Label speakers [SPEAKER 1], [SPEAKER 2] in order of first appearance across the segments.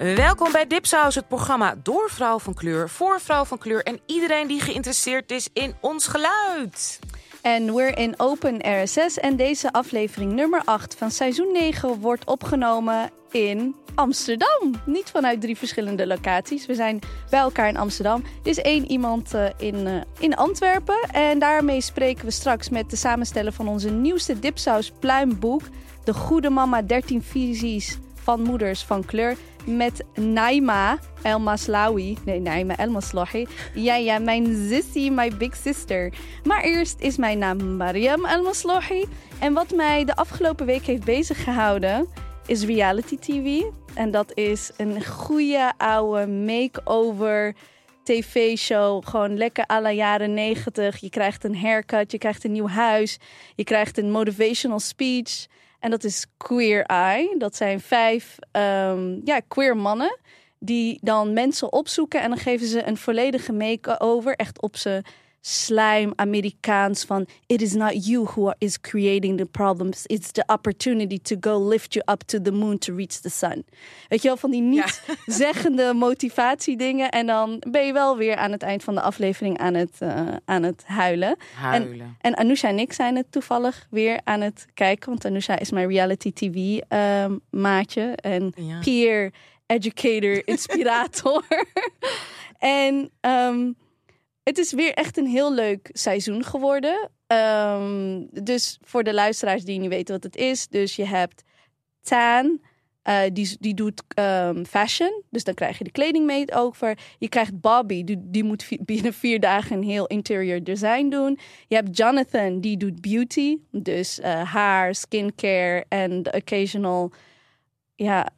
[SPEAKER 1] Welkom bij Dipsaus, het programma door vrouw van kleur, voor vrouw van kleur en iedereen die geïnteresseerd is in ons geluid.
[SPEAKER 2] En we're in Open RSS en deze aflevering nummer 8 van seizoen 9 wordt opgenomen in Amsterdam. Niet vanuit drie verschillende locaties. We zijn bij elkaar in Amsterdam. Er is één iemand uh, in, uh, in Antwerpen. En daarmee spreken we straks met de samensteller van onze nieuwste Dipsaus pluimboek. De Goede Mama 13 visies van moeders van kleur met Naima El Maslawi. Nee, Naima El Maslahi. Ja, ja, mijn sissy, my big sister. Maar eerst is mijn naam Mariam El Maslahi. En wat mij de afgelopen week heeft bezig gehouden is reality TV. En dat is een goede oude makeover tv-show. Gewoon lekker à la jaren negentig. Je krijgt een haircut, je krijgt een nieuw huis. Je krijgt een motivational speech. En dat is Queer Eye. Dat zijn vijf um, ja, queer mannen die dan mensen opzoeken en dan geven ze een volledige make-over. Echt op ze slijm Amerikaans van it is not you who is creating the problems it's the opportunity to go lift you up to the moon to reach the sun weet je wel van die niet zeggende motivatiedingen en dan ben je wel weer aan het eind van de aflevering aan het, uh, aan het huilen.
[SPEAKER 1] huilen.
[SPEAKER 2] En, en Anousha en ik zijn het toevallig weer aan het kijken want Anousha is mijn reality tv uh, maatje en
[SPEAKER 1] Ja.
[SPEAKER 2] peer educator inspirator en um, het is weer echt een heel leuk seizoen geworden. Um, dus voor de luisteraars die niet weten wat het is. Dus je hebt Tan, uh, die, die doet um, fashion. Dus dan krijg je de kleding mee over. Je krijgt Bobby, die, die moet binnen vier dagen een heel interior design doen. Je hebt Jonathan, die doet beauty. Dus uh, haar, skincare en occasional... Ja,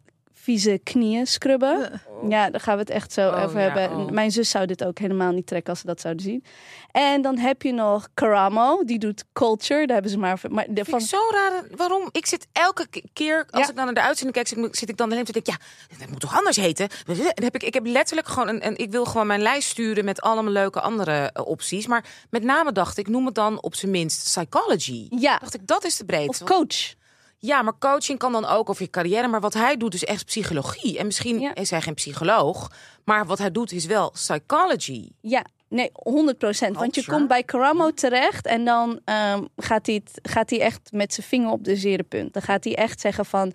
[SPEAKER 2] vieze knieën scrubben. Ja, daar gaan we het echt zo
[SPEAKER 1] Oh,
[SPEAKER 2] over
[SPEAKER 1] ja,
[SPEAKER 2] hebben.
[SPEAKER 1] oh.
[SPEAKER 2] Mijn zus zou dit ook helemaal niet trekken als ze dat zouden zien. En dan heb je nog Karamo, die doet culture. Daar hebben ze maar... maar de,
[SPEAKER 1] Vind
[SPEAKER 2] van,
[SPEAKER 1] ik zo raar. Waarom? Ik zit elke ke- keer, als
[SPEAKER 2] Ja.
[SPEAKER 1] ik dan naar de uitzending kijk, zit ik- dan alleen te denken, ja, dat moet toch anders heten? Dan heb ik, ik heb letterlijk gewoon een, een, ik wil gewoon mijn lijst sturen met allemaal leuke andere eh, opties. Maar met name dacht ik, noem het dan op zijn minst psychology.
[SPEAKER 2] ja,
[SPEAKER 1] Dacht ik, dat is de breedte.
[SPEAKER 2] of coach.
[SPEAKER 1] Ja, maar coaching kan dan ook over je carrière. Maar wat hij doet is echt psychologie. En misschien
[SPEAKER 2] Ja.
[SPEAKER 1] is hij geen psycholoog. Maar wat hij doet is wel psychology.
[SPEAKER 2] Ja, nee, 100 procent. Want je komt bij Karamo terecht en dan ehm, gaat, hij gaat hij echt met zijn vinger op de zere punt. Dan gaat hij echt zeggen van,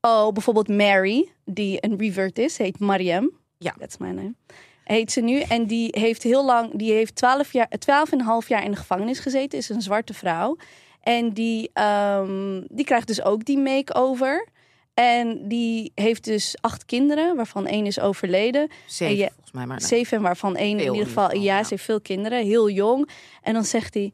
[SPEAKER 2] oh, bijvoorbeeld Mary, die een revert is, heet Mariam.
[SPEAKER 1] Ja.
[SPEAKER 2] That's my name. Heet ze nu. En die heeft heel lang, die heeft 12 jaar, 12 en een half jaar in de gevangenis gezeten. Is een zwarte vrouw. En die, ehm, die krijgt dus ook die makeover. En die heeft dus acht kinderen, waarvan één is overleden.
[SPEAKER 1] Zeven,
[SPEAKER 2] je-
[SPEAKER 1] volgens mij. Maar nee.
[SPEAKER 2] Zeven, waarvan één in ieder geval.
[SPEAKER 1] geval,
[SPEAKER 2] ja,
[SPEAKER 1] ja.
[SPEAKER 2] ze heeft veel kinderen, heel jong. En dan zegt hij: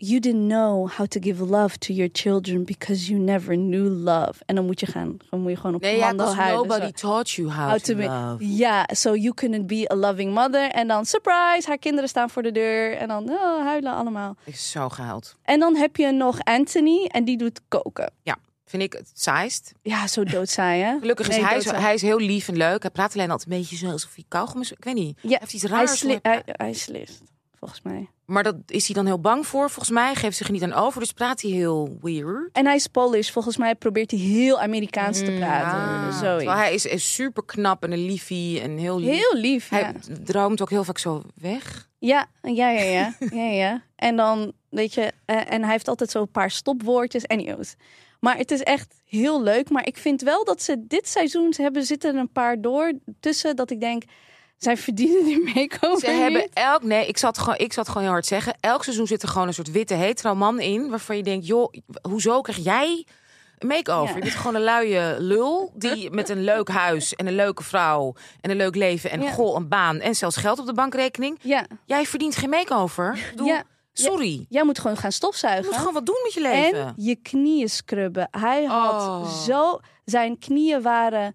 [SPEAKER 2] You didn't know how to give love to your children because you never knew love. En dan moet je gaan, dan moet je gewoon op
[SPEAKER 1] Nee, ja,
[SPEAKER 2] commando huilen.
[SPEAKER 1] nobody
[SPEAKER 2] zo.
[SPEAKER 1] taught you how,
[SPEAKER 2] How
[SPEAKER 1] to,
[SPEAKER 2] be-
[SPEAKER 1] love.
[SPEAKER 2] Ja, so you couldn't be a loving mother. En dan surprise, haar kinderen staan voor de deur. En dan oh, huilen allemaal.
[SPEAKER 1] Is zo gehuild.
[SPEAKER 2] En dan heb je nog Anthony en die doet koken.
[SPEAKER 1] Vind ik het saaist.
[SPEAKER 2] Ja, zo doodsaai hè?
[SPEAKER 1] Gelukkig is hij, hij is heel lief en leuk. Hij praat alleen altijd een beetje zo alsof hij kauwgom is. Ik weet niet.
[SPEAKER 2] Ja,
[SPEAKER 1] Hij heeft iets
[SPEAKER 2] Hij,
[SPEAKER 1] raars.
[SPEAKER 2] sli- hij, hij slist, volgens mij.
[SPEAKER 1] Maar dat is hij dan heel bang voor. Volgens mij geeft zich er niet aan over. Dus praat hij heel weird.
[SPEAKER 2] En hij is Polish. Volgens mij probeert hij heel Amerikaans te praten.
[SPEAKER 1] Ah,
[SPEAKER 2] Zoiets.
[SPEAKER 1] terwijl hij is, is super knap en een liefie en heel lief.
[SPEAKER 2] Heel lief,
[SPEAKER 1] Hij
[SPEAKER 2] ja.
[SPEAKER 1] droomt ook heel vaak zo weg.
[SPEAKER 2] Ja, ja, ja, ja. ja, ja. En dan, weet je, eh, en hij heeft altijd zo een paar stopwoordjes. Anyways. Maar het is echt heel leuk. Maar ik vind wel dat ze dit seizoen ze hebben, zitten een paar door tussen dat ik denk, zij verdienen die makeover
[SPEAKER 1] Ze hebben elk, nee, ik zat, gewoon, ik zat gewoon heel hard zeggen. Elk seizoen zit er gewoon een soort witte hetero man in. Waarvan je denkt, joh, hoezo krijg jij een make-over?
[SPEAKER 2] Ja.
[SPEAKER 1] Je bent gewoon een luie lul. Die met een leuk huis en een leuke vrouw. En een leuk leven en
[SPEAKER 2] Ja.
[SPEAKER 1] goh, een baan. En zelfs geld op de bankrekening.
[SPEAKER 2] Ja,
[SPEAKER 1] Jij verdient geen make-over.
[SPEAKER 2] Ja.
[SPEAKER 1] Sorry.
[SPEAKER 2] jij moet gewoon gaan
[SPEAKER 1] Je
[SPEAKER 2] stofzuigen.
[SPEAKER 1] moet gewoon wat doen met je leven.
[SPEAKER 2] En je knieën scrubben. Hij had
[SPEAKER 1] Oh.
[SPEAKER 2] zo... Zijn knieën waren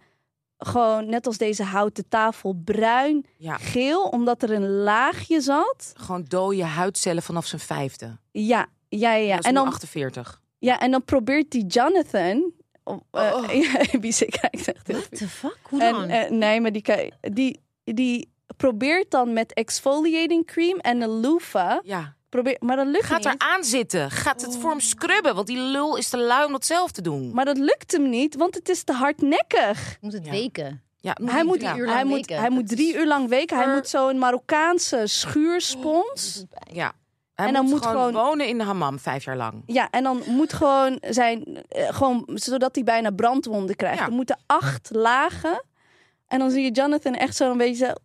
[SPEAKER 2] gewoon, net als deze houten tafel, bruin,
[SPEAKER 1] Ja.
[SPEAKER 2] geel. Omdat er een laagje zat.
[SPEAKER 1] Gewoon dode huidcellen vanaf zijn vijfde.
[SPEAKER 2] Ja, ja, ja. ja. En dan
[SPEAKER 1] 48.
[SPEAKER 2] Ja, en dan probeert die Jonathan. Oh, eh,
[SPEAKER 1] Oh.
[SPEAKER 2] ja, Bice kijkt echt
[SPEAKER 3] What the fuck? Hoe
[SPEAKER 2] En,
[SPEAKER 3] dan?
[SPEAKER 2] eh, nee, maar die, die, die probeert dan met exfoliating cream en een loofah.
[SPEAKER 1] Ja.
[SPEAKER 2] Probeer, maar dat lukt
[SPEAKER 1] Gaat
[SPEAKER 2] niet.
[SPEAKER 1] er aan zitten. Gaat het voor hem scrubben. Want die lul is te lui om dat zelf te doen.
[SPEAKER 2] Maar dat lukt hem niet, want het is te hardnekkig.
[SPEAKER 3] Moet het
[SPEAKER 1] Ja.
[SPEAKER 3] weken?
[SPEAKER 1] Ja,
[SPEAKER 2] Hij moet,
[SPEAKER 3] drie uur
[SPEAKER 2] hij,
[SPEAKER 3] lang
[SPEAKER 2] moet,
[SPEAKER 3] weken.
[SPEAKER 2] hij moet
[SPEAKER 3] Dat
[SPEAKER 2] drie uur lang weken. Hij moet zo'n Marokkaanse schuurspons.
[SPEAKER 1] ja. Hij
[SPEAKER 2] En dan
[SPEAKER 1] moet,
[SPEAKER 2] moet
[SPEAKER 1] gewoon,
[SPEAKER 2] gewoon-
[SPEAKER 1] wonen in de hammam vijf jaar lang.
[SPEAKER 2] Ja, en dan moet gewoon zijn, eh, gewoon, zodat hij bijna brandwonden krijgt.
[SPEAKER 1] Ja.
[SPEAKER 2] Er moeten acht lagen. En dan zie je Jonathan echt zo een beetje.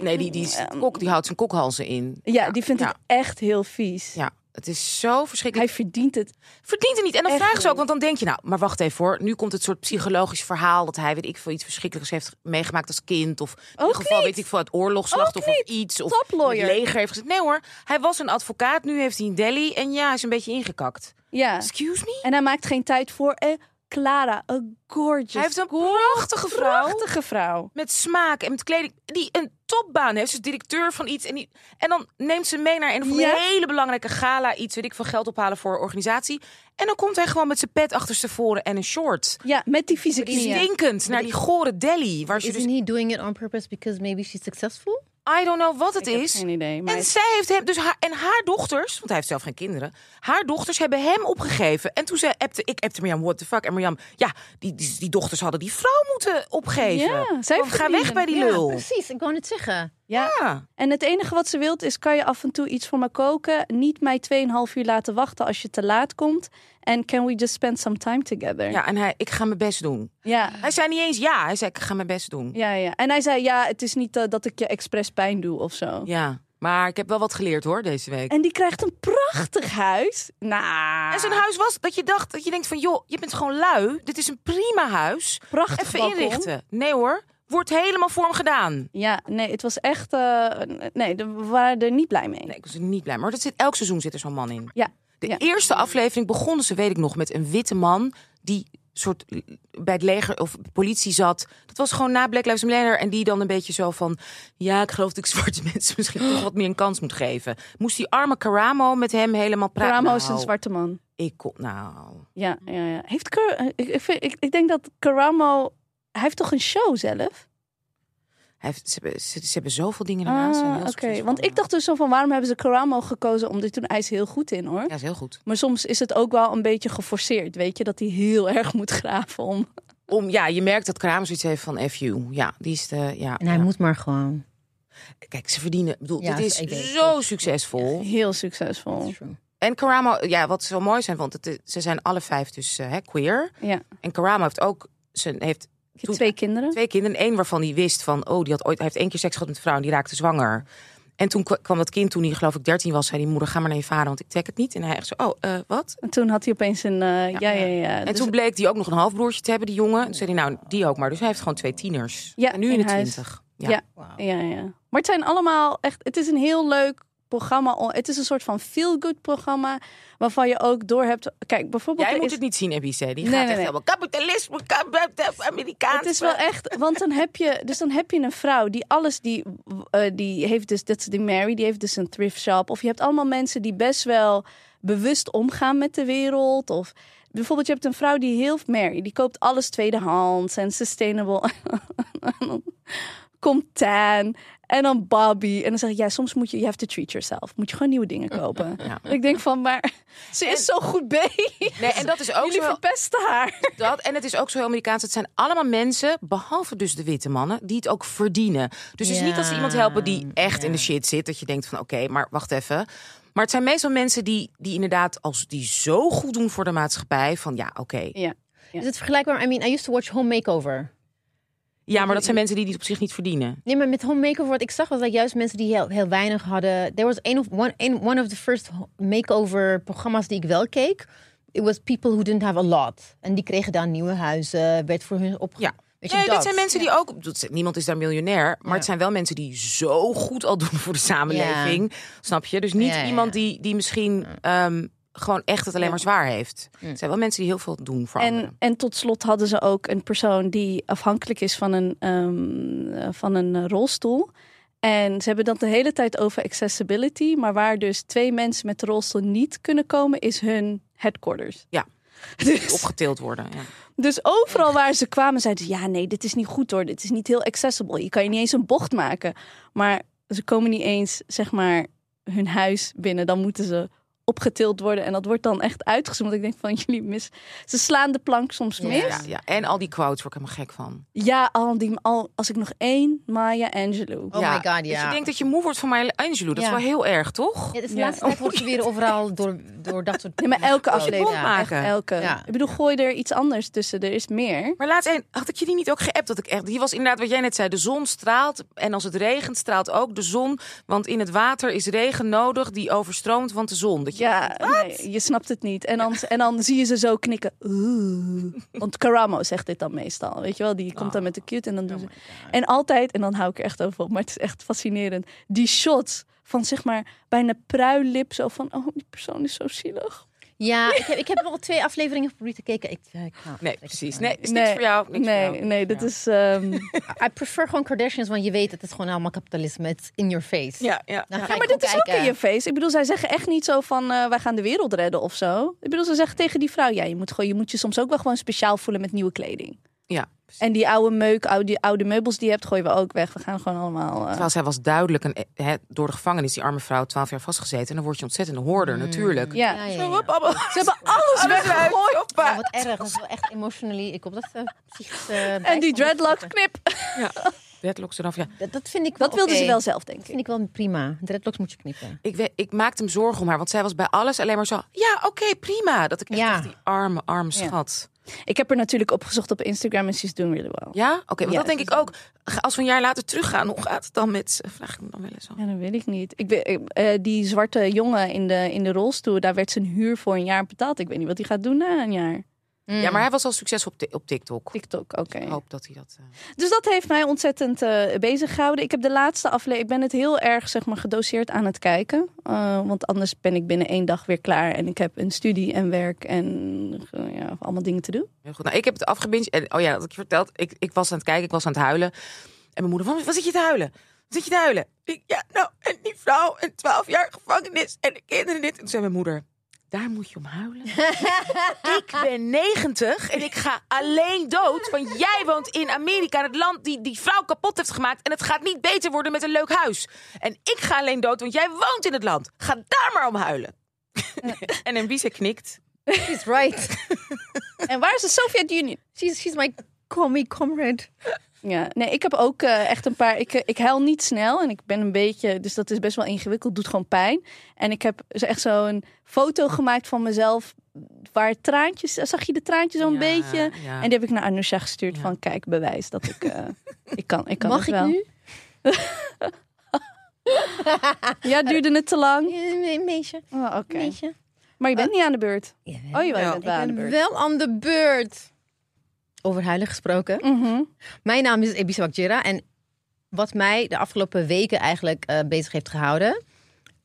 [SPEAKER 1] Nee, die, die, kok, die houdt zijn kokhalzen in.
[SPEAKER 2] Ja, die vindt
[SPEAKER 1] ja.
[SPEAKER 2] het echt heel vies.
[SPEAKER 1] Ja, het is zo verschrikkelijk.
[SPEAKER 2] Hij verdient het.
[SPEAKER 1] verdient het niet. En dan vragen ze ook, want dan denk je, nou, maar wacht even hoor. Nu komt het soort psychologisch verhaal dat hij, weet ik veel, iets verschrikkelijks heeft meegemaakt als kind. Of in ieder geval,
[SPEAKER 2] niet.
[SPEAKER 1] weet ik veel, het oorlogsslachtoffer of iets. Of het leger heeft gezegd. Nee hoor, hij was een advocaat, nu heeft hij een deli. En ja, hij is een beetje ingekakt.
[SPEAKER 2] Ja.
[SPEAKER 1] Excuse me?
[SPEAKER 2] En hij maakt geen tijd voor eh, Clara, een gorgeous.
[SPEAKER 1] Hij heeft een prachtige vrouw.
[SPEAKER 2] prachtige vrouw.
[SPEAKER 1] Met smaak en met kleding. Die een topbaan heeft. Ze is directeur van iets. En, die, en dan neemt ze mee naar een
[SPEAKER 2] Ja.
[SPEAKER 1] hele belangrijke gala. Iets, weet ik veel, geld ophalen voor een organisatie. En dan komt hij gewoon met zijn pet achterstevoren en een short.
[SPEAKER 2] Ja, met die vieze knieën.
[SPEAKER 1] Stinkend naar die gore deli. Waar ze
[SPEAKER 3] Isn't
[SPEAKER 1] dus,
[SPEAKER 3] he doing it on purpose because maybe she's successful?
[SPEAKER 1] I don't know wat het
[SPEAKER 2] Ik heb
[SPEAKER 1] is.
[SPEAKER 2] geen idee. Maar
[SPEAKER 1] En zij heeft hem, dus haar, en haar dochters, want hij heeft zelf geen kinderen, haar dochters hebben hem opgegeven. En toen zei, appte, ik appte Mirjam, what the fuck? En Mirjam, ja, die, die, die dochters hadden die vrouw moeten opgeven.
[SPEAKER 2] Ja, zij
[SPEAKER 1] Gewoon, ga weg bij die
[SPEAKER 2] Ja,
[SPEAKER 1] lul.
[SPEAKER 3] Precies, ik wou het zeggen.
[SPEAKER 2] ja.
[SPEAKER 1] Ja.
[SPEAKER 2] En het enige wat ze wilt is, kan je af en toe iets voor me koken? Niet mij 2,5 uur laten wachten als je te laat komt. En can we just spend some time together?
[SPEAKER 1] ja, en hij, ik ga mijn best doen.
[SPEAKER 2] Ja.
[SPEAKER 1] Hij zei niet eens ja, hij zei, ik ga mijn best doen.
[SPEAKER 2] Ja, ja. En hij zei, ja, het is niet eh, dat ik je expres pijn doe of zo.
[SPEAKER 1] Ja, maar ik heb wel wat geleerd hoor, deze week.
[SPEAKER 2] En die krijgt een prachtig huis. Nou,
[SPEAKER 1] En zijn huis was dat je dacht, dat je denkt van, joh, je bent gewoon lui. Dit is een prima huis.
[SPEAKER 2] prachtig
[SPEAKER 1] Even
[SPEAKER 2] balkon.
[SPEAKER 1] inrichten. Nee hoor, wordt helemaal voor hem gedaan.
[SPEAKER 2] Ja, nee, het was echt... eh, nee, we waren er niet blij mee.
[SPEAKER 1] Nee, ik was er niet blij. Maar dat zit, elk seizoen zit er zo'n man in.
[SPEAKER 2] Ja,
[SPEAKER 1] De
[SPEAKER 2] ja.
[SPEAKER 1] eerste aflevering begonnen ze, weet ik nog, met een witte man die soort bij het leger of politie zat. Dat was gewoon na Black Lives Matter en die dan een beetje zo van, ja, ik geloof dat ik zwarte mensen misschien toch wat meer een kans moet geven. Moest die arme Karamo met hem helemaal praten?
[SPEAKER 2] Ramo is een
[SPEAKER 1] Nou,
[SPEAKER 2] zwarte man.
[SPEAKER 1] Ik kon, nou,
[SPEAKER 2] Ja, ja, ja. Heeft Kar ik, ik, vind- ik, ik denk dat Karamo... Hij heeft toch een show zelf?
[SPEAKER 1] Heeft, ze, hebben, ze, ze hebben zoveel dingen ernaast. zijn
[SPEAKER 2] Ah, oké. Want ik dacht dus zo van, waarom hebben ze Karamo gekozen? Omdat toen hij is heel goed in, hoor.
[SPEAKER 1] Ja, is heel goed.
[SPEAKER 2] Maar soms is het ook wel een beetje geforceerd, weet je? Dat hij heel erg moet graven om...
[SPEAKER 1] Om, ja, je merkt dat Karamo zoiets heeft van FU. Ja, die is de, ja.
[SPEAKER 3] En hij
[SPEAKER 1] ja.
[SPEAKER 3] moet maar gewoon.
[SPEAKER 1] Kijk, ze verdienen, bedoel,
[SPEAKER 3] Ja,
[SPEAKER 1] dit is
[SPEAKER 3] ik
[SPEAKER 1] zo succesvol.
[SPEAKER 2] Heel succesvol.
[SPEAKER 1] En Karamo, ja, wat zo mooi zijn, want het, ze zijn alle vijf dus eh, hè, queer.
[SPEAKER 2] Ja.
[SPEAKER 1] En Karamo heeft ook zijn, heeft
[SPEAKER 2] Je hebt
[SPEAKER 1] Toen-
[SPEAKER 2] twee kinderen.
[SPEAKER 1] twee kinderen. Eén waarvan hij wist van, oh, die had ooit, hij heeft één keer seks gehad met een vrouw en die raakte zwanger. En toen kwa- kwam dat kind, toen hij geloof ik 13 was, zei die moeder, ga maar naar je vader, want ik trek het niet. En hij echt zo, oh, eh, wat?
[SPEAKER 2] En toen had hij opeens een... eh, ja, ja, ja.
[SPEAKER 1] En
[SPEAKER 2] Dus-
[SPEAKER 1] toen bleek hij ook nog een halfbroertje te hebben, die jongen. Toen zei hij, nou, die ook maar. Dus hij heeft gewoon twee tieners.
[SPEAKER 2] Ja,
[SPEAKER 1] en nu
[SPEAKER 2] in
[SPEAKER 1] in de
[SPEAKER 2] huis.
[SPEAKER 1] twintig.
[SPEAKER 2] Ja.
[SPEAKER 1] Ja.
[SPEAKER 2] Ja, ja. Maar het zijn allemaal echt. Het is een heel leuk programma. Het is een soort van feel-good programma. Waarvan je ook door hebt. Kijk, bijvoorbeeld.
[SPEAKER 1] Jij moet
[SPEAKER 2] is,
[SPEAKER 1] het niet zien, Ebice. Die
[SPEAKER 2] Nee,
[SPEAKER 1] gaat
[SPEAKER 2] nee,
[SPEAKER 1] echt
[SPEAKER 2] nee.
[SPEAKER 1] helemaal kapitalisme, kap- Amerikaans.
[SPEAKER 2] het is wel echt. Want dan heb je. Dus dan heb je een vrouw die alles. Die, eh, die heeft dus. Dat is die Mary. Die heeft dus een thrift shop. Of je hebt allemaal mensen die best wel bewust omgaan met de wereld. Of. Bijvoorbeeld, je hebt een vrouw die heel Mary, die koopt alles tweedehands en sustainable. Komt Tan en dan Bobby. En dan zeg ik, ja, soms moet je, you have to treat yourself. Moet je gewoon nieuwe dingen kopen.
[SPEAKER 1] Ja.
[SPEAKER 2] Ik denk van, maar ze is zo goed bezig.
[SPEAKER 1] Nee, en dat is ook
[SPEAKER 2] Jullie
[SPEAKER 1] zo.
[SPEAKER 2] verpesten haar.
[SPEAKER 1] Dat, en het is ook zo heel Amerikaans. Het zijn allemaal mensen, behalve dus de witte mannen, die het ook verdienen. Dus het is niet dat ze iemand helpen die echt in de shit zit. Dat je denkt van oké, maar wacht even. Maar het zijn meestal mensen die, die inderdaad, als die zo goed doen voor de maatschappij, van ja, oké.
[SPEAKER 2] Ja.
[SPEAKER 3] Is het vergelijkbaar? I mean, I used to watch Home Makeover.
[SPEAKER 1] Ja, maar dat zijn mensen die het op zich niet verdienen.
[SPEAKER 3] Nee, maar met Home Makeover, wat ik zag, was dat juist mensen die heel, heel weinig hadden. There was een of one, one of the first makeover programma's die ik wel keek. It was people who didn't have a lot. En die kregen dan nieuwe huizen, werd voor hun op.
[SPEAKER 1] Ja.
[SPEAKER 3] Weet je,
[SPEAKER 1] Nee,
[SPEAKER 3] dat.
[SPEAKER 1] dit zijn mensen die ook. Niemand is daar miljonair. Maar
[SPEAKER 3] Ja.
[SPEAKER 1] het zijn wel mensen die zo goed al doen voor de samenleving. Snap je? Dus niet iemand die, die misschien ehm, gewoon echt het alleen maar zwaar heeft. Het zijn wel mensen die heel veel doen voor anderen.
[SPEAKER 2] En, en tot slot hadden ze ook een persoon die afhankelijk is van een, ehm, eh, van een eh, rolstoel. En ze hebben dat de hele tijd over accessibility. Maar waar dus twee mensen met de rolstoel niet kunnen komen, is hun headquarters.
[SPEAKER 1] Ja.
[SPEAKER 2] Dus,
[SPEAKER 1] Opgetild worden. Ja.
[SPEAKER 2] dus overal waar ze kwamen, zeiden ze: Ja, nee, dit is niet goed hoor. Dit is niet heel accessible. Je kan je niet eens een bocht maken. Maar ze komen niet eens, zeg maar, hun huis binnen. Dan moeten ze opgetild worden. En dat wordt dan echt uitgezoomd. Ik denk van jullie mis. Ze slaan de plank soms
[SPEAKER 3] Ja.
[SPEAKER 2] mis.
[SPEAKER 1] Ja, ja. En al die quotes word ik helemaal gek van.
[SPEAKER 2] Ja, al die, al, als ik nog één, Maya Angelou.
[SPEAKER 3] Oh
[SPEAKER 1] ja.
[SPEAKER 3] my god,
[SPEAKER 1] Dus
[SPEAKER 3] ja.
[SPEAKER 1] je denkt dat je moe wordt van Maya Angelou. Dat
[SPEAKER 3] Ja.
[SPEAKER 1] is wel heel erg, toch?
[SPEAKER 3] Ja, dus de
[SPEAKER 2] Ja.
[SPEAKER 3] laatste tijd wordt je weer overal door, door dat soort...
[SPEAKER 2] Nee, maar elke aflevering.
[SPEAKER 1] maken.
[SPEAKER 2] Echt elke.
[SPEAKER 3] Ja.
[SPEAKER 2] Ik bedoel, gooi er iets anders tussen. Er is meer.
[SPEAKER 1] Maar laatst een, had ik je die niet ook geappt? Dat ik echt, die was inderdaad wat jij net zei. De zon straalt en als het regent straalt ook de zon. Want in het water is regen nodig die overstroomt van de zon. Dat je,
[SPEAKER 2] Ja, nee, je snapt het niet. En dan, en dan zie je ze zo knikken. Oeh. Want Karamo zegt dit dan meestal. Weet je wel, die komt dan met de cute en dan doen ze. En altijd, en dan hou ik er echt over op, maar het is echt fascinerend. Die shots van zeg maar bijna pruillip. Zo van, oh, die persoon is zo zielig.
[SPEAKER 3] Ja, ik heb, ik heb wel twee afleveringen geprobeerd te kijken. Ik, nou,
[SPEAKER 1] Nee, precies. Nee, is niks voor jou. Niks
[SPEAKER 2] nee,
[SPEAKER 1] voor jou.
[SPEAKER 2] nee, dat
[SPEAKER 1] Ja.
[SPEAKER 2] is... ehm,
[SPEAKER 3] I prefer gewoon Kardashians, want je weet, het is gewoon allemaal kapitalisme. It's in your face.
[SPEAKER 1] Ja, ja.
[SPEAKER 2] Maar dit is ook in je face. Ik bedoel, zij zeggen echt niet zo van eh, wij gaan de wereld redden of zo. Ik bedoel, ze zeggen tegen die vrouw, ja, je moet, gewoon, je moet je soms ook wel gewoon speciaal voelen met nieuwe kleding.
[SPEAKER 1] ja.
[SPEAKER 2] En die oude meuk, oude, die oude meubels die je hebt, gooien we ook weg. We gaan gewoon allemaal. eh,
[SPEAKER 1] Terwijl zij was duidelijk een, hè, door de gevangenis, die arme vrouw, twaalf jaar vastgezeten. En dan word je ontzettend een hoorder, natuurlijk.
[SPEAKER 2] ja.
[SPEAKER 3] Ja.
[SPEAKER 2] Ze hebben alles weggegooid.
[SPEAKER 1] Hoppa.
[SPEAKER 3] Oh, wat erg. Dat is wel echt emotionally. Ik hoop dat ze psychisch. eh,
[SPEAKER 2] En die dreadlocks,
[SPEAKER 3] krijgen.
[SPEAKER 1] Ja.
[SPEAKER 2] knip.
[SPEAKER 1] Dreadlocks eraf, ja.
[SPEAKER 3] Dat, dat vind ik wel
[SPEAKER 2] Dat wilden ze wel zelf, denk
[SPEAKER 3] Dat
[SPEAKER 2] ik.
[SPEAKER 3] vind ik wel prima. Dreadlocks moet je knippen.
[SPEAKER 1] Ik, we- ik maakte hem zorgen om haar, want zij was bij alles alleen maar zo... Ja, oké, prima. Dat ik echt dacht, die arme, arme
[SPEAKER 2] Ja.
[SPEAKER 1] schat.
[SPEAKER 2] Ik heb er natuurlijk opgezocht op Instagram en she's doing really well.
[SPEAKER 1] Ja? Oké, want
[SPEAKER 2] Ja,
[SPEAKER 1] dat denk ik ook. Als we een jaar later teruggaan, hoe gaat het dan met... ze? Vraag ik me dan wel eens af.
[SPEAKER 2] Ja, dat weet ik niet. Ik weet, eh, die zwarte jongen in de, in de rolstoel, daar werd zijn huur voor een jaar betaald. Ik weet niet wat hij gaat doen na een jaar.
[SPEAKER 1] Ja, maar hij was al succesvol op, op TikTok.
[SPEAKER 2] TikTok, oké.
[SPEAKER 1] Ik hoop dat hij dat... eh,
[SPEAKER 2] Dus dat heeft mij ontzettend eh, bezig gehouden. Ik heb de laatste aflevering, ik ben het heel erg zeg maar gedoseerd aan het kijken. Eh, want anders ben ik binnen één dag weer klaar. En ik heb een studie en werk en ja, allemaal dingen te doen.
[SPEAKER 1] Heel goed. Nou, ik heb het afgebinged. En, oh ja, dat ik je verteld. Ik, ik was aan het kijken, ik was aan het huilen. En mijn moeder, van, wat zit je te huilen? Wat zit je te huilen? Ik, ja, nou, en die vrouw en twaalf jaar gevangenis en de kinderen dit. En toen zei mijn moeder, daar moet je om huilen. ik ben 90 en ik ga alleen dood. Want jij woont in Amerika, het land die die vrouw kapot heeft gemaakt. En het gaat niet beter worden met een leuk huis. En ik ga alleen dood, want jij woont in het land. Ga daar maar om huilen. en Embize knikt.
[SPEAKER 3] She's right.
[SPEAKER 2] En waar is de Sovjet-Unie?
[SPEAKER 3] she's, she's my comic comrade.
[SPEAKER 2] Ja, nee, ik heb ook eh, echt een paar. Ik, eh, ik huil niet snel en ik ben een beetje. Dus dat is best wel ingewikkeld, doet gewoon pijn. En ik heb zo echt zo'n foto gemaakt van mezelf. Waar traantjes. Zag je de traantjes zo'n
[SPEAKER 1] Ja,
[SPEAKER 2] beetje?
[SPEAKER 1] ja.
[SPEAKER 2] En die heb ik naar Anusha gestuurd.
[SPEAKER 1] Ja.
[SPEAKER 2] Van kijk, bewijs dat ik. eh, ik kan, ik kan
[SPEAKER 3] Mag
[SPEAKER 2] het
[SPEAKER 3] ik
[SPEAKER 2] wel.
[SPEAKER 3] nu?
[SPEAKER 2] Ja, duurde het te lang?
[SPEAKER 3] Een meisje.
[SPEAKER 2] Oh, Oké.
[SPEAKER 3] meisje.
[SPEAKER 2] Maar je bent niet aan de beurt. Oh, je
[SPEAKER 1] Wel.
[SPEAKER 2] bent wel aan de
[SPEAKER 3] Ik ben
[SPEAKER 2] beurt.
[SPEAKER 3] wel aan de beurt. Over huilen gesproken.
[SPEAKER 2] Mhm.
[SPEAKER 3] Mijn naam is Ebisa Wakjira en wat mij de afgelopen weken eigenlijk eh, bezig heeft gehouden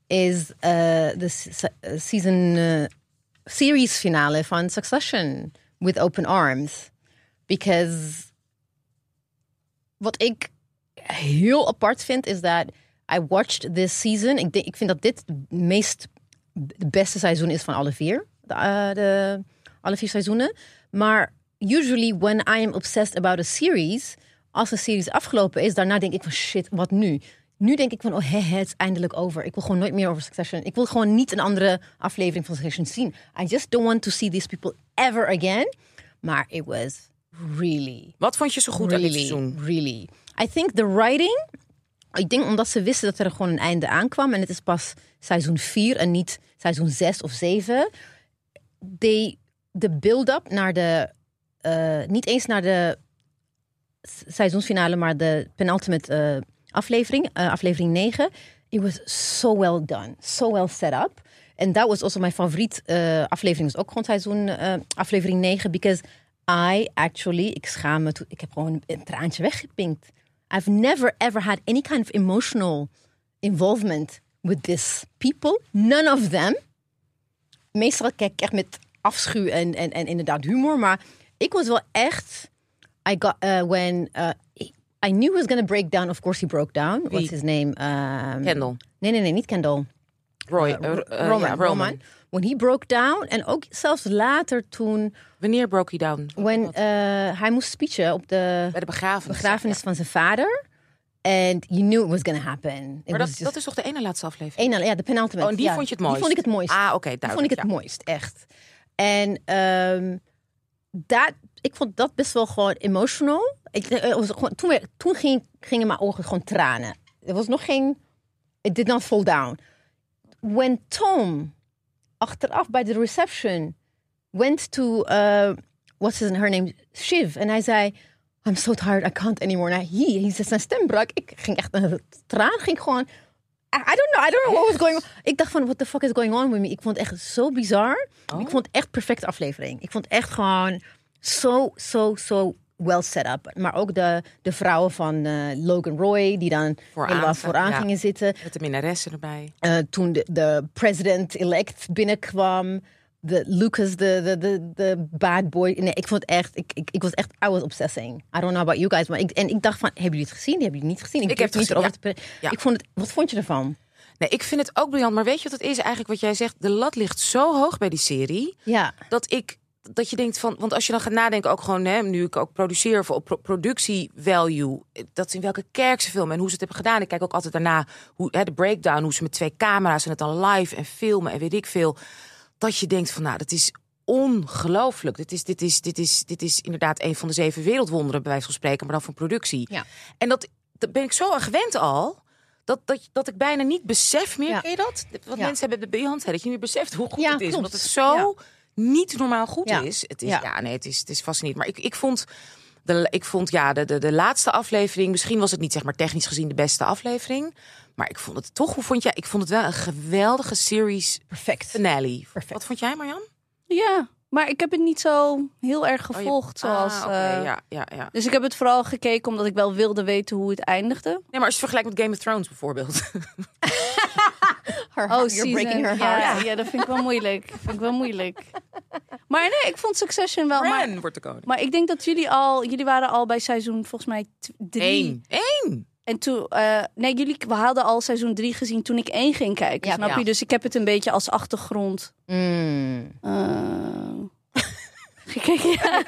[SPEAKER 3] is eh, de eh, season series finale van Succession with Open Arms. Because wat ik heel apart vind is dat I watched this season. Ik, denk, ik vind dat dit het meest de beste seizoen is van alle vier. De, de, alle vier seizoenen. Maar usually when I am obsessed about a series, als een series afgelopen is, daarna denk ik van shit, wat nu? Nu denk ik van, oh, hè, het is eindelijk over. Ik wil gewoon nooit meer over Succession. Ik wil gewoon niet een andere aflevering van Succession zien. I just don't want to see these people ever again. Maar it was really,
[SPEAKER 1] Wat vond je zo goed aan dit seizoen?
[SPEAKER 3] really. I think the writing. Ik denk omdat ze wisten dat er gewoon een einde aankwam. En het is pas seizoen 4 en niet seizoen 6 of 7. They, de build-up naar de. Eh, niet eens naar de seizoensfinale, maar de penultimate eh, aflevering, eh, aflevering 9. It was so well done, so well set up. En dat was also mijn favoriet eh, aflevering. Was ook gewoon seizoen aflevering 9. Because I actually, ik schaam me, ik heb gewoon een traantje weggepinkt. I've never ever had any kind of emotional involvement with this people. None of them. Meestal kijk ik echt met afschuw en, en, en inderdaad humor. Maar ik was wel echt... I got, uh, when... uh, I knew he was to break down. Of course he broke down. What's his name? Um,
[SPEAKER 1] Kendall.
[SPEAKER 3] Nee, nee, nee, niet Kendall.
[SPEAKER 1] Roy.
[SPEAKER 3] Uh,
[SPEAKER 1] eh,
[SPEAKER 3] Roman, Roman. When he broke down. En ook zelfs later toen...
[SPEAKER 1] Wanneer broke hij down?
[SPEAKER 3] When, uh, hij moest speechen op de
[SPEAKER 1] Bij de begrafenis.
[SPEAKER 3] begrafenis van zijn vader. And you knew it was gonna happen. It
[SPEAKER 1] Maar dat,
[SPEAKER 3] just
[SPEAKER 1] dat is toch de ene laatste aflevering?
[SPEAKER 3] één, ja, de penultimate.
[SPEAKER 1] Oh, en die
[SPEAKER 3] ja,
[SPEAKER 1] vond je het
[SPEAKER 3] Die
[SPEAKER 1] mooist?
[SPEAKER 3] vond ik het mooist.
[SPEAKER 1] Ah, oké,
[SPEAKER 3] Die
[SPEAKER 1] duidelijk.
[SPEAKER 3] vond ik het
[SPEAKER 1] ja.
[SPEAKER 3] mooist, echt. En ehm, dat, ik vond dat best wel gewoon emotional. Ik, eh, was gewoon, toen toen ging, gingen mijn ogen gewoon tranen. Er was nog geen... It did not fall down. When Tom, achteraf bij de reception, went to... uh, what's his, her name? Shiv. En hij zei... I'm so tired, I can't anymore. En hij, hij zijn stem brak. Ik ging echt een traan, ging gewoon... I don't know, I don't know what was going on. Ik dacht van, what the fuck is going on with me? Ik vond het echt zo bizar.
[SPEAKER 1] Oh.
[SPEAKER 3] Ik vond het echt perfecte aflevering. Ik vond het echt gewoon zo, zo, zo well set up. Maar ook de, de vrouwen van eh, Logan Roy, die dan
[SPEAKER 1] Vooraan
[SPEAKER 3] helemaal vooraan
[SPEAKER 1] ja.
[SPEAKER 3] gingen zitten.
[SPEAKER 1] Met de minnaressen erbij.
[SPEAKER 3] Eh, toen de, de president-elect binnenkwam. De Lucas, de, de, de, de bad boy. Nee, ik vond het echt, ik, ik, ik was echt, I was obsessing. I don't know about you guys. Maar ik, en ik dacht van, hebben jullie het gezien? Hebben jullie het niet gezien?
[SPEAKER 1] Ik heb het
[SPEAKER 3] niet
[SPEAKER 1] gezien,
[SPEAKER 3] erover te pra-
[SPEAKER 1] Ja.
[SPEAKER 3] Ik vond het, wat vond je ervan?
[SPEAKER 1] Nee, ik vind het ook briljant. Maar weet je wat het is eigenlijk wat jij zegt? De lat ligt zo hoog bij die serie.
[SPEAKER 3] Ja,
[SPEAKER 1] dat ik dat je denkt van, want als je dan gaat nadenken, ook gewoon, hè, nu ik ook produceer voor pro- productie value, dat is in welke kerk ze filmen en hoe ze het hebben gedaan. Ik kijk ook altijd daarna hoe hè, de breakdown, hoe ze met twee camera's en het dan live en filmen en weet ik veel. Dat je denkt van, nou, dat is ongelooflijk. Dit is, dit is, dit is, dit is inderdaad een van de zeven wereldwonderen, bij wijze van spreken, maar dan van productie.
[SPEAKER 3] Ja.
[SPEAKER 1] En dat, dat ben ik zo aan gewend al. Dat, dat, dat ik bijna niet besef meer,
[SPEAKER 3] Ja.
[SPEAKER 1] ken je dat? Wat
[SPEAKER 3] Ja.
[SPEAKER 1] mensen hebben bij Beyoncé, dat je niet beseft hoe goed
[SPEAKER 3] Ja,
[SPEAKER 1] het is.
[SPEAKER 3] klopt.
[SPEAKER 1] Omdat het zo niet normaal goed is. Het is
[SPEAKER 3] Ja.
[SPEAKER 1] ja. nee, het is, het is fascinerend. Maar ik, ik vond, de, ik vond ja, de, de, de laatste aflevering, misschien was het niet zeg maar technisch gezien de beste aflevering. Maar ik vond het toch, hoe vond jij? Ik vond het wel een geweldige series
[SPEAKER 3] perfect.
[SPEAKER 1] finale.
[SPEAKER 3] Perfect.
[SPEAKER 1] Wat vond jij, Marjan?
[SPEAKER 2] Ja, maar ik heb het niet zo heel erg
[SPEAKER 1] Oh, je-
[SPEAKER 2] gevolgd. zoals,
[SPEAKER 1] Ah, oké,
[SPEAKER 2] eh,
[SPEAKER 1] ja, ja, ja.
[SPEAKER 2] Dus ik heb het vooral gekeken omdat ik wel wilde weten hoe het eindigde.
[SPEAKER 1] Nee, maar als je vergelijkt met Game of Thrones bijvoorbeeld.
[SPEAKER 3] Her
[SPEAKER 2] Oh,
[SPEAKER 3] heart, you're
[SPEAKER 2] season.
[SPEAKER 3] breaking her
[SPEAKER 2] ja,
[SPEAKER 3] heart.
[SPEAKER 2] ja, dat vind ik wel moeilijk. vind ik wel moeilijk. Maar nee, ik vond Succession wel. Maar,
[SPEAKER 1] Bran wordt de koning.
[SPEAKER 2] maar ik denk dat jullie al, jullie waren al bij seizoen volgens mij drie.
[SPEAKER 1] Eén. Eén.
[SPEAKER 2] En toen, eh, nee, jullie we hadden al seizoen drie gezien toen ik één ging kijken.
[SPEAKER 3] Ja,
[SPEAKER 2] snap
[SPEAKER 1] ja.
[SPEAKER 2] je? Dus ik heb het een beetje als achtergrond.
[SPEAKER 3] Mm.
[SPEAKER 2] eh, gekeken. Ja.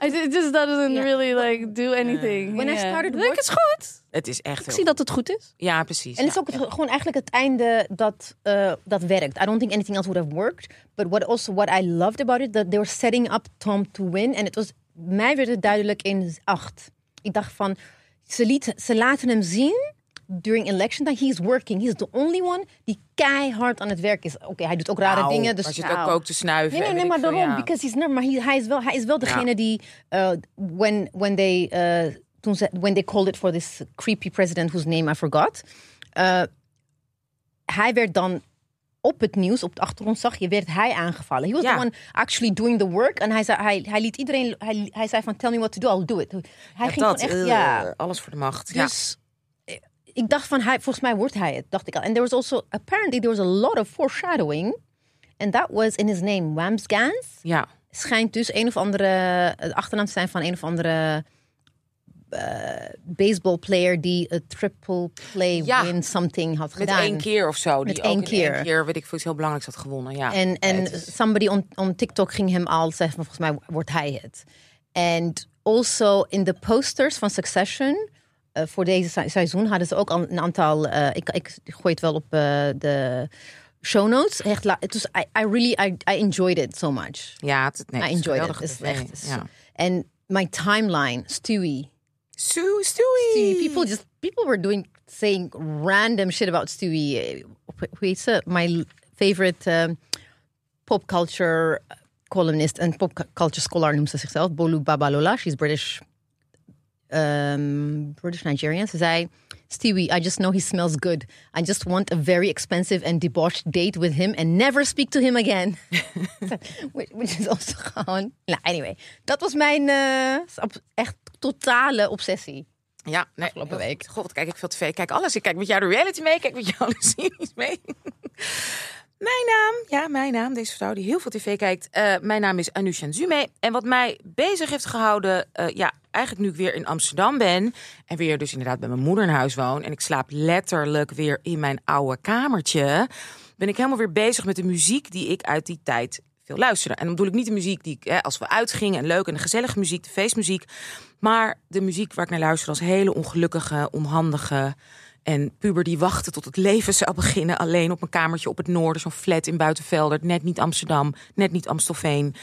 [SPEAKER 2] It just doesn't
[SPEAKER 3] Ja.
[SPEAKER 2] really like do anything.
[SPEAKER 3] When I started
[SPEAKER 2] denk, het is goed.
[SPEAKER 1] Het is echt
[SPEAKER 2] Ik
[SPEAKER 1] heel
[SPEAKER 2] zie dat het goed is.
[SPEAKER 1] Ja, precies.
[SPEAKER 3] En het is
[SPEAKER 1] ja.
[SPEAKER 3] ook het- gewoon eigenlijk het einde dat, eh, dat werkt. I don't think anything else would have worked. But what also what I loved about it, that they were setting up Tom to win. En het was, mij werd het duidelijk in acht. Ik dacht van, ze, liet, ze laten hem zien during election time. He is working. He is the only one die keihard aan het werk is. Oké, hij doet ook rare
[SPEAKER 1] Nou,
[SPEAKER 3] dingen. Dus
[SPEAKER 1] zit
[SPEAKER 2] Nou.
[SPEAKER 1] ook, ook te snuiven.
[SPEAKER 3] Nee, nee, nee, maar daarom.
[SPEAKER 1] ja.
[SPEAKER 3] Because he's not, maar hij, hij, is wel, hij is wel degene
[SPEAKER 1] Ja.
[SPEAKER 3] die, uh, when, when, they, uh, toen ze, when they called it for this creepy president whose name I forgot. uh, hij werd dan op het nieuws, op de achtergrond zag je, werd hij aangevallen. He was
[SPEAKER 1] Ja.
[SPEAKER 3] the one actually doing the work. En hij, zei, hij, hij liet iedereen, hij, hij zei van, tell me what to do, I'll do it. Hij
[SPEAKER 1] Ja,
[SPEAKER 3] ging
[SPEAKER 1] dat,
[SPEAKER 3] echt,
[SPEAKER 1] eh,
[SPEAKER 3] ja.
[SPEAKER 1] alles voor de macht. Ja.
[SPEAKER 3] Dus eh, ik dacht van, hij, volgens mij wordt hij het, dacht ik al. En there was also, apparently there was a lot of foreshadowing. And that was in his name, Wams Gans
[SPEAKER 1] ja.
[SPEAKER 3] schijnt dus een of andere het achternaam te zijn van een of andere eh baseball player die een triple play
[SPEAKER 1] Ja.
[SPEAKER 3] win something had
[SPEAKER 1] Met
[SPEAKER 3] gedaan.
[SPEAKER 1] één keer of zo. Die
[SPEAKER 3] Met één keer.
[SPEAKER 1] één keer, weet ik veel, iets heel belangrijks had gewonnen. Ja.
[SPEAKER 3] En, en
[SPEAKER 1] is-
[SPEAKER 3] somebody on, on TikTok ging hem al zeggen volgens mij wordt hij het. And also in de posters van Succession eh, voor deze se- seizoen hadden ze ook al een aantal. eh, ik, ik gooi het wel op de show notes. Echt, la- het was, I, I really I, I enjoyed it so much.
[SPEAKER 1] ja, het, nee,
[SPEAKER 3] I enjoyed it. is echt.
[SPEAKER 1] Ja.
[SPEAKER 3] En my timeline, Stewie.
[SPEAKER 1] Sue, Stewie.
[SPEAKER 3] Stewie. People just people were doing saying random shit about Stewie. Heet ze? My favorite um, pop culture columnist and pop culture scholar ze zichzelf. Bolu Babalola. She's British. Um, British Nigerian. Ze zei. Stewie, I just know he smells good. I just want a very expensive and debauched date with him and never speak to him again. which, which is also gewoon. Nou, anyway. Dat was mijn eh, echt totale obsessie.
[SPEAKER 1] Ja, nee,
[SPEAKER 3] Afgelopen week.
[SPEAKER 1] God, kijk ik veel tv. Ik kijk alles. Ik kijk met jou de reality mee. Ik kijk met jou de series mee. Mijn naam, ja, mijn naam, deze vrouw die heel veel tv kijkt. eh, mijn naam is Anusha Zume. En wat mij bezig heeft gehouden, eh, ja, eigenlijk nu ik weer in Amsterdam ben. En weer dus inderdaad bij mijn moeder in huis woon. En ik slaap letterlijk weer in mijn oude kamertje. Ben ik helemaal weer bezig met de muziek die ik uit die tijd veel luisterde. En dan bedoel ik niet de muziek die ik, hè, als we uitgingen en leuk en de gezellige muziek, de feestmuziek. Maar de muziek waar ik naar luisterde was hele ongelukkige, onhandige. En puber die wachtte tot het leven zou beginnen. Alleen op een kamertje op het noorden, zo'n flat in Buitenvelder. Net niet Amsterdam, net niet Amstelveen.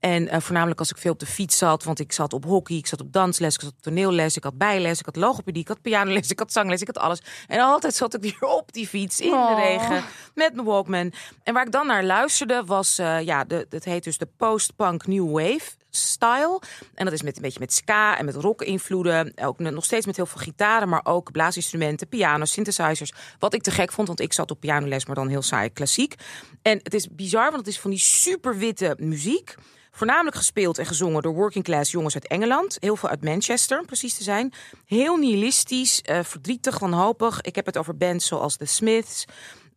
[SPEAKER 1] En eh, voornamelijk als ik veel op de fiets zat, want ik zat op hockey, ik zat op dansles, ik zat op toneelles, ik had bijles, ik had logopedie, ik had pianoles, ik had zangles, ik had alles. En altijd zat ik weer op die fiets in de
[SPEAKER 2] Oh.
[SPEAKER 1] regen met mijn Walkman. En waar ik dan naar luisterde was, eh, ja, de, het heet dus de post-punk new wave style. En dat is met een beetje met ska en met rock invloeden. Ook nog steeds met heel veel gitaren, maar ook blaasinstrumenten, piano, synthesizers. Wat ik te gek vond, want ik zat op pianoles, maar dan heel saai klassiek. En het is bizar, want het is van die super witte muziek. Voornamelijk gespeeld en gezongen door working class jongens uit Engeland. Heel veel uit Manchester, precies te zijn. Heel nihilistisch, eh, verdrietig, wanhopig. Ik heb het over bands zoals The Smiths,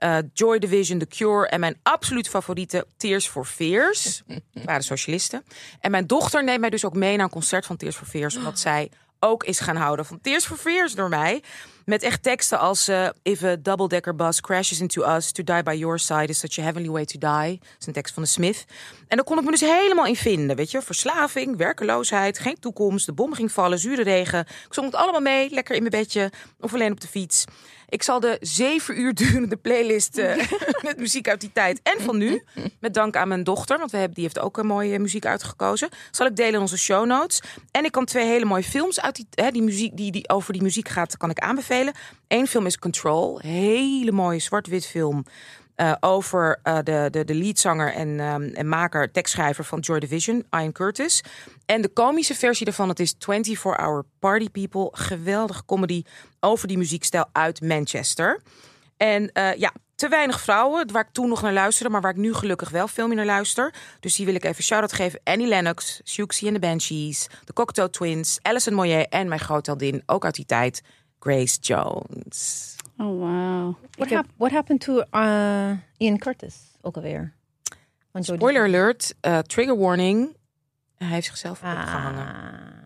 [SPEAKER 1] eh, Joy Division, The Cure... en mijn absoluut favoriete Tears for Fears. Dat waren socialisten. En mijn dochter neemt mij dus ook mee naar een concert van Tears for Fears... omdat zij ook is gaan houden van Tears for Fears door mij. Met echt teksten als... eh, If a double-decker bus crashes into us... to die by your side is such a heavenly way to die. Dat is een tekst van de Smith. En daar kon ik me dus helemaal in vinden, weet je. Verslaving, werkeloosheid, geen toekomst... de bom ging vallen, zure regen. Ik zong het allemaal mee, lekker in mijn bedje... of alleen op de fiets. Ik zal de zeven uur durende playlist eh, met muziek uit die tijd en van nu, met dank aan mijn dochter, want we hebben, die heeft ook een mooie muziek uitgekozen, zal ik delen in onze show notes. En ik kan twee hele mooie films uit die, hè, die muziek die, die over die muziek gaat, kan ik aanbevelen. Eén film is Control, hele mooie zwart-wit film. Eh, over eh, de, de, de leadzanger en, ehm, en maker, tekstschrijver van Joy Division, Ian Curtis. En de komische versie daarvan, het is 24 Hour Party People. Geweldige comedy over die muziekstijl uit Manchester. En eh, ja, te weinig vrouwen, waar ik toen nog naar luisterde, maar waar ik nu gelukkig wel veel meer naar luister. Dus die wil ik even shout-out geven. Annie Lennox, Siouxsie en de Banshees, de Cocteau Twins, Alison Moyet en mijn grootheldin, ook uit die tijd, Grace Jones.
[SPEAKER 2] Oh, wow.
[SPEAKER 3] What, hap- what happened to uh, Ian Curtis ook alweer? Joy
[SPEAKER 1] Spoiler alert, eh, trigger warning. Hij heeft zichzelf
[SPEAKER 3] Division.
[SPEAKER 1] opgehangen.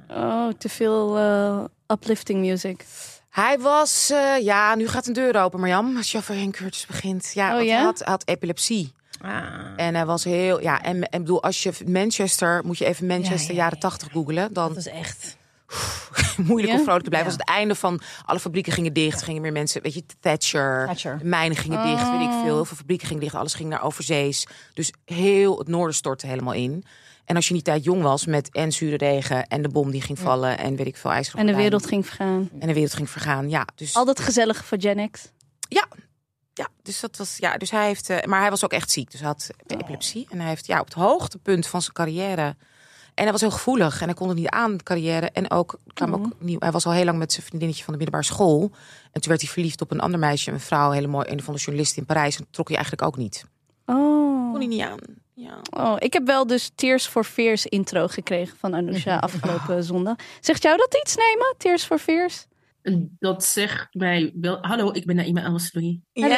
[SPEAKER 3] Ah.
[SPEAKER 2] Oh, te veel eh, uplifting music.
[SPEAKER 1] Hij was, eh, ja, nu gaat een deur open, Marjam, als je over Henk Curtis begint. Ja,
[SPEAKER 2] Oh,
[SPEAKER 1] want
[SPEAKER 2] ja?
[SPEAKER 1] Hij, had, hij had epilepsie.
[SPEAKER 3] Ah.
[SPEAKER 1] En hij was heel, ja, en, en bedoel, als je Manchester, moet je even Manchester
[SPEAKER 3] Ja, ja,
[SPEAKER 1] jaren
[SPEAKER 3] ja,
[SPEAKER 1] 80 googelen. Dan
[SPEAKER 3] Dat is echt...
[SPEAKER 1] moeilijk om vrolijk te blijven.
[SPEAKER 3] Ja.
[SPEAKER 1] was het einde van alle fabrieken gingen dicht. Gingen meer mensen, weet je, Thatcher,
[SPEAKER 3] Thatcher.
[SPEAKER 1] de mijnen gingen dicht, weet ik veel. Heel veel fabrieken gingen dicht, alles ging naar overzees. Dus heel het noorden stortte helemaal in. En als je die tijd jong was met en zure regen en de bom die ging vallen en weet ik veel ijzeren
[SPEAKER 2] En de wereld ging vergaan.
[SPEAKER 1] en de wereld ging vergaan. Ja, dus
[SPEAKER 2] Al dat gezellige van Gen X.
[SPEAKER 1] ja, ja, dus dat was ja, dus hij heeft, eh, maar hij was ook echt ziek, dus hij had epilepsie en hij heeft ja op het hoogtepunt van zijn carrière. En hij was heel gevoelig en hij kon het niet aan, carrière. En ook, kwam ook nieuw, hij was al heel lang met zijn vriendinnetje van de middelbare school. En toen werd hij verliefd op een ander meisje, een vrouw, hele mooi, een van de journalisten in Parijs. En trok hij eigenlijk ook niet.
[SPEAKER 2] Oh.
[SPEAKER 1] Kon hij niet aan. Ja.
[SPEAKER 2] oh. Ik heb wel dus Tears for Fears intro gekregen van Anousha afgelopen zondag. Zegt jou dat iets, Neema? Tears for Fears?
[SPEAKER 4] Dat zegt mij wel. Hallo, ik ben Naima Elsloui.
[SPEAKER 2] Hallo.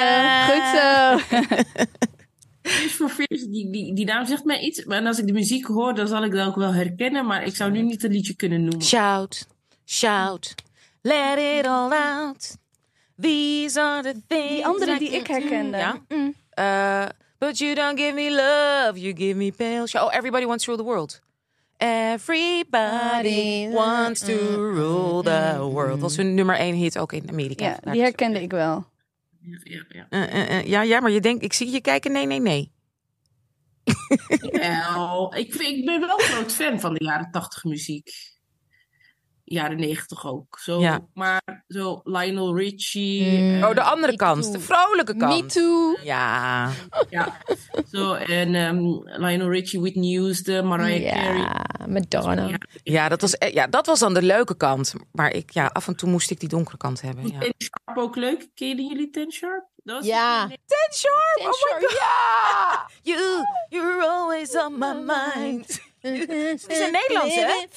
[SPEAKER 2] Goed zo.
[SPEAKER 4] For Fears, die, die, die naam zegt mij iets. Maar als ik de muziek hoor, dan zal ik dat ook wel herkennen. Maar ik zou nu niet een liedje kunnen noemen.
[SPEAKER 1] Shout, shout, let it all out. These are the things.
[SPEAKER 2] Die andere die ik herkende.
[SPEAKER 1] Ja.
[SPEAKER 2] Mm.
[SPEAKER 1] Uh, but you don't give me love, you give me pale. sh- Oh, everybody wants to rule the world. Everybody wants to rule the world. Dat was hun nummer één hit ook in Amerika.
[SPEAKER 2] Ja, die herkende ik wel.
[SPEAKER 4] Ja, ja.
[SPEAKER 1] Eh, eh, eh, ja, ja, maar je denkt, ik zie je kijken. Nee, nee, nee.
[SPEAKER 4] Wel, ik, ik ben wel een groot fan van de jaren tachtig muziek. Jaren negentig ook. Zo,
[SPEAKER 1] Ja.
[SPEAKER 4] Maar zo Lionel Richie.
[SPEAKER 3] Mm.
[SPEAKER 4] eh,
[SPEAKER 1] Oh, de andere
[SPEAKER 3] Me
[SPEAKER 1] kant,
[SPEAKER 3] too.
[SPEAKER 1] de vrolijke kant.
[SPEAKER 3] Me too.
[SPEAKER 1] Ja,
[SPEAKER 4] ja. Zo, en ehm, Lionel Richie, Whitney Houston, Mariah Carey.
[SPEAKER 3] Ja, Madonna.
[SPEAKER 4] Ja.
[SPEAKER 1] ja, dat was, eh, ja, dat was dan de leuke kant. Maar ik, ja, af en toe moest ik die donkere kant hebben. Ja.
[SPEAKER 4] Ten Sharp ook leuk. Kennen jullie Ten Sharp? Dat
[SPEAKER 3] Ja.
[SPEAKER 1] Ten Sharp,
[SPEAKER 3] Ten
[SPEAKER 1] oh my god.
[SPEAKER 3] ja.
[SPEAKER 1] You, you're always on my mind.
[SPEAKER 3] Het
[SPEAKER 1] is in Nederlands, hè? Het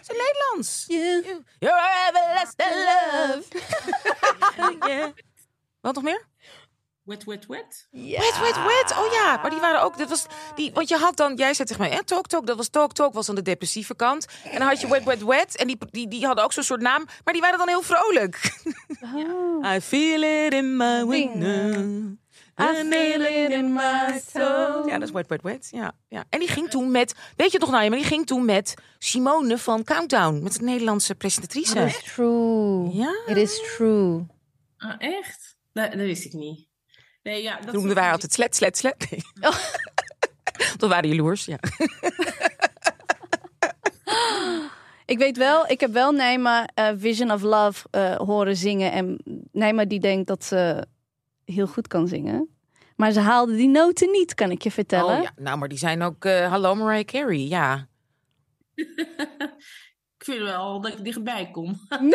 [SPEAKER 1] is in Nederlands.
[SPEAKER 3] you.
[SPEAKER 1] You're everlasting love. Yeah. Wat nog meer?
[SPEAKER 4] Wet, wet, wet.
[SPEAKER 3] Ja.
[SPEAKER 1] Wet, wet, wet. Oh ja, maar die waren ook. Dat was die, want je had dan, jij zei tegen mij, eh, talk, talk. Dat was talk, talk, was aan de depressieve kant. En dan had je wet, wet, wet. En die, die, die hadden ook zo'n soort naam, maar die waren dan heel vrolijk.
[SPEAKER 2] Oh.
[SPEAKER 1] I feel it in my window.
[SPEAKER 2] I feel it in my soul.
[SPEAKER 1] Ja, dat is Wet Wet Wet. Ja, ja. En die ging toen met, weet je toch nou, maar die ging toen met Simone van Countdown, met de Nederlandse presentatrice.
[SPEAKER 3] It is true.
[SPEAKER 1] Ja.
[SPEAKER 3] It is true.
[SPEAKER 4] Ah, echt? Dat, dat wist ik niet. Nee, ja, dat
[SPEAKER 1] Toen noemden wij altijd slet, slet, slet. Nee. Dat waren jaloers, ja.
[SPEAKER 2] Ik weet wel, ik heb wel Nijma eh, Vision of Love eh, horen zingen. En Nijma die denkt dat ze heel goed kan zingen. Maar ze haalde die noten niet, kan ik je vertellen.
[SPEAKER 1] Oh, ja. Nou, maar die zijn ook, eh, hallo Mariah Carey, ja.
[SPEAKER 4] Ik vind wel dat ik dichtbij kom.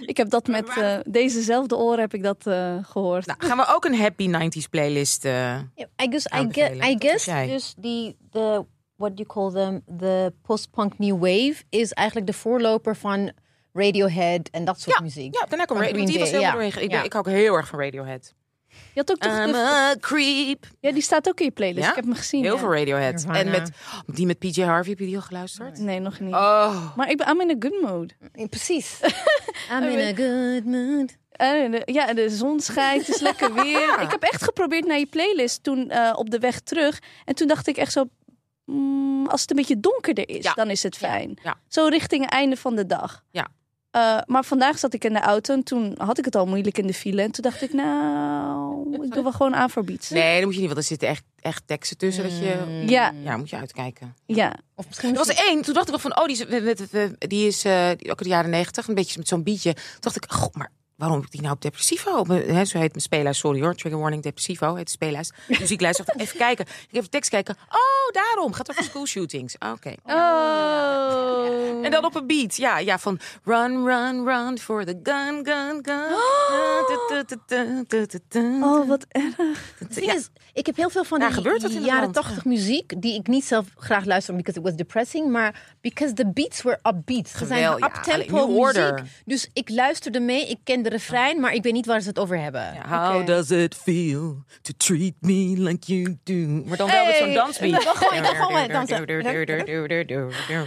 [SPEAKER 2] Ik heb dat met eh, dezezelfde oren heb ik dat eh, gehoord.
[SPEAKER 1] Nou, gaan we ook een happy 90s playlist. eh,
[SPEAKER 3] Yeah, I guess I, get, I guess dus die de what you call them the post-punk new wave is eigenlijk de voorloper van Radiohead en dat soort
[SPEAKER 1] Ja,
[SPEAKER 3] muziek.
[SPEAKER 1] ja, daarna kwam
[SPEAKER 3] Van
[SPEAKER 1] Radio.
[SPEAKER 3] Green
[SPEAKER 1] Die was heel
[SPEAKER 3] ja.
[SPEAKER 1] Ik, ben-
[SPEAKER 3] Ja.
[SPEAKER 1] ik hou ook heel erg van Radiohead.
[SPEAKER 2] Je had ook toch
[SPEAKER 1] I'm
[SPEAKER 2] de-
[SPEAKER 1] a creep.
[SPEAKER 2] ja, die staat ook in je playlist.
[SPEAKER 1] Ja?
[SPEAKER 2] Ik heb hem gezien.
[SPEAKER 1] Heel
[SPEAKER 2] ja.
[SPEAKER 1] veel Radiohead.
[SPEAKER 3] Nirvana.
[SPEAKER 1] En met die met PJ Harvey, heb je die al geluisterd?
[SPEAKER 2] Nee, nog niet.
[SPEAKER 1] Oh.
[SPEAKER 2] Maar ik ben I'm in a good mood.
[SPEAKER 3] Ja, Precies. I'm in a good mood.
[SPEAKER 2] En de- ja, de zon schijnt, het is lekker weer. Ik heb echt geprobeerd naar je playlist toen eh, op de weg terug. En toen dacht ik echt zo, mm, als het een beetje donkerder is,
[SPEAKER 1] Ja.
[SPEAKER 2] dan is het fijn.
[SPEAKER 1] Ja.
[SPEAKER 2] Zo richting het einde van de dag.
[SPEAKER 1] Ja.
[SPEAKER 2] Eh, maar vandaag zat ik in de auto en toen had ik het al moeilijk in de file. En toen dacht ik, nou, ik doe wel gewoon aan voor beats.
[SPEAKER 1] Nee, dat moet je niet, want er zitten echt, echt teksten tussen. Dat je,
[SPEAKER 2] Ja,
[SPEAKER 1] ja, moet je uitkijken.
[SPEAKER 2] ja.
[SPEAKER 3] Of misschien
[SPEAKER 1] Er was één, toen dacht ik wel van, oh, die is, die is eh, ook in de jaren negentig, een beetje met zo'n beatje. Toen dacht ik, god, maar waarom heb ik die nou op Depressivo? Op mijn- Hè, zo heet mijn speellijst, sorry hoor, Trigger Warning Depressivo, heet de speellijst. Muzieklijst, even kijken. Ik even tekst kijken. Oh, daarom, gaat over school shootings. Oké.
[SPEAKER 2] Oh.
[SPEAKER 1] En dan op een beat, ja, ja, van run, run, run for the gun, gun, gun.
[SPEAKER 2] Oh, wat erg.
[SPEAKER 3] Is, ik heb heel veel van
[SPEAKER 1] Ja,
[SPEAKER 3] die jaren 80 muziek die ik niet zelf graag luister because it was depressing, maar because the beats were upbeat. Ze zijn
[SPEAKER 1] ja,
[SPEAKER 3] uptempo muziek. Dus ik luisterde mee, ik ken de refrein, maar ik weet niet waar ze het over hebben.
[SPEAKER 1] How does it feel to treat me like you do? Maar dan wel met zo'n dansbeat.
[SPEAKER 3] Dan gewoon- dan gewoon met dansen.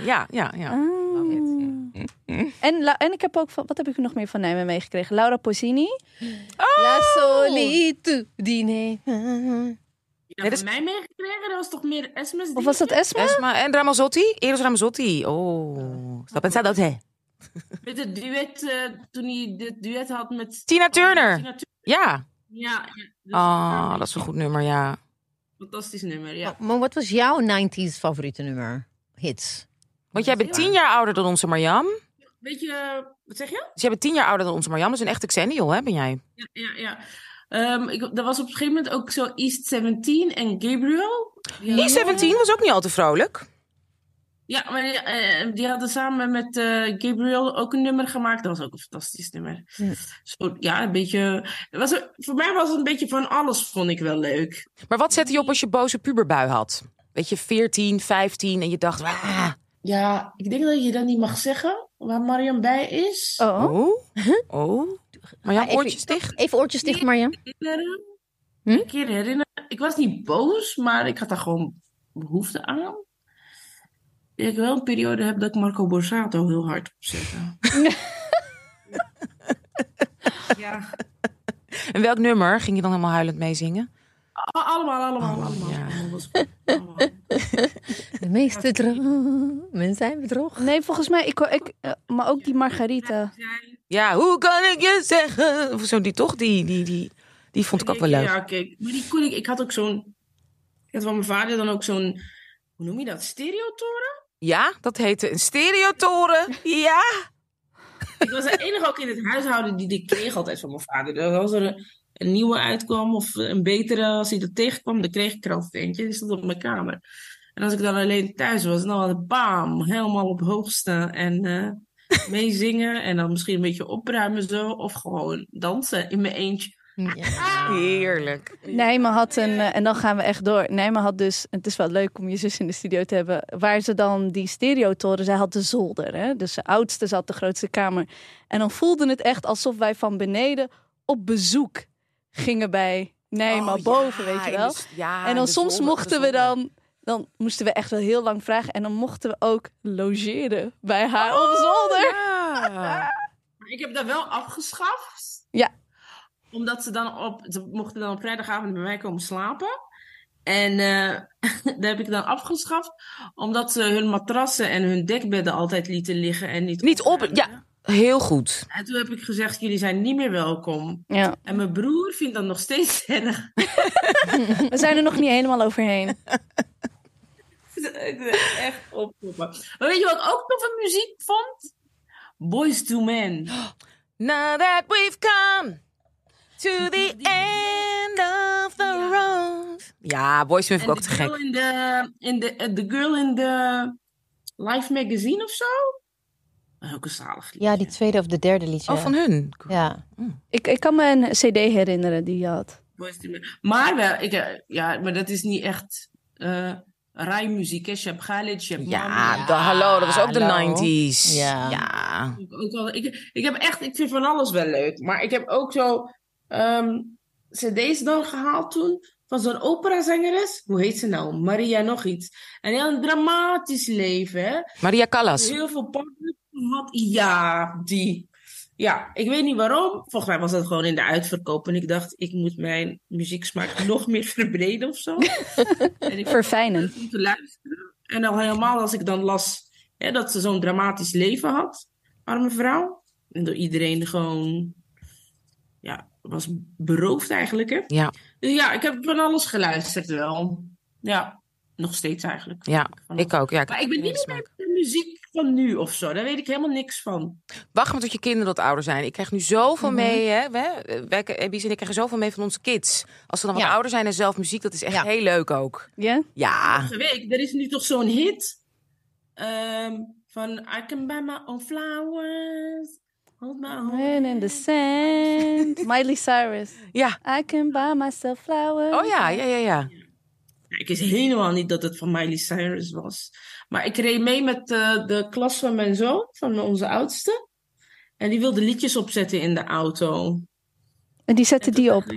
[SPEAKER 1] Ja, ja, ja. Love it, ja.
[SPEAKER 2] En, La- en ik heb ook van, wat heb ik nog meer van Nijmen meegekregen? Laura Pozzini.
[SPEAKER 3] La solitudine.
[SPEAKER 4] Je
[SPEAKER 1] Nee,
[SPEAKER 4] dat
[SPEAKER 1] dat
[SPEAKER 4] van mij meegekregen? Dat was toch meer Esmes?
[SPEAKER 2] Of was dat Esma?
[SPEAKER 1] Esma en Ramazzotti? Eros Ramazzotti. Oh, sta pensando a te.
[SPEAKER 4] Met het duet, eh, toen hij dit duet had met...
[SPEAKER 1] Tina Turner.
[SPEAKER 4] Tina Turner.
[SPEAKER 1] Ja.
[SPEAKER 4] Ja, ja. Dus
[SPEAKER 1] Oh, dat is een goed nummer, ja.
[SPEAKER 4] Fantastisch nummer, ja.
[SPEAKER 3] Maar wat was jouw 90s favoriete nummer? Hits.
[SPEAKER 1] Want jij bent tien jaar ouder dan onze Marjam.
[SPEAKER 4] Weet je, wat zeg je?
[SPEAKER 1] Dus jij bent tien jaar ouder dan onze Marjam. Dat is een echte Xennial, hè, ben jij?
[SPEAKER 4] Ja, ja, ja. Ehm, ik, er was op een gegeven moment ook zo East 17 en Gabriel. Hadden-
[SPEAKER 1] E17 was ook niet al te vrolijk.
[SPEAKER 4] Ja, maar die, eh, die hadden samen met eh, Gabriel ook een nummer gemaakt. Dat was ook een fantastisch nummer.
[SPEAKER 3] Ja.
[SPEAKER 4] Zo, ja, een beetje... Was, er- voor mij was het een beetje van alles, vond ik wel leuk.
[SPEAKER 1] Maar wat zette je op als je boze puberbui had? Weet je, 14, 15 en je dacht... Ah,
[SPEAKER 4] Ja, ik denk dat je dat niet mag zeggen, waar Mariam bij is.
[SPEAKER 2] Oh.
[SPEAKER 1] oh, oh.
[SPEAKER 3] Even-
[SPEAKER 1] oortjes dicht.
[SPEAKER 3] Even oortjes dicht,
[SPEAKER 4] herinneren.
[SPEAKER 3] Hm?
[SPEAKER 4] Een keer herinneren. Ik was niet boos, maar ik had daar gewoon behoefte aan. Ik wel een periode heb dat ik Marco Borsato heel hard opzette. ja.
[SPEAKER 1] En welk nummer ging je dan helemaal huilend meezingen?
[SPEAKER 4] Allemaal, allemaal, allemaal.
[SPEAKER 1] ja.
[SPEAKER 4] allemaal. Allemaal.
[SPEAKER 3] De meeste dromen zijn bedrog.
[SPEAKER 2] Nee, volgens mij, ik, ik, eh, maar ook die Margarita.
[SPEAKER 1] Ja, hoe kan ik je zeggen? Of zo, die toch? Die, die, die, die vond ik ook wel leuk.
[SPEAKER 4] Ja, kijk. Maar die kon ik... Ik had ook zo'n... Ik had van mijn vader dan ook zo'n... Hoe noem je dat? Stereotoren?
[SPEAKER 1] Ja, dat heette een stereotoren. Ja.
[SPEAKER 4] Ik was de enige ook in het huishouden die ik kreeg altijd van mijn vader. Dus als er een, nieuwe uitkwam of een betere, als hij er tegenkwam, dan kreeg ik er altijd eentje. Die stond op mijn kamer. En als ik dan alleen thuis was, dan was het bam, helemaal op hoogste. En eh meezingen en dan misschien een beetje opruimen zo. Of gewoon dansen in mijn eentje.
[SPEAKER 3] Ja.
[SPEAKER 1] Heerlijk.
[SPEAKER 2] Nijma had een, eh, en dan gaan we echt door. Nijma had dus, het is wel leuk om je zus in de studio te hebben, waar ze dan die stereotoren, zij had de zolder. Hè? Dus de oudste zat de grootste kamer. En dan voelde het echt alsof wij van beneden op bezoek gingen bij Nijma
[SPEAKER 1] Oh,
[SPEAKER 2] boven,
[SPEAKER 1] ja,
[SPEAKER 2] weet je wel.
[SPEAKER 1] de ja,
[SPEAKER 2] en dan soms
[SPEAKER 1] zolder,
[SPEAKER 2] mochten we dan, dan moesten we echt wel heel lang vragen. En dan mochten we ook logeren bij haar op zolder.
[SPEAKER 1] Ja.
[SPEAKER 4] Ik heb dat wel afgeschaft.
[SPEAKER 2] Ja.
[SPEAKER 4] Omdat ze dan op, ze mochten dan op vrijdagavond bij mij komen slapen. En eh dat heb ik dan afgeschaft, omdat ze hun matrassen en hun dekbedden altijd lieten liggen en niet
[SPEAKER 1] Niet op, ja, heel goed.
[SPEAKER 4] En toen heb ik gezegd, jullie zijn niet meer welkom.
[SPEAKER 2] Ja,
[SPEAKER 4] En mijn broer vindt dat nog steeds erg.
[SPEAKER 2] we zijn er nog niet helemaal overheen.
[SPEAKER 4] Echt opkoppen. Maar weet je wat ik ook toffe muziek vond? Boys to Men.
[SPEAKER 1] Now that we've come to the end of the road. Ja, Boys vind ik ook
[SPEAKER 4] the
[SPEAKER 1] te
[SPEAKER 4] girl
[SPEAKER 1] gek.
[SPEAKER 4] in the, in the, uh, the girl in the Life magazine of zo. Ook een zalig liedje.
[SPEAKER 3] Ja, die tweede of de derde liedje.
[SPEAKER 1] Oh, van hun.
[SPEAKER 3] Ja.
[SPEAKER 2] Ik, ik kan me een cd herinneren die je had.
[SPEAKER 4] Maar wel, ik, eh, ja, maar dat is niet echt eh rijmuziek. Hè. Je hebt Khalid, je hebt
[SPEAKER 1] Ja, de, hallo, dat was ook de
[SPEAKER 3] hallo.
[SPEAKER 1] 90s.
[SPEAKER 3] Ja.
[SPEAKER 1] ja.
[SPEAKER 4] Ik, ook wel, ik, ik heb echt, ik vind van alles wel leuk. Maar ik heb ook zo ehm, cd's dan gehaald toen. Van zo'n operazangeres. Hoe heet ze nou? Maria nog iets. En heel een dramatisch leven, hè.
[SPEAKER 1] Maria Callas.
[SPEAKER 4] Heel veel partners gehad. Ja, die. Ja, ik weet niet waarom. Volgens mij was dat gewoon in de uitverkoop. En ik dacht, ik moet mijn muzieksmaak nog meer verbreden of zo. en ik
[SPEAKER 2] Verfijnend.
[SPEAKER 4] om te luisteren. En al helemaal als ik dan las hè, dat ze zo'n dramatisch leven had, arme vrouw. En door iedereen gewoon, ja, was beroofd eigenlijk. Hè?
[SPEAKER 1] Ja,
[SPEAKER 4] Dus ja, ik heb van alles geluisterd wel. Ja, nog steeds eigenlijk.
[SPEAKER 1] ja, ik ook. Ja,
[SPEAKER 4] Maar ik ben niet meer met de muziek van nu of zo. Daar weet ik helemaal niks van.
[SPEAKER 1] Wacht maar tot je kinderen wat ouder zijn. Ik krijg nu zoveel
[SPEAKER 3] Mhm.
[SPEAKER 1] mee. Hè? Wij, wij, Ebies en ik krijgen zoveel mee van onze kids. Als ze dan wat
[SPEAKER 3] Ja.
[SPEAKER 1] ouder zijn en zelf muziek, dat is echt
[SPEAKER 3] Ja.
[SPEAKER 1] heel leuk ook.
[SPEAKER 2] Ja?
[SPEAKER 1] Ja,
[SPEAKER 4] Vorige week, er is nu toch zo'n hit ehm, van I can buy my own flowers. Hold my
[SPEAKER 2] Man in the sand. Miley Cyrus.
[SPEAKER 1] ja.
[SPEAKER 2] I can buy myself flowers.
[SPEAKER 1] Oh ja, ja, ja, ja.
[SPEAKER 4] Ja, Ik wist helemaal niet dat het van Miley Cyrus was. Maar ik reed mee met eh, de klas van mijn zoon, van onze oudste. En die wilde liedjes opzetten in de auto.
[SPEAKER 2] En die zette
[SPEAKER 4] En
[SPEAKER 2] die op.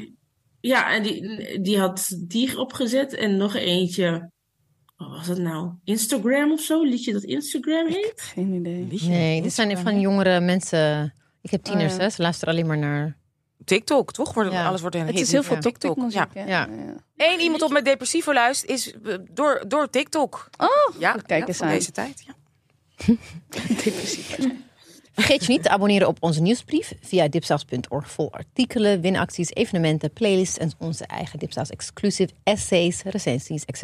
[SPEAKER 4] Ja, en die, die had die opgezet en nog eentje. Wat was het nou? Instagram of zo? Liedje dat Instagram heet?
[SPEAKER 2] Geen idee.
[SPEAKER 1] Liedje.
[SPEAKER 3] Nee, dit zijn van jongere mensen. Ik heb tieners,
[SPEAKER 2] Oh, ja.
[SPEAKER 3] hè. Ze luisteren alleen maar naar...
[SPEAKER 1] TikTok, toch? Wordt,
[SPEAKER 3] Ja.
[SPEAKER 1] Alles wordt een
[SPEAKER 2] Het
[SPEAKER 1] hit
[SPEAKER 2] is heel veel
[SPEAKER 1] Ja.
[SPEAKER 2] TikTok
[SPEAKER 1] Ja.
[SPEAKER 2] muziek. Ja.
[SPEAKER 3] Ja.
[SPEAKER 2] Ja.
[SPEAKER 1] Eén iemand op met depressieve luist is eh, door, door TikTok.
[SPEAKER 2] Oh,
[SPEAKER 1] Ja,
[SPEAKER 2] kijk eens
[SPEAKER 1] van
[SPEAKER 2] aan.
[SPEAKER 1] deze tijd. Ja.
[SPEAKER 3] Vergeet je niet te abonneren op onze nieuwsbrief via dipsaus.org. Vol artikelen, winacties, evenementen, playlists en onze eigen Dipsaus exclusive essays, recensies, etc.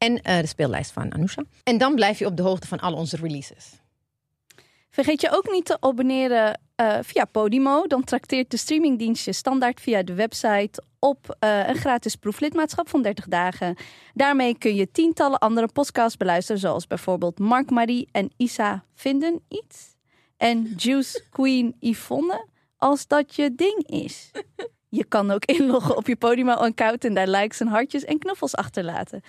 [SPEAKER 3] En eh, de speellijst van Anousha. En dan blijf je op de hoogte van al onze releases.
[SPEAKER 2] Vergeet je ook niet te abonneren eh, via Podimo. Dan trakteert de streamingdienst je standaard via de website op eh, een gratis proeflidmaatschap van 30 dagen. Daarmee kun je tientallen andere podcasts beluisteren, zoals bijvoorbeeld Mark Marie en Isa vinden iets. En Juice Queen Yvonne, als dat je ding is. Je kan ook inloggen op je Podimo-account en daar likes en hartjes en knuffels achterlaten.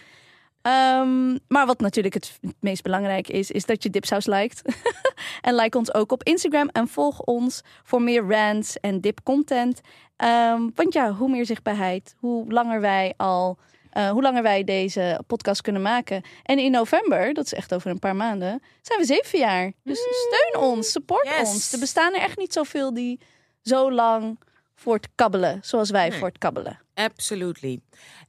[SPEAKER 2] Ehm, maar wat natuurlijk het, meest belangrijk is, is dat je Dipsaus liked. en like ons ook op Instagram en volg ons voor meer rants en dip content. Ehm, want ja, hoe meer zichtbaarheid, hoe langer wij al, eh, hoe langer wij deze podcast kunnen maken. En in november, dat is echt over een paar maanden, zijn we zeven jaar. Dus steun ons, support
[SPEAKER 1] Yes.
[SPEAKER 2] ons. Er bestaan er echt niet zoveel die zo lang voortkabbelen, zoals wij
[SPEAKER 3] Nee.
[SPEAKER 2] voortkabbelen.
[SPEAKER 1] Absolutely.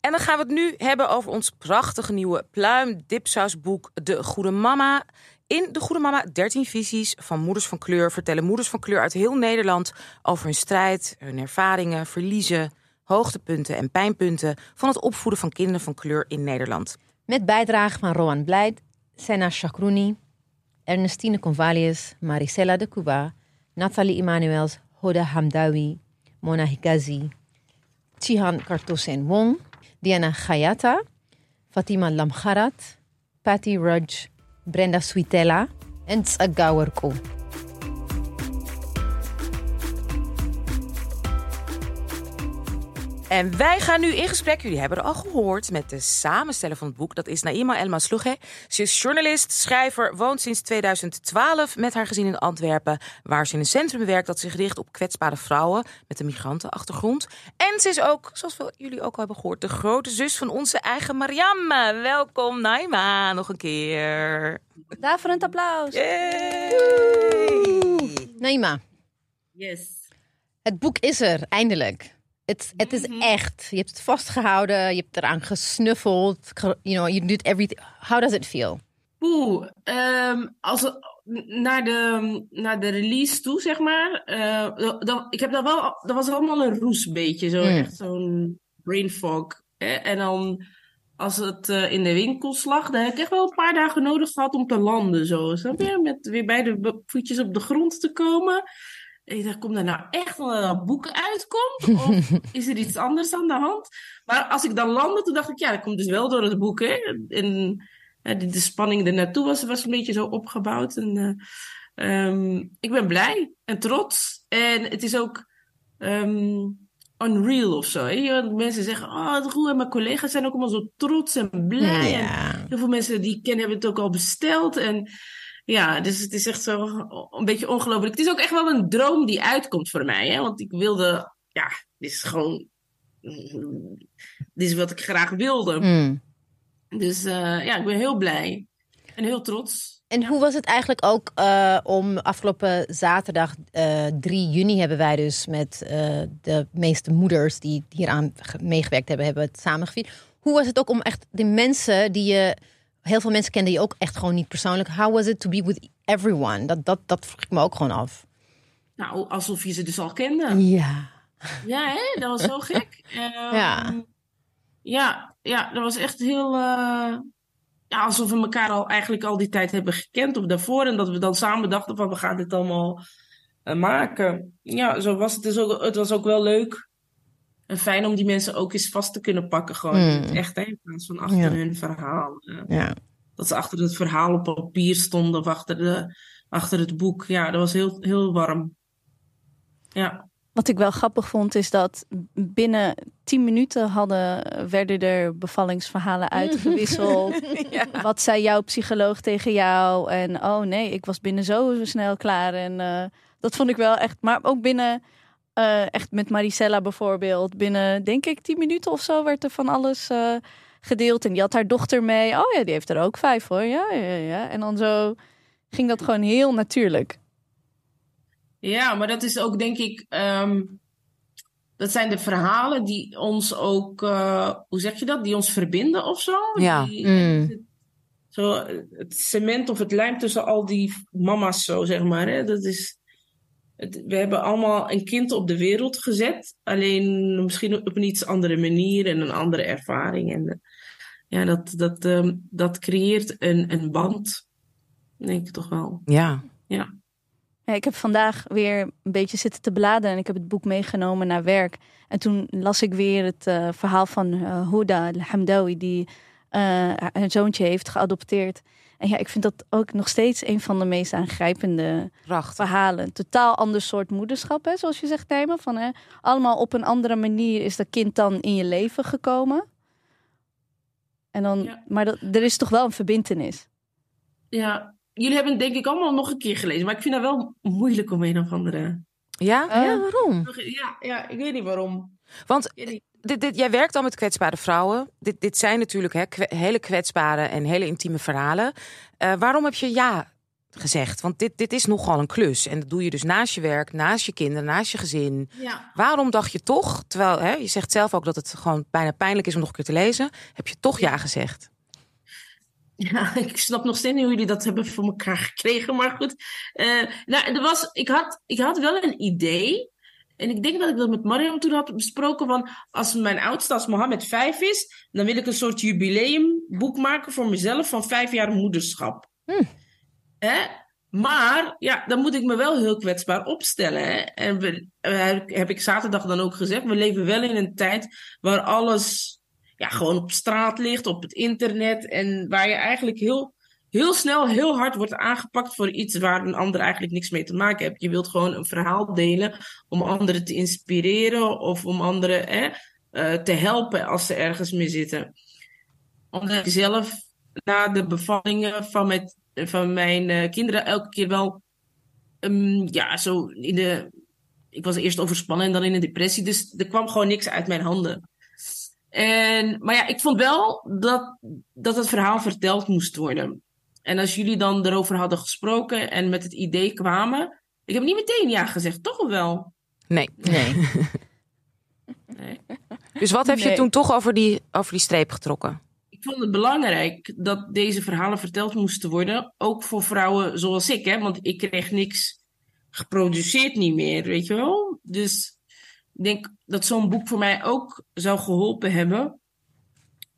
[SPEAKER 1] En dan gaan we het nu hebben over ons prachtige nieuwe pluim dipsausboek De Goede Mama. In De Goede Mama 13 visies van moeders van kleur vertellen moeders van kleur uit heel Nederland over hun strijd, hun ervaringen, verliezen, hoogtepunten en pijnpunten van het opvoeden van kinderen van kleur in Nederland.
[SPEAKER 3] Met bijdrage van Rowan Blijd, Senna Chakrouni, Ernestine Convalius, Maricela de Cuba, Nathalie Emanuels, Hoda Hamdawi, Mona Hikazi, Chihan Kartosen Wong, Diana Gayata, Fatima Lamgarat, Patty Rudge, Brenda Suitella en Tsagawarko.
[SPEAKER 1] En wij gaan nu in gesprek, jullie hebben er al gehoord, met de samensteller van het boek. Dat is Naima El Maslouche. Ze is journalist, schrijver, woont sinds 2012 met haar gezin in Antwerpen. Waar ze in een centrum werkt dat zich richt op kwetsbare vrouwen met een migrantenachtergrond. En ze is ook, zoals we jullie ook al hebben gehoord, de grote zus van onze eigen Mariam. Welkom Naima, nog een keer.
[SPEAKER 2] Daverend applaus.
[SPEAKER 1] Yay!
[SPEAKER 3] Naima,
[SPEAKER 4] Yes.
[SPEAKER 3] Het boek is er, eindelijk. Het, het is echt. Je hebt het vastgehouden, je hebt eraan gesnuffeld. ge- You know, you did everything. How does it feel?
[SPEAKER 4] Oeh, ehm, als naar, de, naar de release toe, zeg maar. eh, dan, ik heb daar wel, dat was allemaal een roes beetje, zo
[SPEAKER 3] Mm.
[SPEAKER 4] echt zo'n brain fog. Hè? En dan, als het eh, in de winkels lag, dan heb ik echt wel een paar dagen nodig gehad om te landen, zo. Snap je? Met weer beide be- voetjes op de grond te komen. En ik dacht, komt er nou echt dat boek uitkomt? Of is er iets anders aan de hand? Maar als ik dan landde, toen dacht ik, ja, dat komt dus wel door het boek, hè. En ja, de, de spanning er naartoe was, was een beetje zo opgebouwd. En, eh, ehm, ik ben blij en trots. En het is ook ehm, unreal of zo. Hè? Mensen zeggen, oh, het goed. En mijn collega's zijn ook allemaal zo trots en blij. En
[SPEAKER 3] Ja.
[SPEAKER 4] heel veel mensen die ik ken hebben het ook al besteld. En ja, dus het is echt zo een beetje ongelooflijk. Het is ook echt wel een droom die uitkomt voor mij. Hè? Want ik wilde, ja, dit is gewoon, mm, dit is wat ik graag wilde.
[SPEAKER 3] Mm.
[SPEAKER 4] Dus eh, ja, ik ben heel blij en heel trots.
[SPEAKER 3] En hoe was het eigenlijk ook eh, om afgelopen zaterdag, eh 3 juni, hebben wij dus met de meeste moeders die hieraan ge- meegewerkt hebben, hebben het samengevierd. Hoe was het ook om echt de mensen die je, heel veel mensen kende je ook echt gewoon niet persoonlijk. How was it to be with everyone? Dat, dat, dat vroeg ik me ook gewoon af.
[SPEAKER 4] Nou, alsof je ze dus al kende.
[SPEAKER 3] Ja.
[SPEAKER 4] Ja, hè? dat was zo gek. Ehm,
[SPEAKER 3] Ja.
[SPEAKER 4] ja, ja, dat was echt heel. eh, ja, alsof we elkaar al eigenlijk al die tijd hebben gekend of daarvoor. En dat we dan samen dachten van we gaan dit allemaal eh, maken. Ja, zo was het. Dus ook, het was ook wel leuk. En fijn om die mensen ook eens vast te kunnen pakken. Gewoon in het
[SPEAKER 3] Mm.
[SPEAKER 4] echt, hè, in plaats van achter
[SPEAKER 3] Ja.
[SPEAKER 4] hun verhaal. Eh,
[SPEAKER 3] ja.
[SPEAKER 4] dat ze achter het verhaal op papier stonden of achter, de, achter het boek. Ja, dat was heel, heel warm. Ja.
[SPEAKER 2] Wat ik wel grappig vond, is dat binnen 10 minuten hadden, werden er bevallingsverhalen uitgewisseld. Wat zei jouw psycholoog tegen jou? En oh nee, ik was binnen zo snel klaar. En eh, dat vond ik wel echt. Maar ook binnen, eh, echt met Maricella bijvoorbeeld. Binnen, denk ik, 10 minuten of zo werd er van alles eh, gedeeld. En die had haar dochter mee. Oh ja, die heeft er ook vijf hoor. Ja, ja, ja. En dan zo ging dat gewoon heel natuurlijk.
[SPEAKER 4] Ja, maar dat is ook denk ik. ehm, dat zijn de verhalen die ons ook. eh, hoe zeg je dat? Die ons verbinden of zo.
[SPEAKER 1] Ja.
[SPEAKER 4] Die-
[SPEAKER 3] Mm.
[SPEAKER 4] Zo, het cement of het lijm tussen al die mama's, zo zeg maar. Hè? Dat is. Het, we hebben allemaal een kind op de wereld gezet. Alleen misschien op een iets andere manier en een andere ervaring. En ja, dat, dat, ehm, dat creëert een, een band. Denk ik toch wel.
[SPEAKER 1] Ja.
[SPEAKER 2] Ja, ik heb vandaag weer een beetje zitten te bladeren en ik heb het boek meegenomen naar werk. En toen las ik weer het eh, verhaal van eh Huda al-Hamdawi, die eh, haar zoontje heeft geadopteerd. En ja, ik vind dat ook nog steeds een van de meest aangrijpende
[SPEAKER 1] Prachtig.
[SPEAKER 2] verhalen. Een totaal ander soort moederschap, hè, zoals je zegt, Nijma. Van, hè, allemaal op een andere manier is dat kind dan in je leven gekomen. En dan,
[SPEAKER 4] Ja.
[SPEAKER 2] Maar dat, er is toch wel een verbintenis.
[SPEAKER 4] Ja, jullie hebben het denk ik allemaal nog een keer gelezen, maar ik vind dat wel moeilijk om een of andere.
[SPEAKER 1] Ja?
[SPEAKER 2] Eh,
[SPEAKER 3] ja, waarom?
[SPEAKER 4] Ja, ja, ik weet niet waarom.
[SPEAKER 1] Want
[SPEAKER 4] Ik weet niet.
[SPEAKER 1] Dit, dit, jij werkt al met kwetsbare vrouwen. Dit, dit zijn natuurlijk hè, kwe- hele kwetsbare en hele intieme verhalen. Eh, waarom heb je ja gezegd? Want dit, dit is nogal een klus. En dat doe je dus naast je werk, naast je kinderen, naast je gezin.
[SPEAKER 4] Ja.
[SPEAKER 1] Waarom dacht je toch, terwijl hè, je zegt zelf ook dat het gewoon bijna pijnlijk is om nog een keer te lezen, heb je toch ja gezegd?
[SPEAKER 4] Ja, ik snap nog steeds niet hoe jullie dat hebben voor elkaar gekregen, maar goed. Eh, nou, er was, ik, had, ik had wel een idee. En ik denk dat ik dat met Mariam toen had besproken van... als mijn oudste, als Mohammed vijf is... dan wil ik een soort jubileumboek maken voor mezelf van vijf jaar moederschap.
[SPEAKER 3] Hm.
[SPEAKER 4] Hè? Maar ja, dan moet ik me wel heel kwetsbaar opstellen. Hè? En we, heb ik zaterdag dan ook gezegd... we leven wel in een tijd waar alles ja, gewoon op straat ligt, op het internet. En waar je eigenlijk heel, heel snel, heel hard wordt aangepakt voor iets waar een ander eigenlijk niks mee te maken heeft. Je wilt gewoon een verhaal delen om anderen te inspireren of om anderen eh, te helpen als ze ergens mee zitten. Omdat ik zelf na de bevallingen van van mijn eh, kinderen elke keer wel, ehm, ja, zo in de. Ik was eerst overspannen en dan in een depressie, dus er kwam gewoon niks uit mijn handen. En, maar ja, ik vond wel dat, dat het verhaal verteld moest worden. En als jullie dan erover hadden gesproken en met het idee kwamen. Ik heb niet meteen ja gezegd, toch of wel?
[SPEAKER 1] Nee.
[SPEAKER 3] Nee.
[SPEAKER 4] Nee.
[SPEAKER 1] Dus wat heb je
[SPEAKER 2] Nee.
[SPEAKER 1] toen toch over die, over die streep getrokken?
[SPEAKER 4] Ik vond het belangrijk dat deze verhalen verteld moesten worden. Ook voor vrouwen zoals ik, hè? want ik kreeg niks geproduceerd niet meer, weet je wel. Dus ik denk dat zo'n boek voor mij ook zou geholpen hebben.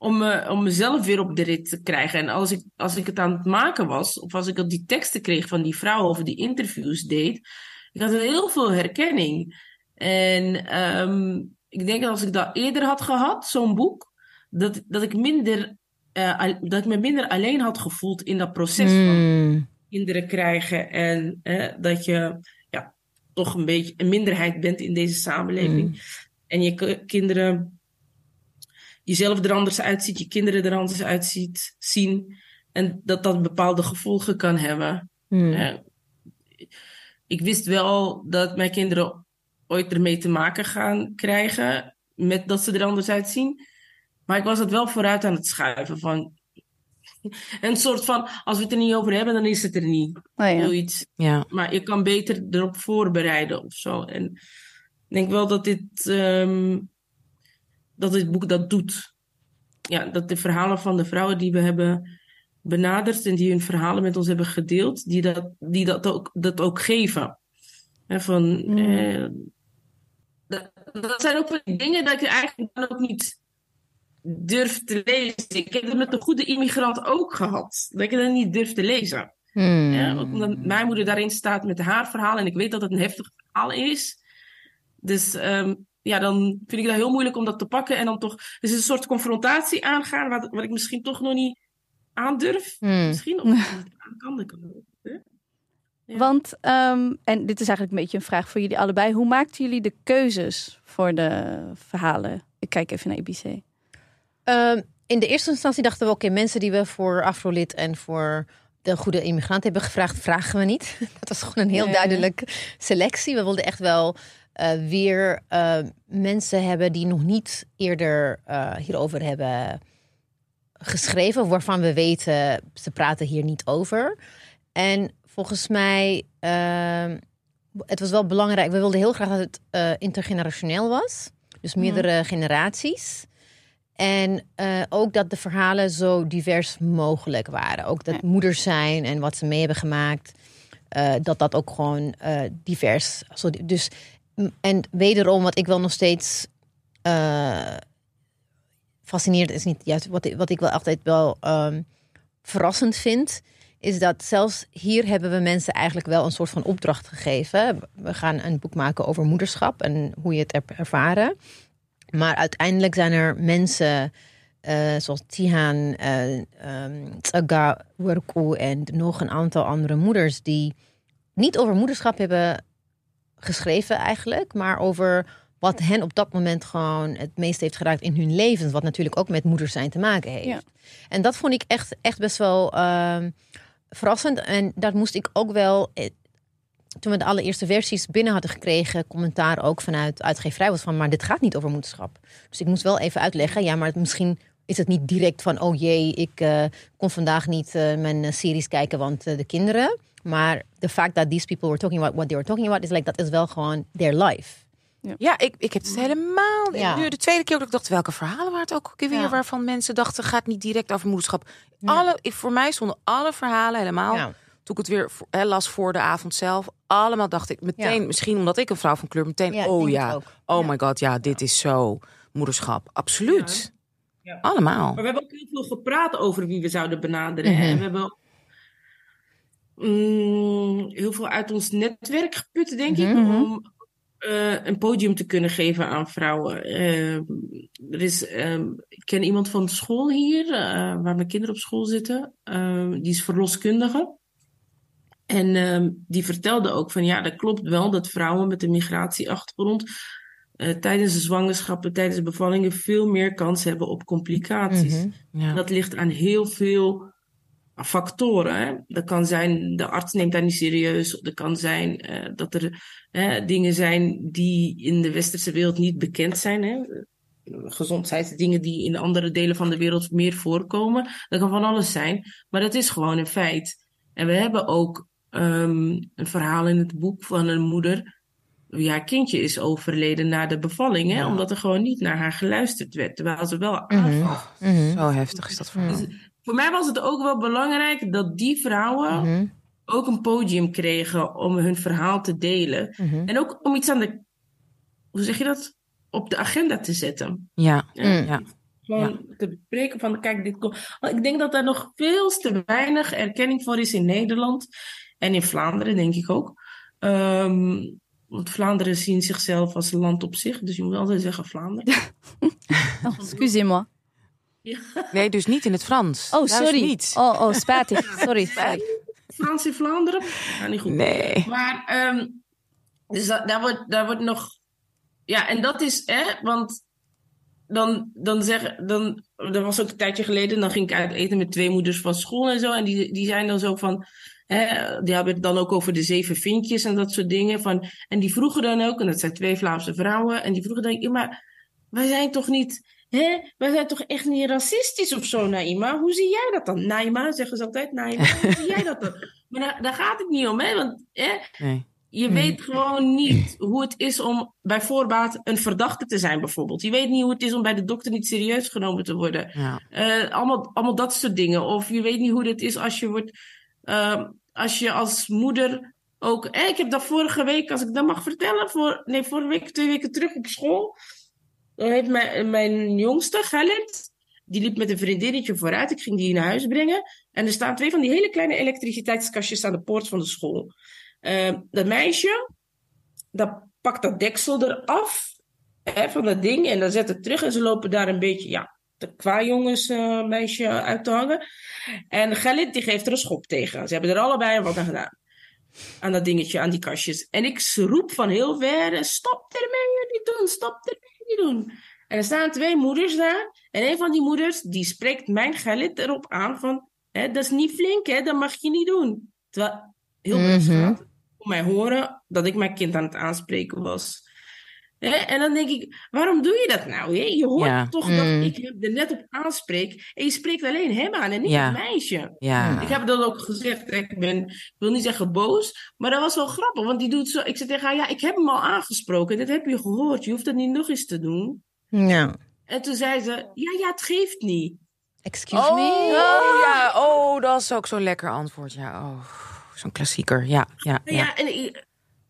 [SPEAKER 4] Om, me, om mezelf weer op de rit te krijgen. En als ik, als ik het aan het maken was, of als ik al die teksten kreeg van die vrouwen of die interviews deed, ik had heel veel herkenning. En ehm, ik denk dat als ik dat eerder had gehad, zo'n boek, dat, dat, ik minder, eh, dat ik me minder alleen had gevoeld in dat proces van
[SPEAKER 3] Hmm.
[SPEAKER 4] kinderen krijgen. En eh, dat je ja, toch een beetje een minderheid bent in deze samenleving. En je kinderen, jezelf er anders uitziet, je kinderen er anders uitziet, zien. En dat dat bepaalde gevolgen kan hebben.
[SPEAKER 3] Hmm.
[SPEAKER 4] Eh, ik wist wel dat mijn kinderen ooit ermee te maken gaan krijgen. Met dat ze er anders uitzien. Maar ik was het wel vooruit aan het schuiven. Van een soort van: als we het er niet over hebben, dan is het er niet.
[SPEAKER 2] Oh ja.
[SPEAKER 4] Zoiets.
[SPEAKER 1] Ja.
[SPEAKER 4] Maar je kan beter erop voorbereiden of zo. En ik denk wel dat dit, ehm, dat dit boek dat doet. Ja, dat de verhalen van de vrouwen die we hebben benaderd en die hun verhalen met ons hebben gedeeld, die dat, die dat, ook, dat ook geven. Van,
[SPEAKER 2] Mm.
[SPEAKER 4] eh, dat, dat zijn ook dingen dat ik eigenlijk dan ook niet durf te lezen. Ik heb het met de goede immigrant ook gehad. Dat ik dan niet durf te lezen. Ja, ook omdat mijn moeder daarin staat met haar verhaal en ik weet dat het een heftig verhaal is. Dus ehm, ja, dan vind ik dat heel moeilijk om dat te pakken en dan toch. Dus een soort confrontatie aangaan, wat, wat ik misschien toch nog niet aandurf.
[SPEAKER 3] Hmm.
[SPEAKER 4] Misschien of ik niet aan kan. dat kan ook, hè? Ja.
[SPEAKER 2] Want, ehm, en dit is eigenlijk een beetje een vraag voor jullie allebei. Hoe maakten jullie de keuzes voor de verhalen? Ik kijk even naar IBC.
[SPEAKER 3] Ehm, in de eerste instantie dachten we, oké, mensen die we voor Afrolid en voor de goede immigrant hebben gevraagd, vragen we niet. Dat was gewoon een heel
[SPEAKER 2] Ja.
[SPEAKER 3] duidelijk selectie. We wilden echt wel eh, weer eh, mensen hebben die nog niet eerder eh, hierover hebben geschreven, waarvan we weten, ze praten hier niet over. En volgens mij, ehm, het was wel belangrijk, we wilden heel graag dat het intergenerationeel was. Dus meerdere generaties. En eh, ook dat de verhalen zo divers mogelijk waren. Ook dat
[SPEAKER 2] Ja.
[SPEAKER 3] moeders zijn en wat ze mee hebben gemaakt. eh, dat dat ook gewoon eh, divers. Zo, dus, en wederom, wat ik wel nog steeds fascinerend is niet juist wat ik, wat ik wel altijd wel ehm, verrassend vind. Is dat zelfs hier hebben we mensen eigenlijk wel een soort van opdracht gegeven. We gaan een boek maken over moederschap en hoe je het hebt ervaren. Maar uiteindelijk zijn er mensen eh, zoals Tihan, eh um, Tsaga, Werku en nog een aantal andere moeders die niet over moederschap hebben geschreven eigenlijk, maar over wat hen op dat moment gewoon het meest heeft geraakt in hun levens, wat natuurlijk ook met moeders zijn te maken heeft.
[SPEAKER 2] Ja.
[SPEAKER 3] En dat vond ik echt, echt best wel ehm, verrassend en dat moest ik ook wel eh, toen we de allereerste versies binnen hadden gekregen, commentaar ook vanuit uitgeverij was van, maar dit gaat niet over moederschap. Dus ik moest wel even uitleggen, ja, maar misschien is het niet direct van, oh jee, ik eh, kon vandaag niet eh, mijn eh, series kijken, want de kinderen. Maar the fact that these people were talking about what they were talking about, is like, dat is wel gewoon their life.
[SPEAKER 1] Ja, ik, ik heb het helemaal.
[SPEAKER 3] Ja.
[SPEAKER 1] Nu de tweede keer dat ik dacht, welke verhalen waren het ook weer
[SPEAKER 3] Ja.
[SPEAKER 1] waarvan mensen dachten, gaat niet direct over moederschap. Alle, ik, voor mij stonden alle verhalen helemaal. Toen ik het weer hè, las voor de avond zelf, allemaal dacht ik meteen,
[SPEAKER 3] Ja.
[SPEAKER 1] misschien omdat ik een vrouw van kleur, meteen,
[SPEAKER 3] Ja,
[SPEAKER 1] oh
[SPEAKER 3] het
[SPEAKER 1] ja, oh
[SPEAKER 3] Ja.
[SPEAKER 1] my god, ja, dit is zo moederschap. Absoluut.
[SPEAKER 4] Ja.
[SPEAKER 1] Allemaal.
[SPEAKER 4] Maar we hebben ook heel veel gepraat over wie we zouden benaderen. hè.
[SPEAKER 3] Mhm.
[SPEAKER 4] En we hebben ook, mm, heel veel uit ons netwerk geput, denk ik,
[SPEAKER 3] Mhm.
[SPEAKER 4] om eh, een podium te kunnen geven aan vrouwen. Eh, er is, ehm, ik ken iemand van school hier, eh, waar mijn kinderen op school zitten. Ehm, die is verloskundige. En ehm, die vertelde ook van ja, dat klopt wel dat vrouwen met een migratieachtergrond eh, tijdens de zwangerschappen, tijdens de bevallingen veel meer kans hebben op complicaties.
[SPEAKER 3] Mhm.
[SPEAKER 1] Ja.
[SPEAKER 4] Dat ligt aan heel veel factoren. Hè? Dat kan zijn, de arts neemt dat niet serieus. Dat kan zijn eh, dat er dingen zijn die in de westerse wereld niet bekend zijn. Hè? Gezondheidsdingen die in andere delen van de wereld meer voorkomen. Dat kan van alles zijn. Maar dat is gewoon een feit. En we hebben ook ehm, een verhaal in het boek van een moeder ja, kindje is overleden na de bevalling, hè?
[SPEAKER 1] Ja.
[SPEAKER 4] omdat er gewoon niet naar haar geluisterd werd, terwijl ze wel
[SPEAKER 3] Mhm.
[SPEAKER 4] aangaf.
[SPEAKER 3] Mhm.
[SPEAKER 1] Zo heftig is dat verhaal.
[SPEAKER 4] Dus voor mij was het ook wel belangrijk dat die vrouwen
[SPEAKER 3] Mhm.
[SPEAKER 4] ook een podium kregen om hun verhaal te delen.
[SPEAKER 3] Mhm.
[SPEAKER 4] En ook om iets aan de, hoe zeg je dat, op de agenda te zetten.
[SPEAKER 1] Ja, ja.
[SPEAKER 4] Gewoon te bespreken van, kijk, dit komt. Ik denk dat daar nog veel te weinig erkenning voor is in Nederland. En in Vlaanderen, denk ik ook. Ehm, want Vlaanderen zien zichzelf als een land op zich. Dus je moet altijd zeggen Vlaanderen.
[SPEAKER 2] Oh, excusez-moi.
[SPEAKER 4] Ja.
[SPEAKER 1] Nee, dus niet in het Frans.
[SPEAKER 2] Oh, sorry.
[SPEAKER 1] niet.
[SPEAKER 2] Oh, oh, spijtig. Sorry. sorry.
[SPEAKER 4] Frans in Vlaanderen? Ja, niet goed.
[SPEAKER 1] Nee.
[SPEAKER 4] Maar, ehm, dus da- daar, wordt, daar wordt nog. Ja, en dat is, hè, want dan, dan zeggen, dan, dat was ook een tijdje geleden, dan ging ik uit eten met twee moeders van school en zo. En die, die zijn dan zo van, hè, die hebben het dan ook over de zeven vinkjes en dat soort dingen. Van, en die vroegen dan ook, en dat zijn twee Vlaamse vrouwen, en die vroegen dan, ja, maar wij zijn toch niet, hè, wij zijn toch echt niet racistisch of zo, Naima? Hoe zie jij dat dan? Naima, zeggen ze altijd, Naima, hoe zie jij dat dan? Maar daar, daar gaat het niet om, hè, want, hè,
[SPEAKER 1] Nee.
[SPEAKER 4] je weet gewoon niet hoe het is om bij voorbaat een verdachte te zijn, bijvoorbeeld. Je weet niet hoe het is om bij de dokter niet serieus genomen te worden.
[SPEAKER 1] Ja.
[SPEAKER 4] Eh, allemaal, allemaal dat soort dingen. Of je weet niet hoe het is als je wordt. Ehm, als je als moeder ook. Ik heb dat vorige week, als ik dat mag vertellen. Voor, nee, vorige week, twee weken terug op school. Dan heeft mijn, mijn jongste, Galit. Die liep met een vriendinnetje vooruit. Ik ging die naar huis brengen. En er staan twee van die hele kleine elektriciteitskastjes aan de poort van de school. Eh, dat meisje, dat pakt dat deksel eraf hè, van dat ding en dan zet het terug en ze lopen daar een beetje, ja, de kwajongens eh meisje uit te hangen. En Galit die geeft er een schop tegen. Ze hebben er allebei wat aan gedaan. Aan dat dingetje, aan die kastjes. En ik roep van heel ver, stop ermee niet doen, stop ermee niet doen. En er staan twee moeders daar. En een van die moeders, die spreekt mijn Galit erop aan van, hè, dat is niet flink, hè, dat mag je niet doen. Terwijl heel veel kon mij horen dat ik mijn kind aan het aanspreken was. Hè? En dan denk ik, waarom doe je dat nou? Hè? Je hoort
[SPEAKER 1] Ja.
[SPEAKER 4] toch
[SPEAKER 3] Mm.
[SPEAKER 4] dat ik er net op aanspreek. En je spreekt alleen hem aan en niet
[SPEAKER 1] Ja.
[SPEAKER 4] het meisje.
[SPEAKER 1] Ja.
[SPEAKER 4] Ik heb dat ook gezegd. hè. Ik, ben, ik wil niet zeggen boos, maar dat was wel grappig. Want die doet zo. Ik zei tegen haar, ja, ik heb hem al aangesproken. Dit heb je gehoord. Je hoeft dat niet nog eens te doen.
[SPEAKER 3] Ja.
[SPEAKER 4] En toen zei ze, ja, ja, het geeft niet.
[SPEAKER 3] Excuse
[SPEAKER 1] Oh,
[SPEAKER 3] me?
[SPEAKER 1] ja. Oh, dat is ook zo'n lekker antwoord. Ja, oh. Zo'n klassieker. Ja, ja,
[SPEAKER 4] Nou
[SPEAKER 1] ja.
[SPEAKER 4] ja, en, ik,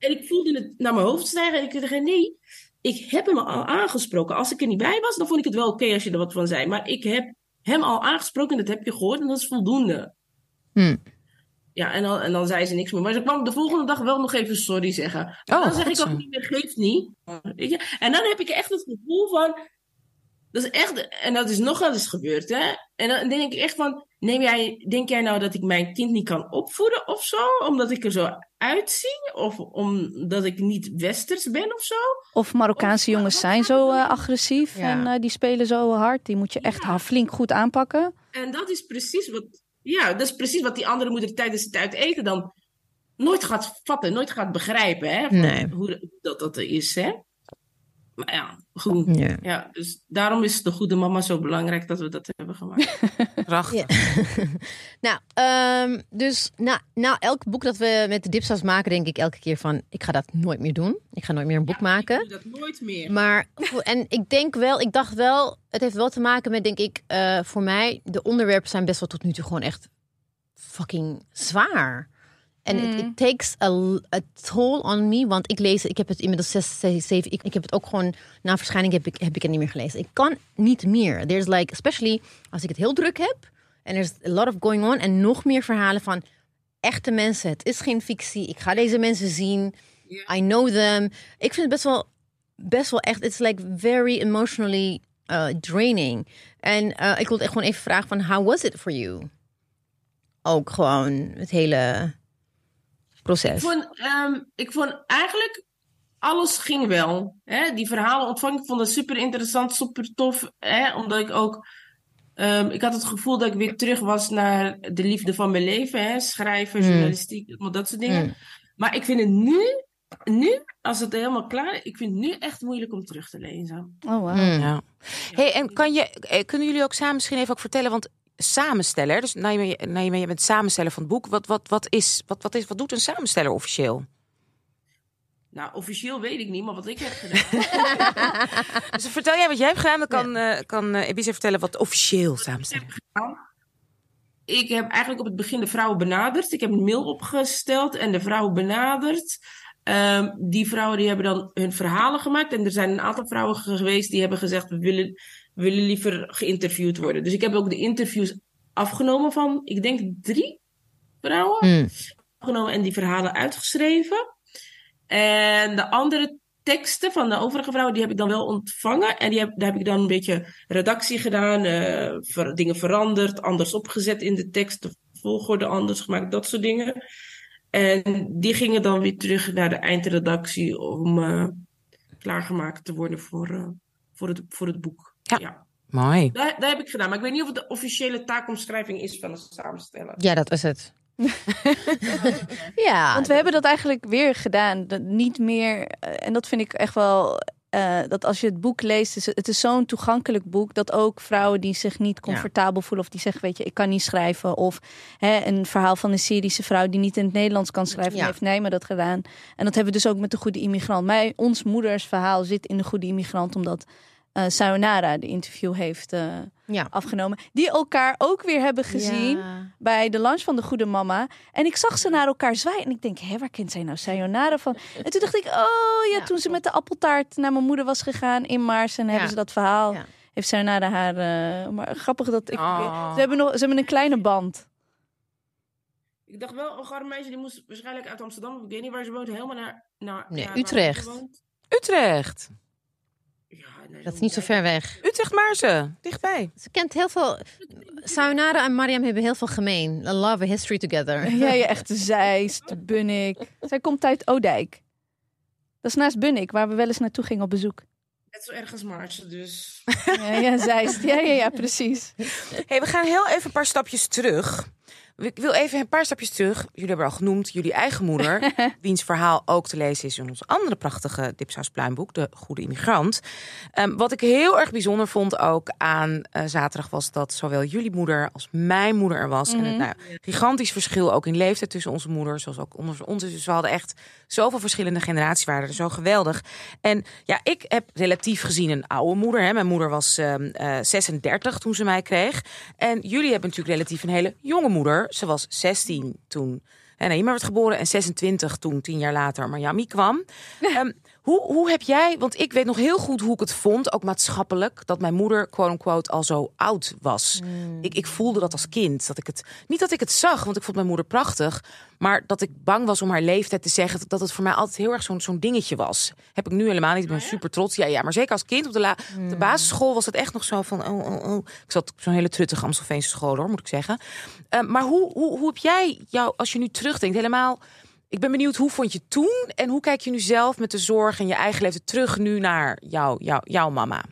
[SPEAKER 4] en ik voelde het naar mijn hoofd stijgen. En ik dacht, nee, ik heb hem al aangesproken. Als ik er niet bij was, dan vond ik het wel oké als je er wat van zei. Maar ik heb hem al aangesproken en dat heb je gehoord en dat is voldoende.
[SPEAKER 3] Hm.
[SPEAKER 4] Ja, en dan, en dan zei ze niks meer. Maar ze kwam de volgende dag wel nog even sorry zeggen.
[SPEAKER 1] Oh,
[SPEAKER 4] dan zeg ik ook niet meer, geeft niet. Weet je? En dan heb ik echt het gevoel van... Dat is echt... En dat is nog wel eens gebeurd, hè. En dan denk ik echt van... Neem jij, denk jij nou dat ik mijn kind niet kan opvoeden of zo? Omdat ik er zo uitzie? Of omdat ik niet westers ben of zo?
[SPEAKER 2] Of Marokkaanse jongens zijn zo eh, agressief
[SPEAKER 3] Ja.
[SPEAKER 2] en eh, die spelen zo hard. Die moet je echt flink goed aanpakken.
[SPEAKER 4] En dat is precies wat... Ja, dat is precies wat die andere moeder tijdens het uit eten dan... Nooit gaat vatten, nooit gaat begrijpen, hè.
[SPEAKER 3] Nee.
[SPEAKER 4] Hoe dat dat er is, hè. Maar ja, goed.
[SPEAKER 3] Ja.
[SPEAKER 4] Ja, dus daarom is de goede mama zo belangrijk dat we dat hebben gemaakt.
[SPEAKER 1] Prachtig.
[SPEAKER 3] Nou, ehm, dus na, na elk boek dat we met de dipsaus maken, denk ik elke keer van, ik ga dat nooit meer doen. Ik ga nooit meer een boek maken.
[SPEAKER 4] Ik doe dat nooit meer.
[SPEAKER 3] Maar, en ik denk wel, ik dacht wel, het heeft wel te maken met, denk ik, eh, voor mij, de onderwerpen zijn best wel tot nu toe gewoon echt fucking zwaar. En it, it takes a, a toll on me, want ik lees, ik heb het inmiddels zes, zeven, ik, ik heb het ook gewoon, na verschijning heb ik, heb ik het niet meer gelezen. Ik kan niet meer. There's like, especially als ik het heel druk heb, en er is a lot of going on, en nog meer verhalen van echte mensen. Het is geen fictie. Ik ga deze mensen zien. I know them. Ik vind het best wel, best wel echt. It's like very emotionally uh, draining. En uh, ik wilde echt gewoon even vragen van, how was it for you? Ook gewoon het hele proces.
[SPEAKER 4] Ik vond, ehm, ik vond eigenlijk alles ging wel. Hè? Die verhalen ontvangen, ik vond het super interessant, super tof. Hè? Omdat ik ook, ehm, ik had het gevoel dat ik weer terug was naar de liefde van mijn leven. Hè? Schrijven,
[SPEAKER 3] Mm.
[SPEAKER 4] journalistiek, allemaal dat soort dingen.
[SPEAKER 3] Mm.
[SPEAKER 4] Maar ik vind het nu, nu, als het helemaal klaar is, ik vind het nu echt moeilijk om terug te lezen.
[SPEAKER 2] Oh, wow.
[SPEAKER 3] Mm.
[SPEAKER 1] Ja. Hey, en kan je, eh, kunnen jullie ook samen misschien even ook vertellen, want samensteller, dus Naima, je- Naima, je bent samensteller van het boek. Wat, wat, wat, is, wat, wat, is, wat doet een samensteller officieel?
[SPEAKER 4] Nou, officieel weet ik niet, maar wat ik heb gedaan.
[SPEAKER 1] Dus vertel jij wat jij hebt gedaan, dan kan, eh kan eh, Ibiza vertellen wat officieel samenstellen.
[SPEAKER 4] ik heb eigenlijk op het begin de vrouwen benaderd. Ik heb een mail opgesteld en de vrouwen benaderd. Ehm, die vrouwen die hebben dan hun verhalen gemaakt. En er zijn een aantal vrouwen geweest die hebben gezegd: we willen, willen liever geïnterviewd worden. Dus ik heb ook de interviews afgenomen van, ik denk drie vrouwen.
[SPEAKER 3] Hmm.
[SPEAKER 4] Afgenomen en die verhalen uitgeschreven. En de andere teksten van de overige vrouwen, die heb ik dan wel ontvangen. En die heb, daar heb ik dan een beetje redactie gedaan, eh, ver- dingen veranderd, anders opgezet in de tekst, de volgorde anders gemaakt, dat soort dingen. En die gingen dan weer terug naar de eindredactie om eh, klaargemaakt te worden voor, eh, voor, het, voor het boek.
[SPEAKER 1] Ja. Mooi.
[SPEAKER 4] Daar, daar heb ik gedaan. Maar ik weet niet of het de officiële taakomschrijving is van het samenstellen.
[SPEAKER 3] Ja, dat is het. ja.
[SPEAKER 2] Want we hebben dat eigenlijk weer gedaan. Dat niet meer, eh, en dat vind ik echt wel. eh, dat als je het boek leest, is het, is zo'n toegankelijk boek dat ook vrouwen die zich niet comfortabel voelen of die zeggen, weet je, ik kan niet schrijven, of hè, een verhaal van een Syrische vrouw die niet in het Nederlands kan schrijven,
[SPEAKER 3] Ja.
[SPEAKER 2] heeft Nijma dat gedaan. En dat hebben we dus ook met de Goede Immigrant. Mij, ons moeders verhaal zit in de Goede Immigrant, omdat eh Sayonara de interview heeft eh,
[SPEAKER 3] ja.
[SPEAKER 2] afgenomen, die elkaar ook weer hebben gezien
[SPEAKER 3] Ja.
[SPEAKER 2] bij de lunch van de Goede Mama. En ik zag ze naar elkaar zwaaien. En ik denk, hé, waar kent zij nou Sayonara van? En toen dacht ik, oh ja,
[SPEAKER 3] Ja,
[SPEAKER 2] toen ze met de appeltaart naar mijn moeder was gegaan in Mars. En hebben ze dat verhaal.
[SPEAKER 3] Ja.
[SPEAKER 2] Heeft Sayonara haar... eh, maar grappig dat ik...
[SPEAKER 1] Oh.
[SPEAKER 2] Ze, hebben nog, ze hebben een kleine band.
[SPEAKER 4] Ik dacht wel, een garde meisje die moest waarschijnlijk uit Amsterdam, of ik weet niet waar ze woont, helemaal naar, naar,
[SPEAKER 3] Nee,
[SPEAKER 4] naar
[SPEAKER 3] Utrecht.
[SPEAKER 1] Utrecht.
[SPEAKER 4] Ja, nee,
[SPEAKER 3] Dat is niet zo ver weg.
[SPEAKER 1] Utrecht Maarsen. Dichtbij.
[SPEAKER 3] Ze kent heel veel. Sayonara en Mariam hebben heel veel gemeen. A love a history together.
[SPEAKER 2] Ja, ja, echt Zeist, Bunnik. Zij komt uit Oudijk. Dat is naast Bunnik, waar we wel eens naartoe gingen op bezoek.
[SPEAKER 4] Net zo erg als Maartje, dus.
[SPEAKER 2] Ja, ja Zeist. Ja, ja, ja, precies.
[SPEAKER 1] Hey, we gaan heel even een paar stapjes terug. Ik wil even een paar stapjes terug. Jullie hebben al genoemd jullie eigen moeder, wiens verhaal ook te lezen is in ons andere prachtige Dipsaus Pluimboek, De Goede Immigrant. Ehm, wat ik heel erg bijzonder vond ook aan eh, zaterdag was dat zowel jullie moeder als mijn moeder er was. En het nou, gigantisch verschil ook in leeftijd tussen onze moeders, zoals ook onder ons. is. Dus we hadden echt zoveel verschillende generaties, waren er zo geweldig. En ja, ik heb relatief gezien een oude moeder. Hè. Mijn moeder was ehm, eh, 36 toen ze mij kreeg. En jullie hebben natuurlijk relatief een hele jonge moeder. Ze was 16 toen en Naima werd geboren en 26 toen, tien jaar later, Miami kwam. Ehm, hoe, hoe heb jij, want ik weet nog heel goed hoe ik het vond, ook maatschappelijk, dat mijn moeder, quote-unquote, al zo oud was. Ik, ik voelde dat als kind. Dat ik het, niet dat ik het zag, want ik vond mijn moeder prachtig, maar dat ik bang was om haar leeftijd te zeggen, dat het voor mij altijd heel erg zo'n zo'n dingetje was. Heb ik nu helemaal niet, ik ben super trots. Ja, ja, maar zeker als kind op de, la, de basisschool was het echt nog zo van, oh, oh, oh. Ik zat op zo'n hele truttige Amstelveense school hoor, moet ik zeggen. Eh, maar hoe, hoe, hoe heb jij jou, als je nu terugdenkt, helemaal... Ik ben benieuwd, hoe vond je toen en hoe kijk je nu zelf met de zorg en je eigen leven terug nu naar jou, jou, jouw mama?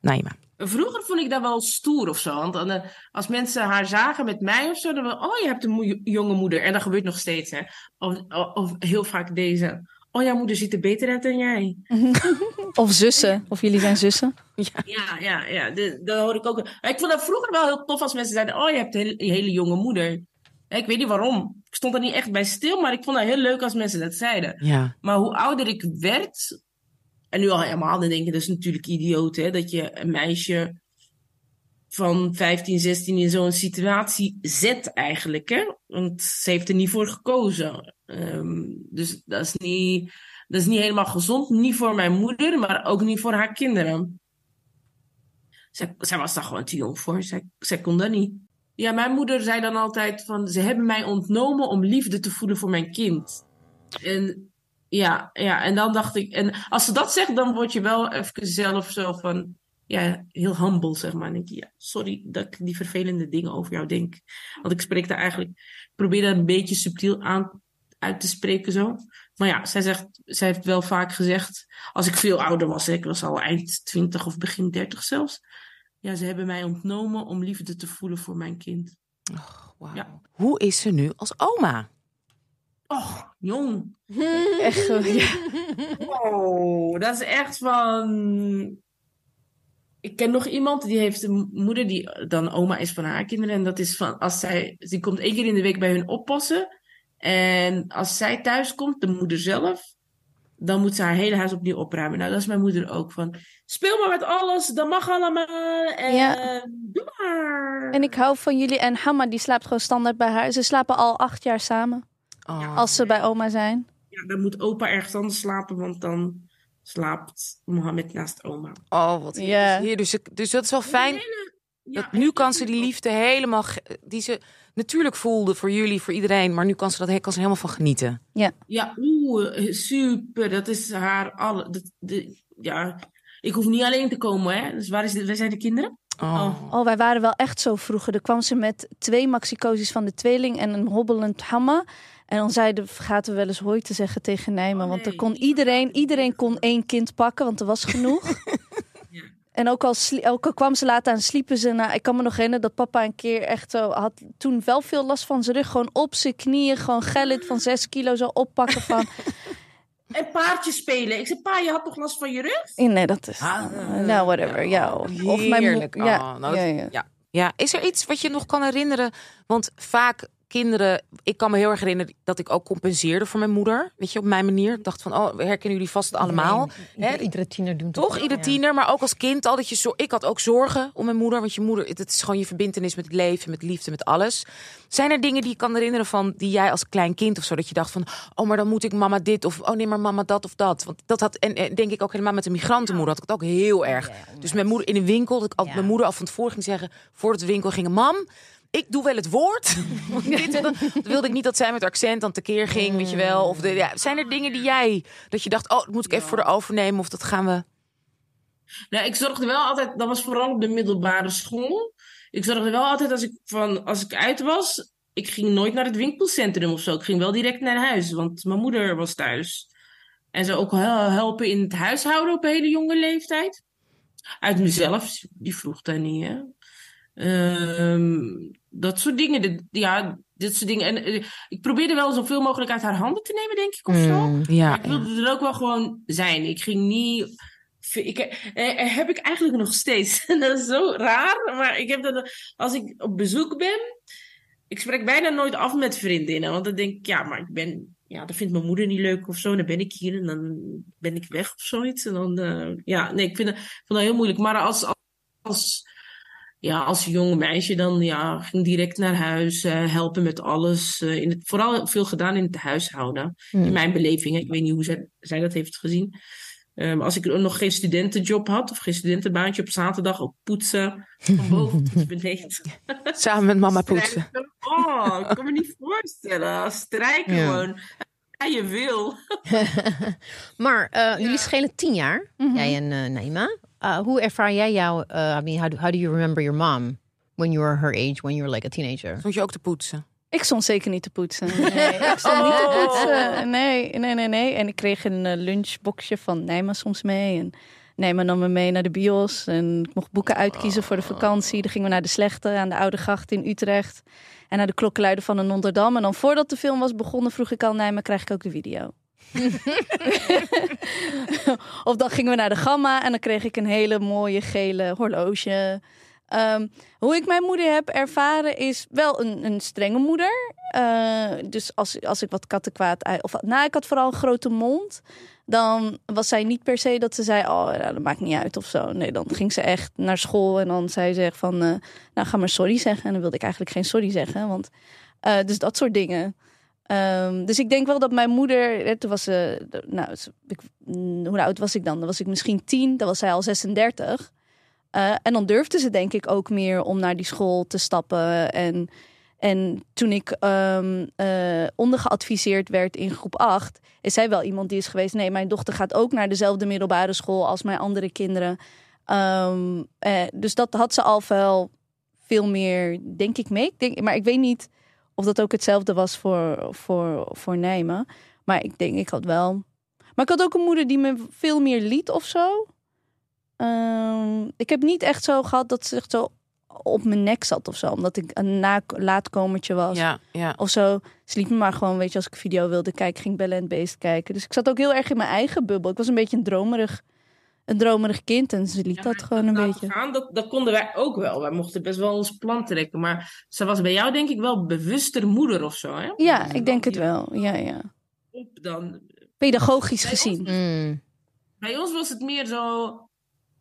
[SPEAKER 1] Naima.
[SPEAKER 4] Vroeger vond ik dat wel stoer of zo. Want eh, als mensen haar zagen met mij of zo, dan wel, oh, je hebt een jonge moeder. En dat gebeurt nog steeds, hè. Of, of, heel vaak deze, oh, jouw moeder ziet er beter uit dan jij.
[SPEAKER 2] Of zussen. Of jullie zijn zussen.
[SPEAKER 4] Ja, ja, ja. de- Dat hoor ik ook. Ik vond dat vroeger wel heel tof als mensen zeiden, oh, je hebt een hele, een hele jonge moeder. Ik weet niet waarom. Ik stond er niet echt bij stil, maar ik vond dat heel leuk als mensen dat zeiden.
[SPEAKER 1] Ja.
[SPEAKER 4] Maar hoe ouder ik werd, en nu al helemaal, dan denk je, dat is natuurlijk idioot, hè, dat je een meisje van 15, 16 in zo'n situatie zet eigenlijk, hè. Want ze heeft er niet voor gekozen. Ehm, dus dat is, niet, dat is niet helemaal gezond, niet voor mijn moeder, maar ook niet voor haar kinderen. Zij, zij was daar gewoon te jong voor, zij, zij kon dat niet. Ja, mijn moeder zei dan altijd van, ze hebben mij ontnomen om liefde te voelen voor mijn kind. En ja, ja, en dan dacht ik, en als ze dat zegt, dan word je wel even zelf zo van, ja, heel humble, zeg maar. En denk ja, sorry dat ik die vervelende dingen over jou denk. Want ik spreek daar eigenlijk, probeer dat een beetje subtiel aan uit te spreken zo. Maar ja, zij zegt, zij heeft wel vaak gezegd, als ik veel ouder was, ik was al eind 20 of begin 30 zelfs. Ja, ze hebben mij ontnomen om liefde te voelen voor mijn kind.
[SPEAKER 1] Wauw.
[SPEAKER 4] Ja.
[SPEAKER 1] Hoe is ze nu als oma?
[SPEAKER 4] Oh, jong.
[SPEAKER 2] Echt, ja.
[SPEAKER 4] Oh, dat is echt van. Ik ken nog iemand die heeft een moeder die dan oma is van haar kinderen. En dat is van als zij. Die komt één keer in de week bij hun oppassen. En als zij thuis komt, de moeder zelf. Dan moet ze haar hele huis opnieuw opruimen. Nou, dat is mijn moeder ook van. Speel maar met alles, dat mag allemaal. En
[SPEAKER 2] Ja.
[SPEAKER 4] doe maar.
[SPEAKER 2] En ik hou van jullie. En Hamma die slaapt gewoon standaard bij haar. Ze slapen al acht jaar samen.
[SPEAKER 1] Oh.
[SPEAKER 2] Als ze bij oma zijn.
[SPEAKER 4] Ja, dan moet opa ergens anders slapen, want dan slaapt Mohammed naast oma.
[SPEAKER 1] Oh, wat
[SPEAKER 2] Ja.
[SPEAKER 1] hier. Dus, dus dat is wel fijn.
[SPEAKER 4] Ja,
[SPEAKER 1] dat nu kan ze die liefde helemaal, die ze natuurlijk voelde voor jullie, voor iedereen, maar nu kan ze dat kan ze helemaal van genieten.
[SPEAKER 4] Ja, oeh, super. Dat is haar alle. Dat, de, ja, ik hoef niet alleen te komen, hè? Dus waar, is de, waar zijn de kinderen?
[SPEAKER 1] Oh.
[SPEAKER 2] Oh, wij waren wel echt zo vroeger. Er kwam ze met twee maxicosies van de tweeling en een hobbelend Hamma. En dan zeiden, vergaten we wel eens hooi te zeggen tegen Nijmen.
[SPEAKER 4] Oh,
[SPEAKER 2] want er kon iedereen, iedereen kon één kind pakken, want er was genoeg. En ook al, ook al kwam ze laat aan, sliepen ze. Nou, ik kan me nog herinneren dat papa een keer echt zo had. Toen wel veel last van zijn rug. Gewoon op zijn knieën. Gewoon Gellit van zes kilo zo oppakken van.
[SPEAKER 4] En paardjes spelen. Ik zei, pa, je had toch last van je rug?
[SPEAKER 2] nee, dat is.
[SPEAKER 1] Ah,
[SPEAKER 2] nou, whatever. Ja, of, of mijn
[SPEAKER 1] Heerlijk.
[SPEAKER 2] Ja,
[SPEAKER 1] Oh, nou,
[SPEAKER 2] ja. ja.
[SPEAKER 1] Ja, is er iets wat je nog kan herinneren? Want vaak kinderen, ik kan me heel erg herinneren dat ik ook compenseerde voor mijn moeder. Weet je, op mijn manier. Ik dacht van, oh, we herkennen jullie vast allemaal.
[SPEAKER 3] Iedere, tiener doet
[SPEAKER 1] Toch,
[SPEAKER 3] dat.
[SPEAKER 1] iedere
[SPEAKER 3] Ja.
[SPEAKER 1] tiener, maar ook als kind al dat je zo. Ik had ook zorgen om mijn moeder, want je moeder, het is gewoon je verbindenis met het leven, met liefde, met alles. Zijn er dingen die je kan herinneren van die jij als klein kind of zo, dat je dacht van, oh, maar dan moet ik mama dit of oh nee, maar mama dat of dat. Want dat had en, en denk ik ook helemaal met de migrantenmoeder had ik het ook heel erg. Dus mijn moeder in een winkel, dat ik altijd
[SPEAKER 3] Ja.
[SPEAKER 1] mijn moeder al van tevoren ging zeggen voordat de winkel ging, mam. Ik doe wel het woord. Dit, wilde ik niet dat zij met accent dan tekeer ging, weet je wel. Of de, ja, zijn er dingen die jij, dat je dacht, oh, dat moet ik even voor de overnemen of dat gaan we.
[SPEAKER 4] Nou, ik zorgde wel altijd, dat was vooral op de middelbare school. Ik zorgde wel altijd als ik, van, als ik uit was, ik ging nooit naar het winkelcentrum of zo. Ik ging wel direct naar huis, want mijn moeder was thuis. En ze ook hel- helpen in het huishouden op een hele jonge leeftijd. Uit mezelf, die vroeg daar niet, hè. Ehm, dat soort dingen, dit- ja, dit soort dingen. En eh, ik probeerde wel zoveel mogelijk uit haar handen te nemen, denk ik, of zo.
[SPEAKER 3] Mm.
[SPEAKER 1] Ja,
[SPEAKER 4] Ik wilde er ook wel gewoon zijn. Ik ging niet. Ik, eh, eh, heb ik eigenlijk nog steeds. dat is zo raar. Maar ik heb dat. Als ik op bezoek ben. Ik spreek bijna nooit af met vriendinnen. Want dan denk ik, ja, maar ik ben. Ja, dan vindt mijn moeder niet leuk of zo. Dan ben ik hier en dan ben ik weg of zoiets. En dan. ja, nee, ik vind, het- ik vind dat heel moeilijk. Maar als. als ja, als jong meisje dan ja, ging direct naar huis, eh, helpen met alles. eh, in het, vooral veel gedaan in het huishouden.
[SPEAKER 3] Hmm.
[SPEAKER 4] In mijn beleving. Ik weet niet hoe zij, zij dat heeft gezien. Ehm, als ik nog geen studentenjob had of geen studentenbaantje op zaterdag, ook poetsen van boven tot beneden.
[SPEAKER 1] samen met mama poetsen.
[SPEAKER 4] Oh, ik kan me niet voorstellen. Strijken
[SPEAKER 3] Ja.
[SPEAKER 4] gewoon. Ja, je wil.
[SPEAKER 3] Maar eh, jullie schelen tien jaar,
[SPEAKER 2] Mhm.
[SPEAKER 3] jij en eh Naima. Uh, hoe ervaar jij jou, uh, I mean, how do, how do you remember your mom when you were her age, when you were like a teenager?
[SPEAKER 1] Stond je ook te poetsen?
[SPEAKER 2] Ik stond zeker niet te poetsen. Nee, ik stond niet te poetsen. Nee, nee, nee, nee. En ik kreeg een eh, lunchboxje van Nijma soms mee. En Nijma nam me mee naar de bios. En ik mocht boeken uitkiezen voor de vakantie. Dan gingen we naar de Slechte aan de Oude Gracht in Utrecht. En naar de klokkenluider van de Notre-Dame. En dan voordat de film was begonnen vroeg ik al Nijma, krijg ik ook de video? Of dan gingen we naar de Gamma en dan kreeg ik een hele mooie gele horloge. Ehm, hoe ik mijn moeder heb ervaren is wel een, een strenge moeder. Uh, dus als, als ik wat kattenkwaad... Of, nou, ik had vooral een grote mond. Dan was zij niet per se dat ze zei... Oh, nou, dat maakt niet uit of zo. Nee, dan ging ze echt naar school en dan zei ze van... eh, nou, ga maar sorry zeggen. En dan wilde ik eigenlijk geen sorry zeggen. Want, uh, dus dat soort dingen. Um, dus ik denk wel dat mijn moeder... Hè, toen was ze... Nou, ik, hoe oud was ik dan? Dan was ik misschien tien. Dan was zij al 36. Uh, en dan durfde ze denk ik ook meer om naar die school te stappen. En, en toen ik um, uh, ondergeadviseerd werd in groep 8, is zij wel iemand die is geweest. Nee, mijn dochter gaat ook naar dezelfde middelbare school als mijn andere kinderen. Um, uh, dus dat had ze al wel veel meer, denk ik, mee. Ik denk, maar ik weet niet of dat ook hetzelfde was voor, voor, voor Nijmen. Maar ik denk, ik had wel. Maar ik had ook een moeder die me veel meer liet of zo. Um, ik heb niet echt zo gehad dat ze echt zo op mijn nek zat of zo. Omdat ik een na laatkomertje was.
[SPEAKER 1] Ja, ja.
[SPEAKER 2] Of zo. Ze liet me maar gewoon, weet je, als ik video wilde kijken, ging Bellen en Beest kijken. Dus ik zat ook heel erg in mijn eigen bubbel. Ik was een beetje een dromerig, een dromerig kind. En ze liet ja, dat gewoon een beetje.
[SPEAKER 4] Gaan, dat, dat konden wij ook wel. Wij mochten best wel ons plan trekken. Maar ze was bij jou denk ik wel bewuster moeder of zo, hè?
[SPEAKER 2] Ja, ik denk het wel. Ja, ja.
[SPEAKER 4] Op dan
[SPEAKER 2] Pedagogisch gezien.
[SPEAKER 3] Mm.
[SPEAKER 4] Bij ons was het meer zo,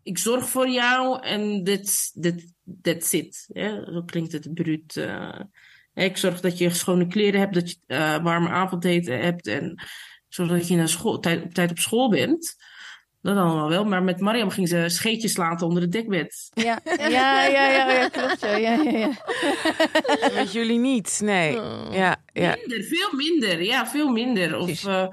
[SPEAKER 4] ik zorg voor jou en that's, that, that's it. Hè? Zo klinkt het bruut. eh. Ik zorg dat je schone kleren hebt, dat je eh, warme avondeten hebt en zodat je naar school, tijd, op tijd op school bent. Dat allemaal wel, maar met Mariam ging ze scheetjes laten onder het dekbed.
[SPEAKER 2] Ja, ja, ja, ja, ja, klopt. Ja, ja, ja.
[SPEAKER 1] Met jullie niet, nee.
[SPEAKER 3] Oh.
[SPEAKER 1] Ja, ja.
[SPEAKER 4] Minder, veel minder. Ja, veel minder. Of, eh,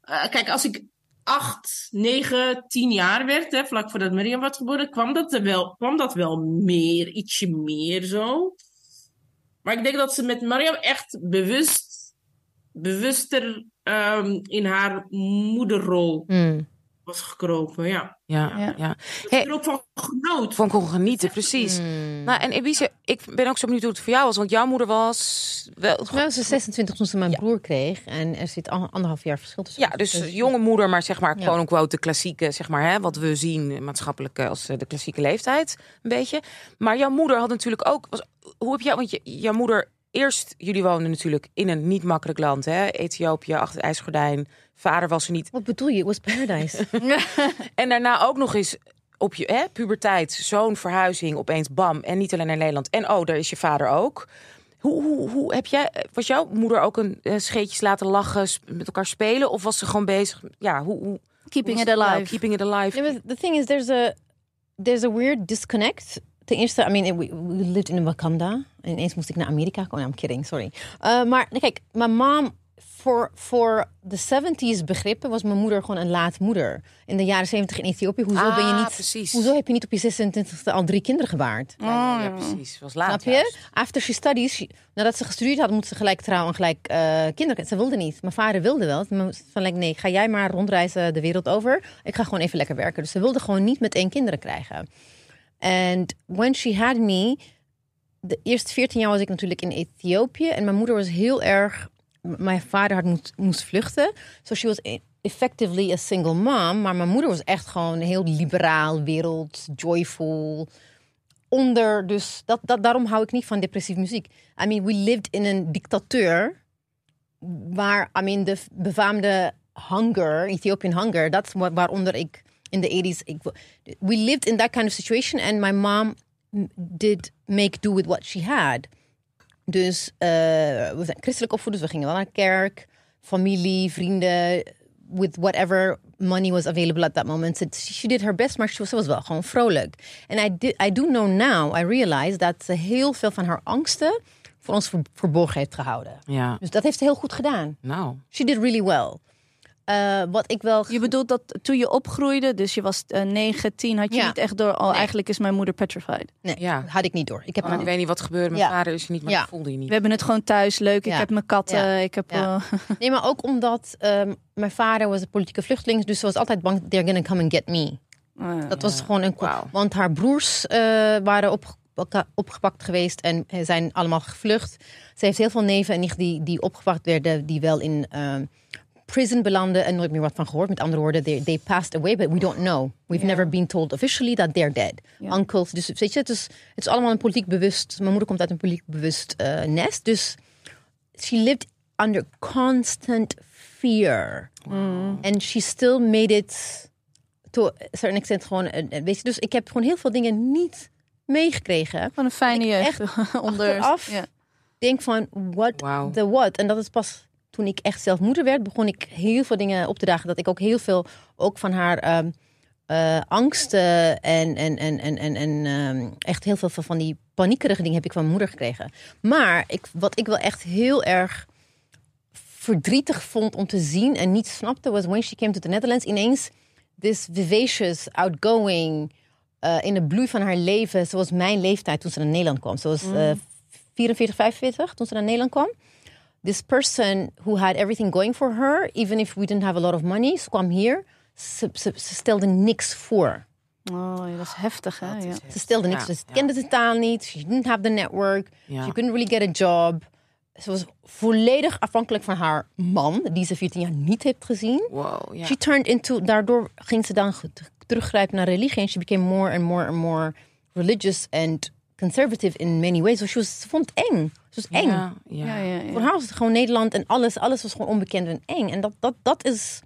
[SPEAKER 4] eh, kijk, als ik acht, negen, tien jaar werd, hè, vlak voordat Miriam was geboren, kwam dat, er wel, kwam dat wel meer, ietsje meer zo. Maar ik denk dat ze met Mariam echt bewust, bewuster ehm, in haar moederrol
[SPEAKER 3] Mm.
[SPEAKER 4] Was gekropen. Ja.
[SPEAKER 1] Ja,
[SPEAKER 2] Ja.
[SPEAKER 1] Hey.
[SPEAKER 4] er ook van genoot.
[SPEAKER 1] Van kon genieten, precies.
[SPEAKER 3] Mm.
[SPEAKER 1] Nou, en Elise, ik ben ook zo benieuwd hoe het voor jou was. Want jouw moeder was wel...
[SPEAKER 3] Ze 26 toen ze mijn broer kreeg. En er zit an- anderhalf jaar verschil tussen.
[SPEAKER 1] Ja, dus jonge moeder, maar zeg maar
[SPEAKER 3] Ja.
[SPEAKER 1] gewoon quote de klassieke, zeg maar, hè, wat we zien maatschappelijk als eh, de klassieke leeftijd, een beetje. Maar jouw moeder had natuurlijk ook, was, hoe heb jij, want je, jouw moeder, eerst, jullie woonden natuurlijk in een niet makkelijk land, hè, Ethiopië, achter het ijsgordijn, vader was er niet.
[SPEAKER 3] Wat bedoel je? It was paradise.
[SPEAKER 1] En daarna ook nog eens op je hè, puberteit, zo'n verhuizing, opeens bam, en niet alleen naar Nederland. En oh, daar is je vader ook. Hoe, hoe, hoe heb jij, was jouw moeder ook een eh, scheetjes laten lachen, met elkaar spelen? Of was ze gewoon bezig, ja, hoe... hoe
[SPEAKER 2] Keeping
[SPEAKER 1] hoe
[SPEAKER 2] it alive.
[SPEAKER 1] keeping it alive.
[SPEAKER 3] Yeah, the thing is, there's a there's a weird disconnect. Ten eerste, I mean, we, we lived in Wakanda. En ineens moest ik naar Amerika komen. I'm kidding, sorry. Uh, maar kijk, mijn mom, voor, voor de 70s begrippen, was mijn moeder gewoon een laatmoeder. In de jaren 70 in Ethiopië. Hoezo ben je
[SPEAKER 1] Ah,
[SPEAKER 3] niet...
[SPEAKER 1] precies.
[SPEAKER 3] Hoezo heb je niet op je 26e al drie kinderen gebaard?
[SPEAKER 1] Ja, ja, precies. Was laat.
[SPEAKER 3] Snap je?
[SPEAKER 1] juist.
[SPEAKER 3] After she studies, she- nadat ze gestudeerd had, moest ze gelijk trouwen en gelijk eh, kinderen. Ze wilde niet. Mijn vader wilde wel. Van like, nee, ga jij maar rondreizen de wereld over. Ik ga gewoon even lekker werken. Dus ze wilde gewoon niet meteen kinderen krijgen. En when she had me, de eerste 14 jaar was ik natuurlijk in Ethiopië. En mijn moeder was heel erg. Mijn vader had moest, vluchten. So she was e- effectively a single mom. Maar mijn moeder was echt gewoon heel liberaal, wereld, joyful onder. Dus dat, dat, daarom hou ik niet van depressieve muziek. I mean, we lived in een dictatuur. Waar, I mean, de befaamde hunger, Ethiopian hunger, dat is wa- waaronder ik in de 80s. Ik, we lived in that kind of situation. And my mom did make do with what she had. Dus eh, we zijn christelijk opvoed, dus we gingen wel naar kerk, familie, vrienden, with whatever money was available at that moment. She did her best, maar she was, ze was wel gewoon vrolijk. En I, did, I do know now, I realize, dat ze heel veel van haar angsten voor ons ver- verborgen heeft gehouden.
[SPEAKER 1] Ja,
[SPEAKER 3] Dus dat heeft ze heel goed gedaan.
[SPEAKER 1] nou.
[SPEAKER 3] She did really well. Eh, wat ik wel...
[SPEAKER 2] Je bedoelt dat toen je opgroeide, dus je was eh 9, 10, had je
[SPEAKER 3] Ja.
[SPEAKER 2] niet echt door, oh, eigenlijk is mijn moeder petrified.
[SPEAKER 3] Nee,
[SPEAKER 1] Ja.
[SPEAKER 3] had ik niet door. Ik heb
[SPEAKER 1] Ik weet niet wat er gebeurde. Mijn
[SPEAKER 3] Ja.
[SPEAKER 1] vader is er niet, maar
[SPEAKER 3] Ja.
[SPEAKER 1] dat voelde je niet.
[SPEAKER 2] We hebben het gewoon thuis, leuk. Ik
[SPEAKER 3] Ja.
[SPEAKER 2] heb mijn katten,
[SPEAKER 3] Ja.
[SPEAKER 2] ik heb...
[SPEAKER 3] Ja.
[SPEAKER 2] eh,
[SPEAKER 3] Nee, maar ook omdat ehm, mijn vader was een politieke vluchteling, dus ze was altijd bang, they're gonna come and get me.
[SPEAKER 2] eh,
[SPEAKER 3] Dat was gewoon een...
[SPEAKER 1] Wauw.
[SPEAKER 3] Want haar broers eh, waren op, opgepakt geweest en zijn allemaal gevlucht. Ze heeft heel veel neven en nichten die, die opgepakt werden, die wel in ehm, prison belanden en nooit meer wat van gehoord. Met andere woorden, they, they passed away, but we don't know. We've never been told officially that they're dead.
[SPEAKER 2] Ja.
[SPEAKER 3] Uncles, dus weet je, het is, het is allemaal een politiek bewust... Mijn moeder komt uit een politiek bewust eh, nest, dus she lived under constant fear. And she still made it to a certain extent gewoon, weet je, dus ik heb gewoon heel veel dingen niet meegekregen.
[SPEAKER 2] Van een fijne jeugd. Onder,
[SPEAKER 3] achteraf
[SPEAKER 2] ja.
[SPEAKER 3] Denk van, what the what? En dat is pas toen ik echt zelf moeder werd, begon ik heel veel dingen op te dagen. Dat ik ook heel veel, ook van haar ehm, eh, angsten en, en, en, en, en, en ehm, echt heel veel van die paniekerige dingen heb ik van mijn moeder gekregen. Maar ik, wat ik wel echt heel erg verdrietig vond om te zien en niet snapte, was when she came to the Netherlands, ineens this vivacious, outgoing, eh, in de bloei van haar leven, zoals mijn leeftijd toen ze naar Nederland kwam. Ze was eh, 44, 45 toen ze naar Nederland kwam. This person who had everything going for her, even if we didn't have a lot of money, ze kwam hier. Ze, ze, ze stelde niks voor.
[SPEAKER 2] Oh, dat is heftig, hè? Ja.
[SPEAKER 3] Ze stelde niks.
[SPEAKER 1] Ja,
[SPEAKER 3] Ze
[SPEAKER 1] ja.
[SPEAKER 3] kende de taal niet. She didn't have the network.
[SPEAKER 1] Ja.
[SPEAKER 3] She couldn't really get a job. Ze was volledig afhankelijk van haar man, die ze 14 jaar niet heeft gezien.
[SPEAKER 1] Wow, ja.
[SPEAKER 3] She turned into, daardoor ging ze dan teruggrijpen naar religie. En she became more and more and more religious and conservative in many ways. Was, ze vond het eng. Ze was eng.
[SPEAKER 1] Ja, ja.
[SPEAKER 2] Ja, ja, ja.
[SPEAKER 3] Voor haar was het gewoon Nederland en alles, alles was gewoon onbekend en eng. En dat, dat, dat is,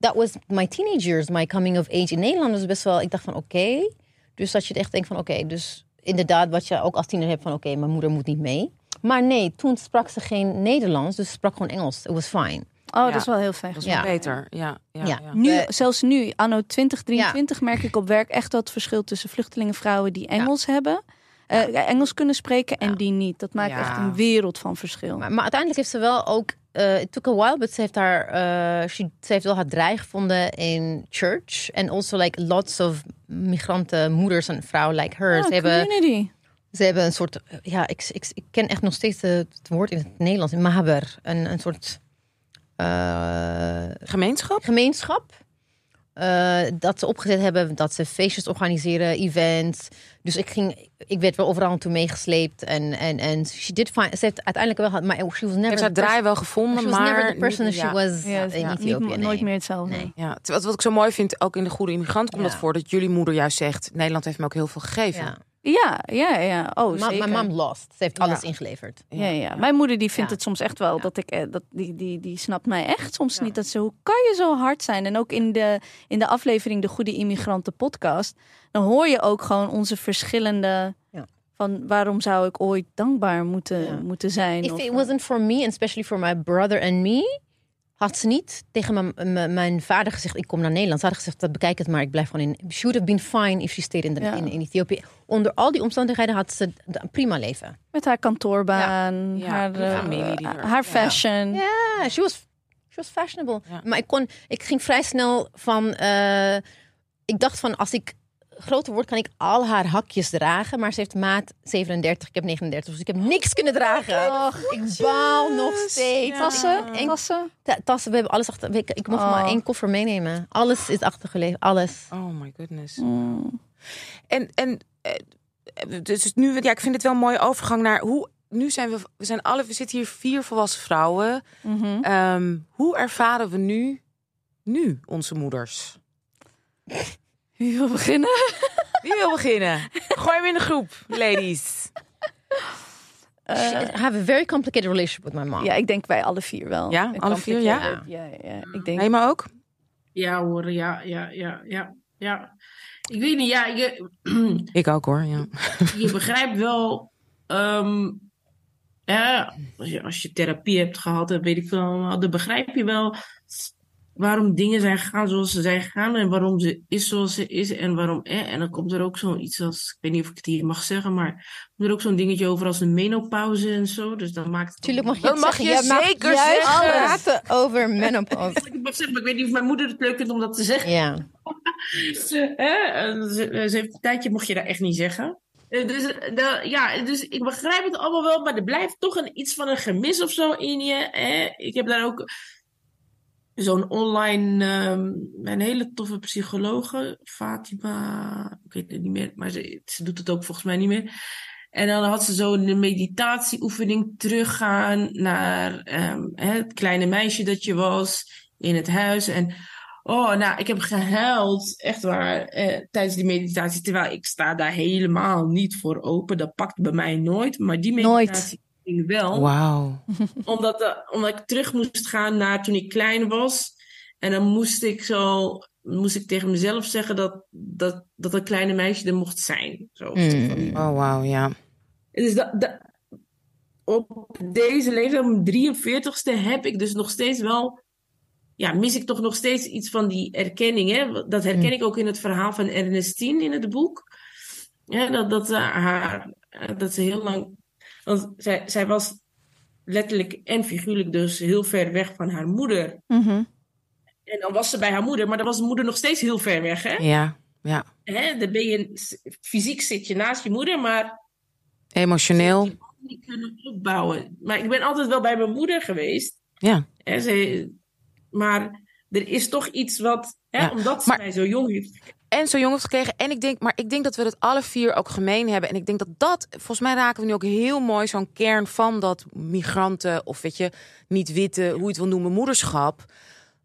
[SPEAKER 3] that was my teenage years, my coming of age in Nederland was best wel, ik dacht van oké. Dus dat je echt denkt van oké, dus inderdaad wat je ook als tiener hebt van oké, mijn moeder moet niet mee. Maar nee, toen sprak ze geen Nederlands, dus ze sprak gewoon Engels. It was fine.
[SPEAKER 2] Oh, dat is wel heel fijn.
[SPEAKER 1] Dat is wel
[SPEAKER 3] Ja.
[SPEAKER 1] beter. Ja, ja,
[SPEAKER 3] Ja.
[SPEAKER 1] ja.
[SPEAKER 2] Nu, zelfs nu, anno 2023, merk ik op werk echt dat verschil tussen vluchtelingenvrouwen die Engels hebben, eh, Engels kunnen spreken en die niet. Dat maakt
[SPEAKER 1] Ja.
[SPEAKER 2] echt een wereld van verschil.
[SPEAKER 3] Maar, maar uiteindelijk heeft ze wel ook. eh it took a while, but ze heeft haar. eh, she, ze heeft wel haar draai gevonden in church. And also like lots of migranten, moeders en vrouwen like her.
[SPEAKER 2] Ah,
[SPEAKER 3] ze, hebben,
[SPEAKER 2] community.
[SPEAKER 3] ze hebben een soort. Ja, ik, ik, ik ken echt nog steeds het woord in het Nederlands. Mahaber. Een, een soort. eh,
[SPEAKER 1] Gemeenschap?
[SPEAKER 3] gemeenschap. Eh, dat ze opgezet hebben, dat ze feestjes organiseren, events. Dus ik ging, ik werd wel overal toe meegesleept en en en she did fine. Ze heeft uiteindelijk wel, maar she was never. The
[SPEAKER 1] draai wel gevonden,
[SPEAKER 3] She was
[SPEAKER 1] maar...
[SPEAKER 3] never the person
[SPEAKER 1] niet-
[SPEAKER 3] she
[SPEAKER 1] ja.
[SPEAKER 3] was
[SPEAKER 2] Ja,
[SPEAKER 3] in
[SPEAKER 2] ja,
[SPEAKER 3] Ethiopië.
[SPEAKER 2] niet,
[SPEAKER 3] nee.
[SPEAKER 2] nooit meer hetzelfde.
[SPEAKER 3] Nee.
[SPEAKER 1] Ja, terwijl wat ik zo mooi vind, ook in de Goede Immigrant, komt
[SPEAKER 3] Ja.
[SPEAKER 1] dat voor dat jullie moeder juist zegt: Nederland heeft me ook heel veel gegeven.
[SPEAKER 3] Ja.
[SPEAKER 2] Ja, ja. Oh,
[SPEAKER 3] Ma-
[SPEAKER 2] zeker.
[SPEAKER 3] Mijn mam lost. Ze heeft alles
[SPEAKER 1] Ja.
[SPEAKER 3] ingeleverd.
[SPEAKER 2] Ja, ja. Mijn moeder die vindt
[SPEAKER 3] Ja.
[SPEAKER 2] het soms echt wel dat ik eh, dat die, die, die snapt mij echt soms niet dat ze hoe kan je zo hard zijn en ook in de in de aflevering de Goede Immigranten podcast dan hoor je ook gewoon onze verschillende
[SPEAKER 3] Ja.
[SPEAKER 2] van waarom zou ik ooit dankbaar moeten
[SPEAKER 3] Ja.
[SPEAKER 2] moeten zijn
[SPEAKER 3] If
[SPEAKER 2] of,
[SPEAKER 3] it wasn't for me, and especially for my brother and me, had ze niet tegen mijn, vader gezegd: ik kom naar Nederland. Ze had gezegd: dat bekijk het maar, ik blijf gewoon in. She would have been fine if she stayed in, the,
[SPEAKER 2] Ja.
[SPEAKER 3] in, in Ethiopië. Onder al die omstandigheden had ze een prima leven.
[SPEAKER 2] met haar kantoorbaan,
[SPEAKER 1] Ja,
[SPEAKER 2] haar eh,
[SPEAKER 1] familie
[SPEAKER 2] haar fashion.
[SPEAKER 3] Ja, she was, she was fashionable.
[SPEAKER 1] Ja.
[SPEAKER 3] Maar ik, kon, ik ging vrij snel van. eh, ik dacht van als ik groter word, kan ik al haar hakjes dragen. Maar ze heeft maat 37, ik heb 39, dus ik heb niks kunnen dragen. ik baal nog steeds.
[SPEAKER 2] Tassen,
[SPEAKER 3] En-
[SPEAKER 2] tassen.
[SPEAKER 3] Ta- tassen, we hebben alles achter. Ik, ik mocht
[SPEAKER 2] Oh.
[SPEAKER 3] maar één koffer meenemen. Alles is achtergeleverd, alles.
[SPEAKER 1] Oh my goodness.
[SPEAKER 2] Mm.
[SPEAKER 1] En, en eh, dus nu, ja, ik vind het wel een mooie overgang naar hoe. Nu zijn we, we zijn alle, we zitten hier vier volwassen vrouwen.
[SPEAKER 2] Mhm.
[SPEAKER 1] Ehm, hoe ervaren we nu, nu onze moeders?
[SPEAKER 2] Wie wil beginnen?
[SPEAKER 1] Wie wil beginnen? Gooi hem in de groep, ladies.
[SPEAKER 3] I have a very complicated relationship with my mom.
[SPEAKER 2] Ja, ik denk wij alle vier wel.
[SPEAKER 1] Ja, alle vier,
[SPEAKER 3] ja?
[SPEAKER 2] Ja, ja, ik denk.
[SPEAKER 1] Nee, maar ook?
[SPEAKER 4] Ja hoor, ja, ja, ja, ja, ja. Ik weet niet, ja, je,
[SPEAKER 1] Ik ook hoor, ja.
[SPEAKER 4] je begrijpt wel, ehm, ja, als je, als je therapie hebt gehad, dan weet ik veel, allemaal, dan begrijp je wel waarom dingen zijn gegaan zoals ze zijn gegaan en waarom ze is zoals ze is en waarom, eh, en dan komt er ook zoiets als, ik weet niet of ik het hier mag zeggen, maar komt er ook zo'n dingetje over als een menopauze en zo, dus dan maakt
[SPEAKER 3] Tuurlijk mag je
[SPEAKER 1] Dat
[SPEAKER 3] het
[SPEAKER 1] mag
[SPEAKER 3] zeggen.
[SPEAKER 1] je
[SPEAKER 3] Jij mag
[SPEAKER 1] zeker
[SPEAKER 3] juist
[SPEAKER 1] zeggen.
[SPEAKER 3] praten over menopauze.
[SPEAKER 4] Ik mag zeggen, maar ik weet niet of mijn moeder het leuk vindt om dat te zeggen.
[SPEAKER 3] ja.
[SPEAKER 4] Hè? Eh, Ze, ze heeft een tijdje, mocht je dat echt niet zeggen. Eh, Dus, eh, de, ja, dus ik begrijp het allemaal wel, maar er blijft toch een, iets van een gemis of zo in je. Hè? Ik heb daar ook zo'n online, ehm, een hele toffe psychologe, Fatima, ik weet het niet meer, maar ze, ze doet het ook volgens mij niet meer. En dan had ze zo een meditatieoefening teruggaan naar ehm, het kleine meisje dat je was in het huis. En oh, nou, ik heb gehuild, echt waar, eh, tijdens die meditatie. Terwijl ik sta daar helemaal niet voor open. Dat pakt bij mij nooit. Maar die
[SPEAKER 2] Nooit.
[SPEAKER 4] meditatie ging wel
[SPEAKER 1] Wauw.
[SPEAKER 4] omdat, eh, omdat ik terug moest gaan naar toen ik klein was. En dan moest ik zo, moest ik tegen mezelf zeggen dat, dat, dat een kleine meisje er mocht zijn. Zo.
[SPEAKER 3] Mm.
[SPEAKER 1] Oh, wauw, ja.
[SPEAKER 4] Dus dat, dat, op deze leeftijd, op mijn 43ste, heb ik dus nog steeds wel. Ja, mis ik toch nog steeds iets van die erkenning. Hè? Dat herken ik ook in het verhaal van Ernestine in het boek. Ja, dat, dat, eh, haar, dat ze heel lang. Want zij, zij was letterlijk en figuurlijk dus heel ver weg van haar moeder.
[SPEAKER 2] Mhm.
[SPEAKER 4] En dan was ze bij haar moeder, maar dan was de moeder nog steeds heel ver weg. Hè?
[SPEAKER 1] Ja, ja.
[SPEAKER 4] Hè? Dan ben je, fysiek zit je naast je moeder, maar
[SPEAKER 1] Emotioneel.
[SPEAKER 4] niet kunnen opbouwen. Maar ik ben altijd wel bij mijn moeder geweest.
[SPEAKER 1] Ja.
[SPEAKER 4] Hè, ze, maar er is toch iets wat, hè,
[SPEAKER 1] Ja,
[SPEAKER 4] omdat ze
[SPEAKER 1] maar-
[SPEAKER 4] mij zo jong heeft.
[SPEAKER 1] En zo jong heeft gekregen. En ik denk, maar ik denk dat we het alle vier ook gemeen hebben. En ik denk dat dat, volgens mij raken we nu ook heel mooi zo'n kern van dat migranten of weet je, niet witte, hoe je het wil noemen, moederschap.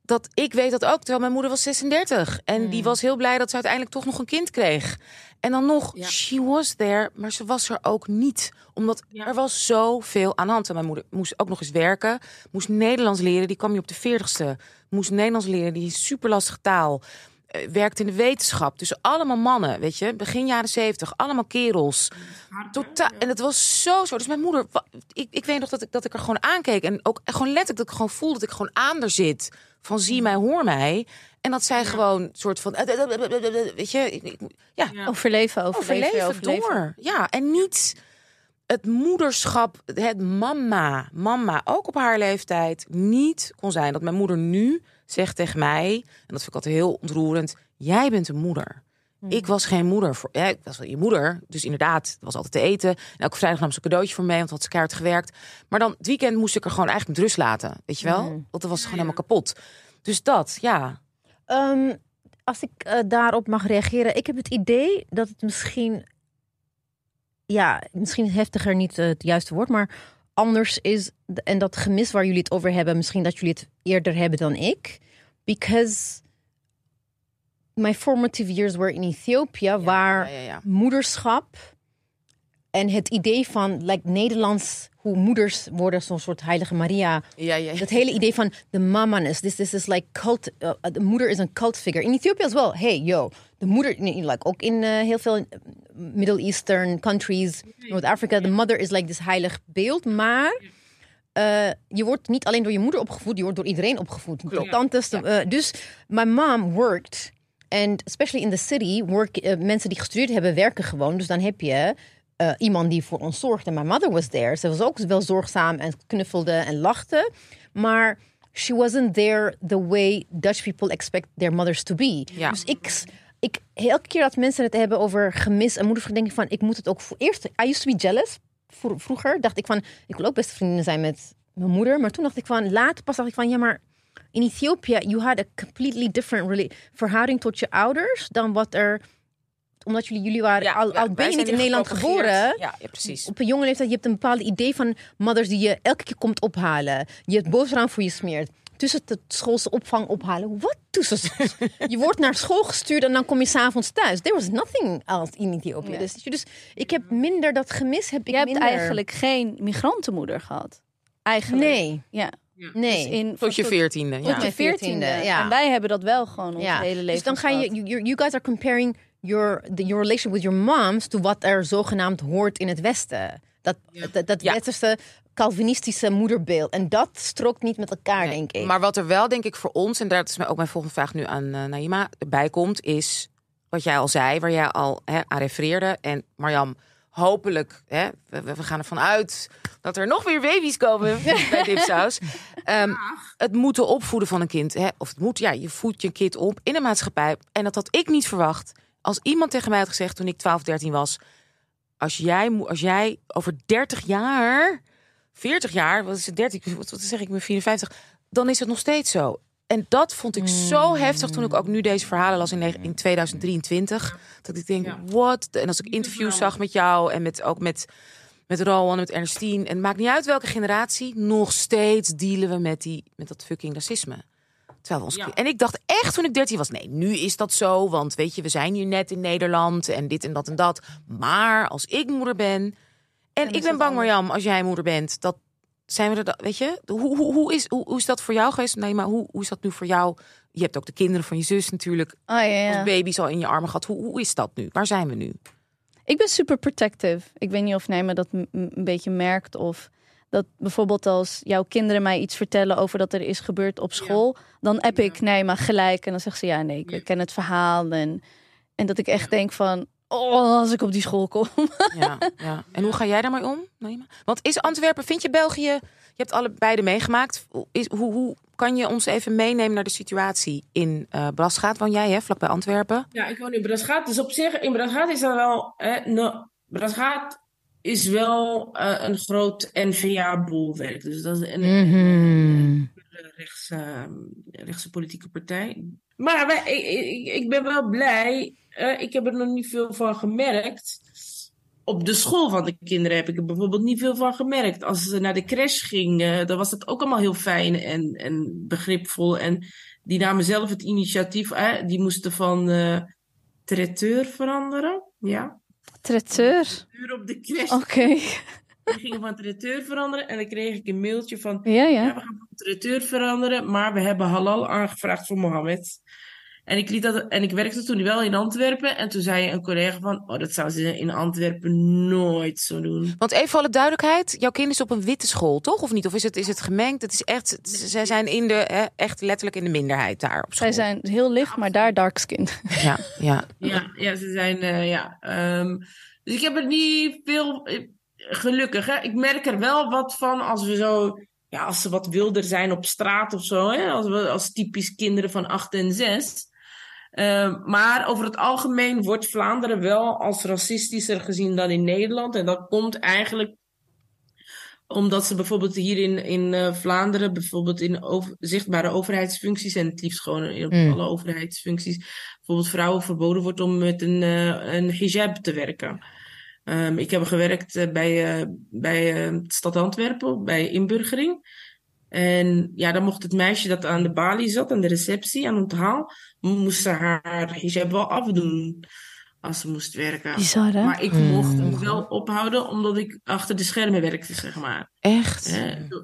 [SPEAKER 1] dat ik weet dat ook, terwijl mijn moeder was 36. En die was heel blij dat ze uiteindelijk toch nog een kind kreeg. En dan nog,
[SPEAKER 4] Ja.
[SPEAKER 1] she was there, maar ze was er ook niet. Omdat
[SPEAKER 4] Ja.
[SPEAKER 1] er was zoveel aan de hand. En mijn moeder moest ook nog eens werken. Moest Nederlands leren, die kwam je op de 40ste. Moest Nederlands leren, die super lastige taal. Eh, werkte in de wetenschap. Dus allemaal mannen, weet je. Begin jaren 70, allemaal kerels. Totaal. En het was zo zo. Dus mijn moeder, ik, ik weet nog dat ik, dat ik er gewoon aankeek. En ook gewoon letterlijk dat ik gewoon voelde dat ik gewoon aan er zit. Van zie mij, hoor mij. En dat zij gewoon soort van, weet je, ik- ik- ja,
[SPEAKER 4] Ja.
[SPEAKER 2] Overleven, overleven,
[SPEAKER 1] overleven,
[SPEAKER 2] overleven.
[SPEAKER 1] door. Ja, en niet het moederschap, het mama, mama, ook op haar leeftijd, niet kon zijn. Dat mijn moeder nu zegt tegen mij, en dat vind ik altijd heel ontroerend, jij bent een moeder. Ik was geen moeder voor. Ja, ik was wel je moeder. Dus inderdaad, het was altijd te eten. En elke vrijdag nam ze een cadeautje voor mee, want had ze keihard gewerkt. Maar dan het weekend moest ik er gewoon eigenlijk met rust laten. Weet je wel? Want dan was gewoon helemaal kapot. Dus dat, ja.
[SPEAKER 3] Ehm, als ik eh, daarop mag reageren, ik heb het idee dat het misschien, ja, misschien heftiger niet eh, het juiste woord, maar anders is en dat gemis waar jullie het over hebben, misschien dat jullie het eerder hebben dan ik, because my formative years were in Ethiopië, waar
[SPEAKER 1] ja, ja, ja.
[SPEAKER 3] moederschap en het idee van like Nederlands hoe moeders worden zo'n soort heilige Maria
[SPEAKER 1] Ja, ja, ja.
[SPEAKER 3] dat hele idee van de mama's. This, this is like cult. uh, de moeder is een cult figure. In Ethiopië as well. Hey, yo. De moeder, like ook in uh, heel veel Middle Eastern countries, North Africa, de mother is like this heilig beeld. Maar uh, je wordt niet alleen door je moeder opgevoed, je wordt door iedereen opgevoed.
[SPEAKER 1] Klopt.
[SPEAKER 3] Tantes. uh, dus my mom worked. And especially in the city, work, mensen die gestudeerd hebben, werken gewoon. Dus dan heb je iemand die voor ons zorgde. My mother was there. Ze was ook wel zorgzaam en knuffelde en lachte. Maar she wasn't there the way Dutch people expect their mothers to be.
[SPEAKER 1] Ja.
[SPEAKER 3] Dus ik, ik, elke keer dat mensen het hebben over gemis en moeder, denk ik van, ik moet het ook voor eerst. I used to be jealous. Vro- Vroeger dacht ik van, ik wil ook beste vriendinnen zijn met mijn moeder. Maar toen dacht ik van, later pas dacht ik van, ja, maar in Ethiopië, you had a completely different verhouding tot je ouders dan wat er omdat jullie, jullie waren,
[SPEAKER 1] Ja,
[SPEAKER 3] al, al ben je niet in Nederland geboren,
[SPEAKER 1] Ja, ja, precies.
[SPEAKER 3] op een jonge leeftijd, je hebt een bepaald idee van mothers die je elke keer komt ophalen. Je hebt boterham voor je smeert. Tussen de schoolse opvang ophalen. Wat tussen? je wordt naar school gestuurd en dan kom je s'avonds thuis. There was nothing else in Ethiopië.
[SPEAKER 2] Ja.
[SPEAKER 3] Dus, dus ik heb minder dat gemis. Heb ik
[SPEAKER 2] Je hebt
[SPEAKER 3] minder.
[SPEAKER 2] eigenlijk geen migrantenmoeder gehad. Eigenlijk.
[SPEAKER 3] Nee,
[SPEAKER 2] Ja.
[SPEAKER 3] nee.
[SPEAKER 2] Dus in,
[SPEAKER 1] Tot je veertiende.
[SPEAKER 2] tot
[SPEAKER 1] Ja.
[SPEAKER 2] je
[SPEAKER 3] mijn
[SPEAKER 2] veertiende.
[SPEAKER 3] ja.
[SPEAKER 2] En wij hebben dat wel gewoon ons
[SPEAKER 3] ja.
[SPEAKER 2] hele leven
[SPEAKER 3] Dus dan ga je, you, you guys are comparing your, the, your relation with your moms to wat er zogenaamd hoort in het Westen. Dat, dat, dat
[SPEAKER 1] Ja.
[SPEAKER 3] westerse Calvinistische moederbeeld. En dat strookt niet met elkaar,
[SPEAKER 1] Nee,
[SPEAKER 3] denk ik.
[SPEAKER 1] Maar wat er wel, denk ik, voor ons, en daar is ook mijn volgende vraag nu aan uh, Naima, bij komt, is wat jij al zei, waar jij al hè, aan refereerde. En Marjam, hopelijk, hè, we, we gaan ervan uit dat er nog weer baby's komen bij Dipsaus. Um, het moeten opvoeden van een kind, hè, of het moet, ja, je voedt je kind op in een maatschappij. En dat had ik niet verwacht. Als iemand tegen mij had gezegd toen ik 12, 13 was, als jij, als jij over 30 jaar 40 jaar, wat is het 30, wat wat zeg ik, ben 54, dan is het nog steeds zo. En dat vond ik zo heftig toen ik ook nu deze verhalen las in, in 2023. Dat ik denk, wat? En als ik interviews zag met jou en met, ook met, met Rowan en met Ernestine. En het maakt niet uit welke generatie, nog steeds dealen we met, die, met dat fucking racisme. Terwijl we ons...
[SPEAKER 4] Ja.
[SPEAKER 1] En ik dacht echt toen ik 13 was, nee, nu is dat zo. Want weet je, we zijn hier net in Nederland en dit en dat en dat. Maar als ik moeder ben... En ik ben bang. Marjam, als jij moeder bent, dat zijn we er, weet je? Hoe, hoe, hoe, is, hoe, hoe is dat voor jou geweest? Nee, maar hoe, hoe is dat nu voor jou? Je hebt ook de kinderen van je zus natuurlijk
[SPEAKER 2] Oh, ja, ja.
[SPEAKER 1] als baby's al in je armen gehad. Hoe, hoe is dat nu? Waar zijn we nu?
[SPEAKER 2] Ik ben super protective. Ik weet niet of Neema dat een beetje merkt. Of dat bijvoorbeeld als jouw kinderen mij iets vertellen over dat er is gebeurd op school. Dan app ik Neema gelijk. En dan zegt ze ja, nee, ik ken het verhaal. En, en dat ik echt denk van, oh, als ik op die school kom.
[SPEAKER 1] Ja, ja. En hoe ga jij daarmee om? Naima? Want is Antwerpen, vind je België, je hebt alle beide meegemaakt. Is, hoe, hoe kan je ons even meenemen naar de situatie in eh Brasgaat? Woon jij, hè, vlakbij Antwerpen?
[SPEAKER 4] Ja, ik woon in Brasgaat. Dus op zich, in Brasgaat is dat wel... Hè, no, Brasgaat is wel eh, een groot N-VA-boelwerk. Dus dat is een, een rechtse, rechtse politieke partij. Maar wij, ik, ik, ben wel blij. eh, ik heb er nog niet veel van gemerkt. op de school van de kinderen heb ik er bijvoorbeeld niet veel van gemerkt. Als ze naar de crash gingen, dan was dat ook allemaal heel fijn en, en begripvol. En die namen zelf het initiatief. Die moesten van eh traiteur veranderen. Ja.
[SPEAKER 2] Traiteur.
[SPEAKER 4] Traiteur op de crash.
[SPEAKER 2] Oké.
[SPEAKER 4] Die gingen van traiteur veranderen. En dan kreeg ik een mailtje van...
[SPEAKER 2] Ja,
[SPEAKER 4] Ja,
[SPEAKER 2] ja.
[SPEAKER 4] we gaan van traiteur veranderen, maar we hebben halal aangevraagd voor Mohammed. En ik, liet dat, en ik werkte toen wel in Antwerpen. En toen zei een collega van, oh, dat zou ze in Antwerpen nooit zo doen.
[SPEAKER 1] Want even voor alle duidelijkheid, jouw kind is op een witte school, toch? Of niet? Of is het, is het gemengd? Het is echt, zij zijn in de, hè, echt letterlijk in de minderheid daar op school.
[SPEAKER 2] Zij zijn heel licht, maar daar dark skin.
[SPEAKER 1] Ja, ja.
[SPEAKER 4] Ja, ja ze zijn, eh, ja. ehm, dus ik heb er niet veel, gelukkig hè. Ik merk er wel wat van als we zo, ja, als ze wat wilder zijn op straat of zo, hè. Als, we, als typisch kinderen van acht en zes. Ehm, maar over het algemeen wordt Vlaanderen wel als racistischer gezien dan in Nederland. En dat komt eigenlijk omdat ze bijvoorbeeld hier in, in eh, Vlaanderen, bijvoorbeeld in over- zichtbare overheidsfuncties, en het liefst gewoon in
[SPEAKER 3] Mm.
[SPEAKER 4] alle overheidsfuncties, bijvoorbeeld vrouwen verboden wordt om met een, eh, een hijab te werken. Ehm, ik heb gewerkt eh, bij, eh, bij eh, de stad Antwerpen, bij inburgering. En ja, dan mocht het meisje dat aan de balie zat, aan de receptie, aan het onthaal, moest ze haar hijab wel afdoen als ze moest werken.
[SPEAKER 2] Bizar, hè?
[SPEAKER 4] Maar ik mocht hem wel ophouden omdat ik achter de schermen werkte, zeg maar.
[SPEAKER 1] Echt?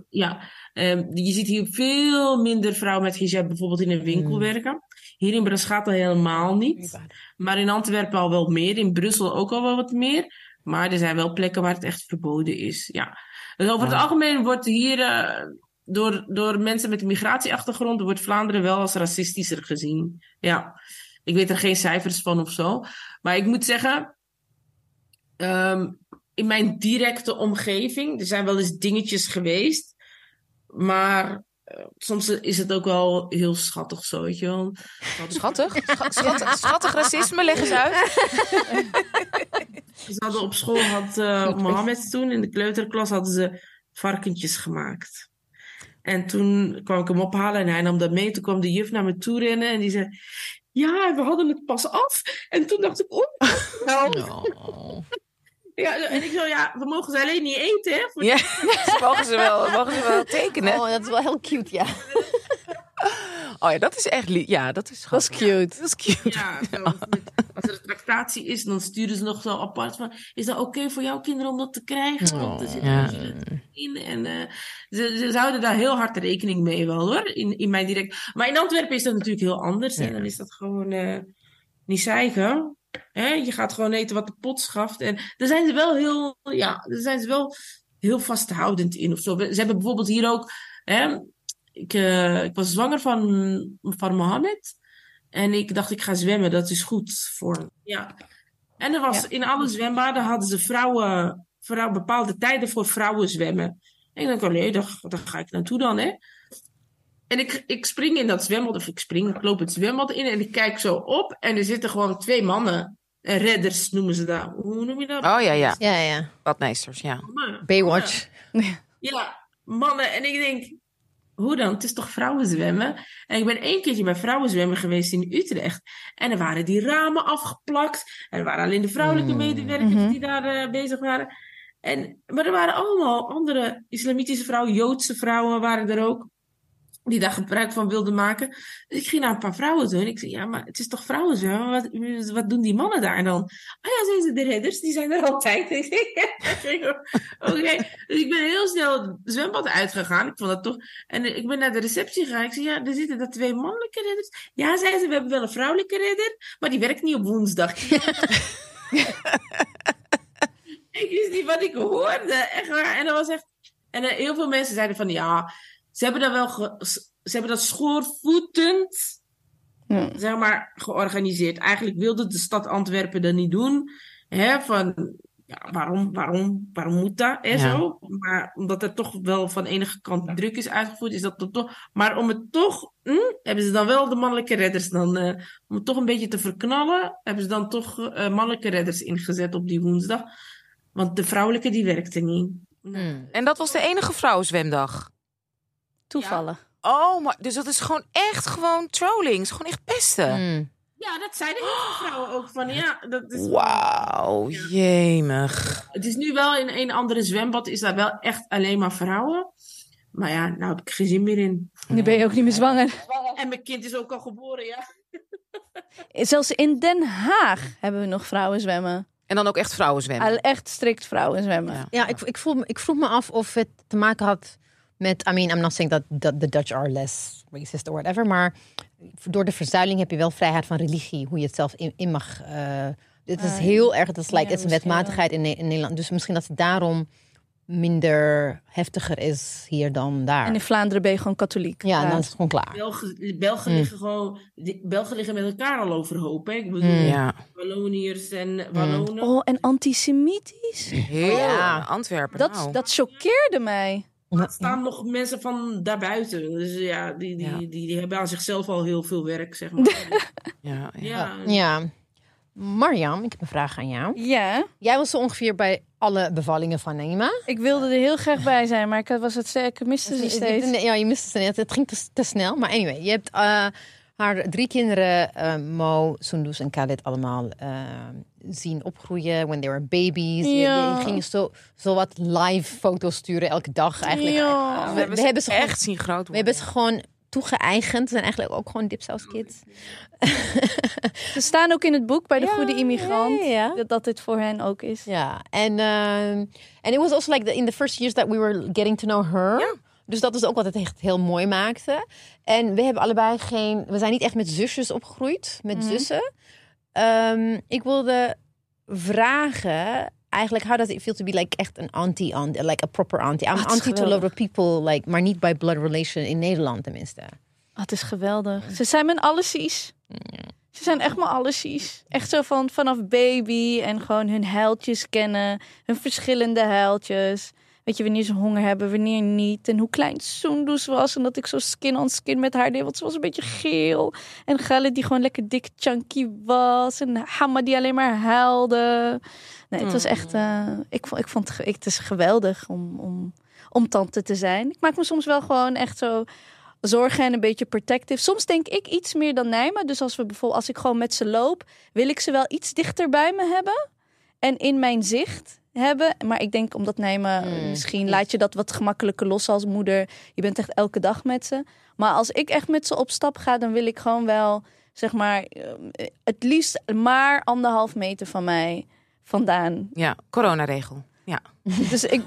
[SPEAKER 4] Ja, Ehm, je ziet hier veel minder vrouwen met hijab bijvoorbeeld in een winkel
[SPEAKER 3] Mm.
[SPEAKER 4] werken. Hier in Braschaat al helemaal niet. Maar in Antwerpen al wel meer. In Brussel ook al wel wat meer. Maar er zijn wel plekken waar het echt verboden is. Ja. Dus over het algemeen wordt hier eh, door, door mensen met een migratieachtergrond wordt Vlaanderen wel als racistischer gezien. Ja. Ik weet er geen cijfers van of zo. Maar ik moet zeggen, ehm, in mijn directe omgeving, er zijn wel eens dingetjes geweest. Maar soms is het ook wel heel schattig zo, weet je wel.
[SPEAKER 1] Schattig? Scha- Schattig, schattig racisme, leg eens uit.
[SPEAKER 4] Ze hadden op school, had eh Mohammed toen, in de kleuterklas, hadden ze varkentjes gemaakt. En toen kwam ik hem ophalen en hij nam dat mee. Toen kwam de juf naar me toe rennen en die zei... Ja, we hadden het pas af. En toen dacht ik, oh, nou. Ja, en ik zo, ja, we mogen ze alleen niet eten, hè. Voor-
[SPEAKER 1] Ja, ze mogen ze wel, mogen ze wel tekenen.
[SPEAKER 3] Oh, dat is wel heel cute, ja.
[SPEAKER 1] Oh ja, dat is echt lief. Ja, dat is
[SPEAKER 2] Dat is
[SPEAKER 1] schattig.
[SPEAKER 2] cute.
[SPEAKER 1] Dat is cute.
[SPEAKER 4] Ja, zo, als er een tractatie is, dan sturen ze nog zo apart van... Is dat oké voor jouw kinderen om dat te krijgen? Want er zit
[SPEAKER 1] Ja.
[SPEAKER 4] in. En eh, ze, ze houden daar heel hard rekening mee wel, hoor. In, in mijn direct... Maar in Antwerpen is dat natuurlijk heel anders. En dan is dat gewoon eh, niet zeigen. Hè? Je gaat gewoon eten wat de pot schaft. En daar zijn ze wel heel... Ja, daar zijn ze wel heel vasthoudend in of zo. Ze hebben bijvoorbeeld hier ook... Hè, ik, eh, ik was zwanger van, van Mohammed. En ik dacht, ik ga zwemmen, dat is goed voor. Ja. En er was
[SPEAKER 2] Ja.
[SPEAKER 4] in alle zwembaden hadden ze vrouwen, vrouw, bepaalde tijden voor vrouwen zwemmen. En ik dacht, oh nee, daar, daar ga ik naartoe dan, hè. En ik, ik spring in dat zwembad, of ik spring, ik loop het zwembad in en ik kijk zo op. En er zitten gewoon twee mannen. Eh, Redders noemen ze dat. Hoe noem je dat?
[SPEAKER 1] Oh ja, ja.
[SPEAKER 3] Ja, ja.
[SPEAKER 1] Badmeesters, ja.
[SPEAKER 4] Mannen.
[SPEAKER 3] Baywatch.
[SPEAKER 4] Ja, mannen. En ik denk, hoe dan? Het is toch vrouwenzwemmen? En ik ben één keertje bij vrouwenzwemmen geweest in Utrecht. En er waren die ramen afgeplakt. En er waren alleen de vrouwelijke
[SPEAKER 3] Mm.
[SPEAKER 4] medewerkers
[SPEAKER 2] Mhm.
[SPEAKER 4] die daar eh, bezig waren. En, maar er waren allemaal andere islamitische vrouwen, Joodse vrouwen waren er ook. Die daar gebruik van wilden maken. Dus ik ging naar een paar vrouwen toe ik zei, ja, maar het is toch vrouwenzwemmen? Wat, wat doen die mannen daar dan? Ah ja, zijn ze de redders? Die zijn er altijd. Oké, dus ik ben heel snel het zwembad uitgegaan. Ik vond dat toch. En ik ben naar de receptie gegaan. Ik zei, ja, er zitten daar twee mannelijke redders. Ja, zei ze, we hebben wel een vrouwelijke redder, maar die werkt niet op woensdag. ik wist niet wat ik hoorde. Echt waar. En dat was echt. En eh, heel veel mensen zeiden van, ja, ze hebben dat wel, ge- ze hebben dat schoorvoetend
[SPEAKER 2] Ja.
[SPEAKER 4] zeg maar, georganiseerd. Eigenlijk wilde de stad Antwerpen dat niet doen. Hè, van, ja, waarom, waarom, waarom moet dat en
[SPEAKER 1] Ja.
[SPEAKER 4] zo? Maar omdat er toch wel van enige kant druk is uitgevoerd, is dat toch... Maar om het toch, hm, hebben ze dan wel de mannelijke redders dan... eh, om het toch een beetje te verknallen, hebben ze dan toch eh, mannelijke redders ingezet op die woensdag. Want de vrouwelijke, die werkte niet.
[SPEAKER 3] Hmm.
[SPEAKER 1] En dat was de enige vrouwenzwemdag.
[SPEAKER 2] Toevallig.
[SPEAKER 1] Oh, maar dus dat is gewoon echt gewoon trolling. Het is gewoon echt pesten.
[SPEAKER 3] Hmm.
[SPEAKER 4] Ja, dat zeiden heel veel vrouwen ook. Van, ja, dat is
[SPEAKER 1] Wauw, jemig.
[SPEAKER 4] Het is nu wel in een andere zwembad, is daar wel echt alleen maar vrouwen. Maar ja, nou heb ik geen zin meer in.
[SPEAKER 2] Nu ben je ook niet meer zwanger.
[SPEAKER 4] En mijn kind is ook al geboren, ja.
[SPEAKER 2] Zelfs in Den Haag hebben we nog vrouwen zwemmen.
[SPEAKER 1] En dan ook echt vrouwen zwemmen.
[SPEAKER 2] Echt strikt vrouwen zwemmen.
[SPEAKER 1] Ja.
[SPEAKER 3] Ja, ik, ik, voel, me- ik vroeg me af of het te maken had met... I mean, I'm not saying that, that the Dutch are less racist or whatever. Maar door de verzuiling heb je wel vrijheid van religie. Hoe je het zelf in, in mag... eh dit is
[SPEAKER 2] Ah,
[SPEAKER 3] heel erg... Het is, like,
[SPEAKER 2] ja,
[SPEAKER 3] het is een wetmatigheid in, Ne- in Nederland. Dus misschien dat het daarom minder heftiger is hier dan daar.
[SPEAKER 2] En in Vlaanderen ben je gewoon katholiek.
[SPEAKER 3] ja, dan is het gewoon klaar.
[SPEAKER 4] Belgen, Belgen
[SPEAKER 3] Mm.
[SPEAKER 4] liggen gewoon... Belgen liggen met elkaar al overhoop, hè. Ik bedoel,
[SPEAKER 3] Mm.
[SPEAKER 1] Ja,
[SPEAKER 4] Walloniërs en Wallonen.
[SPEAKER 2] Oh, en antisemitisch?
[SPEAKER 1] heel
[SPEAKER 3] Ja.
[SPEAKER 1] Antwerpen.
[SPEAKER 2] Dat,
[SPEAKER 1] nou.
[SPEAKER 2] dat choqueerde mij.
[SPEAKER 4] Er staan nog mensen van daarbuiten. Dus ja, die, die,
[SPEAKER 1] Ja.
[SPEAKER 4] Die, die hebben aan zichzelf al heel veel werk, zeg maar.
[SPEAKER 1] ja, ja.
[SPEAKER 4] ja.
[SPEAKER 3] Ja. Mariam, ik heb een vraag aan jou.
[SPEAKER 2] Ja,
[SPEAKER 3] Jij was zo ongeveer bij alle bevallingen van Naima.
[SPEAKER 2] ik wilde er heel graag bij zijn, maar ik was het sterke miste ze steeds.
[SPEAKER 3] Ja, je miste ze net. Het ging te, te snel. Maar anyway, je hebt eh, haar drie kinderen, eh, Mo, Sundus en Khaled, allemaal eh, zien opgroeien. When they were babies.
[SPEAKER 2] Ja.
[SPEAKER 3] ging zo, zo wat live foto's sturen elke dag eigenlijk.
[SPEAKER 2] Ja.
[SPEAKER 1] We, hebben ze
[SPEAKER 3] hebben ze gewoon-
[SPEAKER 1] echt zien groot
[SPEAKER 3] We hebben
[SPEAKER 1] worden.
[SPEAKER 3] ze gewoon toegeëigend. Ze zijn eigenlijk ook gewoon dipsauskids.
[SPEAKER 2] Ze staan ook in het boek bij de
[SPEAKER 3] Ja,
[SPEAKER 2] goede immigrant.
[SPEAKER 3] ja, ja.
[SPEAKER 2] Dat, dat dit voor hen ook is.
[SPEAKER 3] Ja, en en it was also like the, in the first years that we were getting to know her. Dus dat is ook wat het echt heel mooi maakte. En we hebben allebei geen, we zijn niet echt met zusjes opgegroeid, met
[SPEAKER 2] Mhm.
[SPEAKER 3] zussen. Ehm, ik wilde vragen, eigenlijk, how does it feel to be like echt een auntie, aunt, like a proper auntie? I'm
[SPEAKER 2] is
[SPEAKER 3] auntie to a lot of people, like, maar niet by blood relation in Nederland tenminste.
[SPEAKER 2] Ah, het is geweldig. Ze zijn mijn allesies. Ze zijn echt mijn allesies. Echt zo van vanaf baby en gewoon hun huiltjes kennen. Hun verschillende huiltjes. Weet je, wanneer ze honger hebben, wanneer niet. En hoe klein Sundus was. En dat ik zo skin on skin met haar deed. Want ze was een beetje geel. En Khaled die gewoon lekker dik chunky was. En Hamma die alleen maar huilde. Nee, het was echt... eh, ik, vond, ik vond het, ge- het is geweldig om, om, om tante te zijn. Ik maak me soms wel gewoon echt zo zorgen en een beetje protective. Soms denk ik iets meer dan Nijma. Dus als we bijvoorbeeld, als ik gewoon met ze loop, wil ik ze wel iets dichter bij me hebben en in mijn zicht hebben. Maar ik denk omdat Nijma,
[SPEAKER 3] Hmm,
[SPEAKER 2] misschien laat je dat wat gemakkelijker los als moeder. Je bent echt elke dag met ze. Maar als ik echt met ze op stap ga, dan wil ik gewoon wel, zeg maar, eh, het liefst maar anderhalf meter van mij vandaan.
[SPEAKER 1] Ja, coronaregel. Ja.
[SPEAKER 2] Dus ik,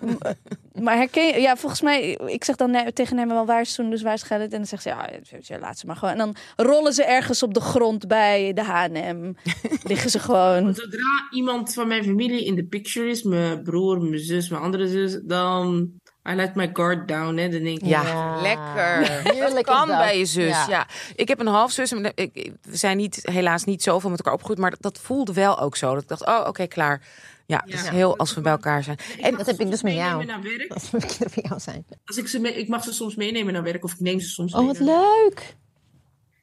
[SPEAKER 2] maar herken je, ja, volgens mij, ik zeg dan tegen hem wel waar is toen, dus waar is Gerrit? En dan zegt ze, ja, ja, laat ze maar gewoon. En dan rollen ze ergens op de grond bij de H&M. Liggen ze gewoon.
[SPEAKER 4] Zodra iemand van mijn familie in de picture is, mijn broer, mijn zus, mijn andere zus, dan I let my guard down. Hè. Dan denk ik,
[SPEAKER 1] Ja,
[SPEAKER 3] Ja.
[SPEAKER 1] lekker.
[SPEAKER 3] Heerlijk
[SPEAKER 1] dat
[SPEAKER 3] is
[SPEAKER 1] kan
[SPEAKER 3] dat.
[SPEAKER 1] bij je zus.
[SPEAKER 3] Ja.
[SPEAKER 1] Ja. Ik heb een halfzus. We zijn niet, helaas niet zoveel met elkaar opgegroeid. Maar dat, dat voelde wel ook zo. Dat ik dacht, oh, oké, klaar. Ja, het is
[SPEAKER 4] Ja.
[SPEAKER 1] heel als we bij elkaar zijn.
[SPEAKER 4] en
[SPEAKER 3] dat heb ik dus met jou.
[SPEAKER 4] Naar werk.
[SPEAKER 3] Als we kinderen van jou zijn.
[SPEAKER 4] Als ik, ze mee- ik mag ze soms meenemen naar werk of ik neem ze soms
[SPEAKER 3] Oh,
[SPEAKER 4] mee.
[SPEAKER 3] wat
[SPEAKER 4] naar-
[SPEAKER 3] leuk.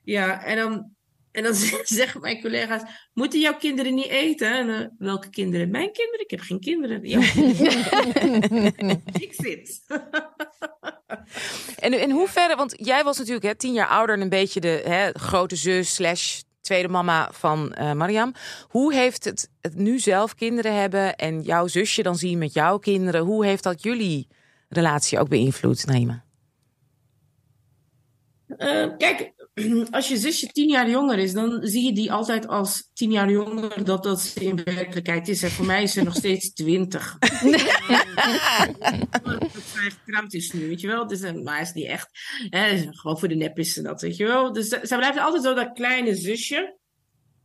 [SPEAKER 4] Ja, en dan, en dan zeggen mijn collega's, moeten jouw kinderen niet eten? En, eh, welke kinderen? Mijn kinderen? Ik heb geen kinderen. ik zit.
[SPEAKER 1] En in hoeverre, want jij was natuurlijk hè, tien jaar ouder en een beetje de hè, grote zus slash tweede mama van eh, Mariam. Hoe heeft het, het nu zelf kinderen hebben en jouw zusje dan zien met jouw kinderen? Hoe heeft dat jullie relatie ook beïnvloed, Naima?
[SPEAKER 4] Eh, kijk, als je zusje tien jaar jonger is, dan zie je die altijd als tien jaar jonger dat dat ze in werkelijkheid is. En voor mij is ze nog steeds twintig. dat zij gekramd is nu, weet je wel. Dus, eh, maar is niet echt. Hè, gewoon voor de nep is ze dat, weet je wel. Dus zij blijft altijd zo dat kleine zusje.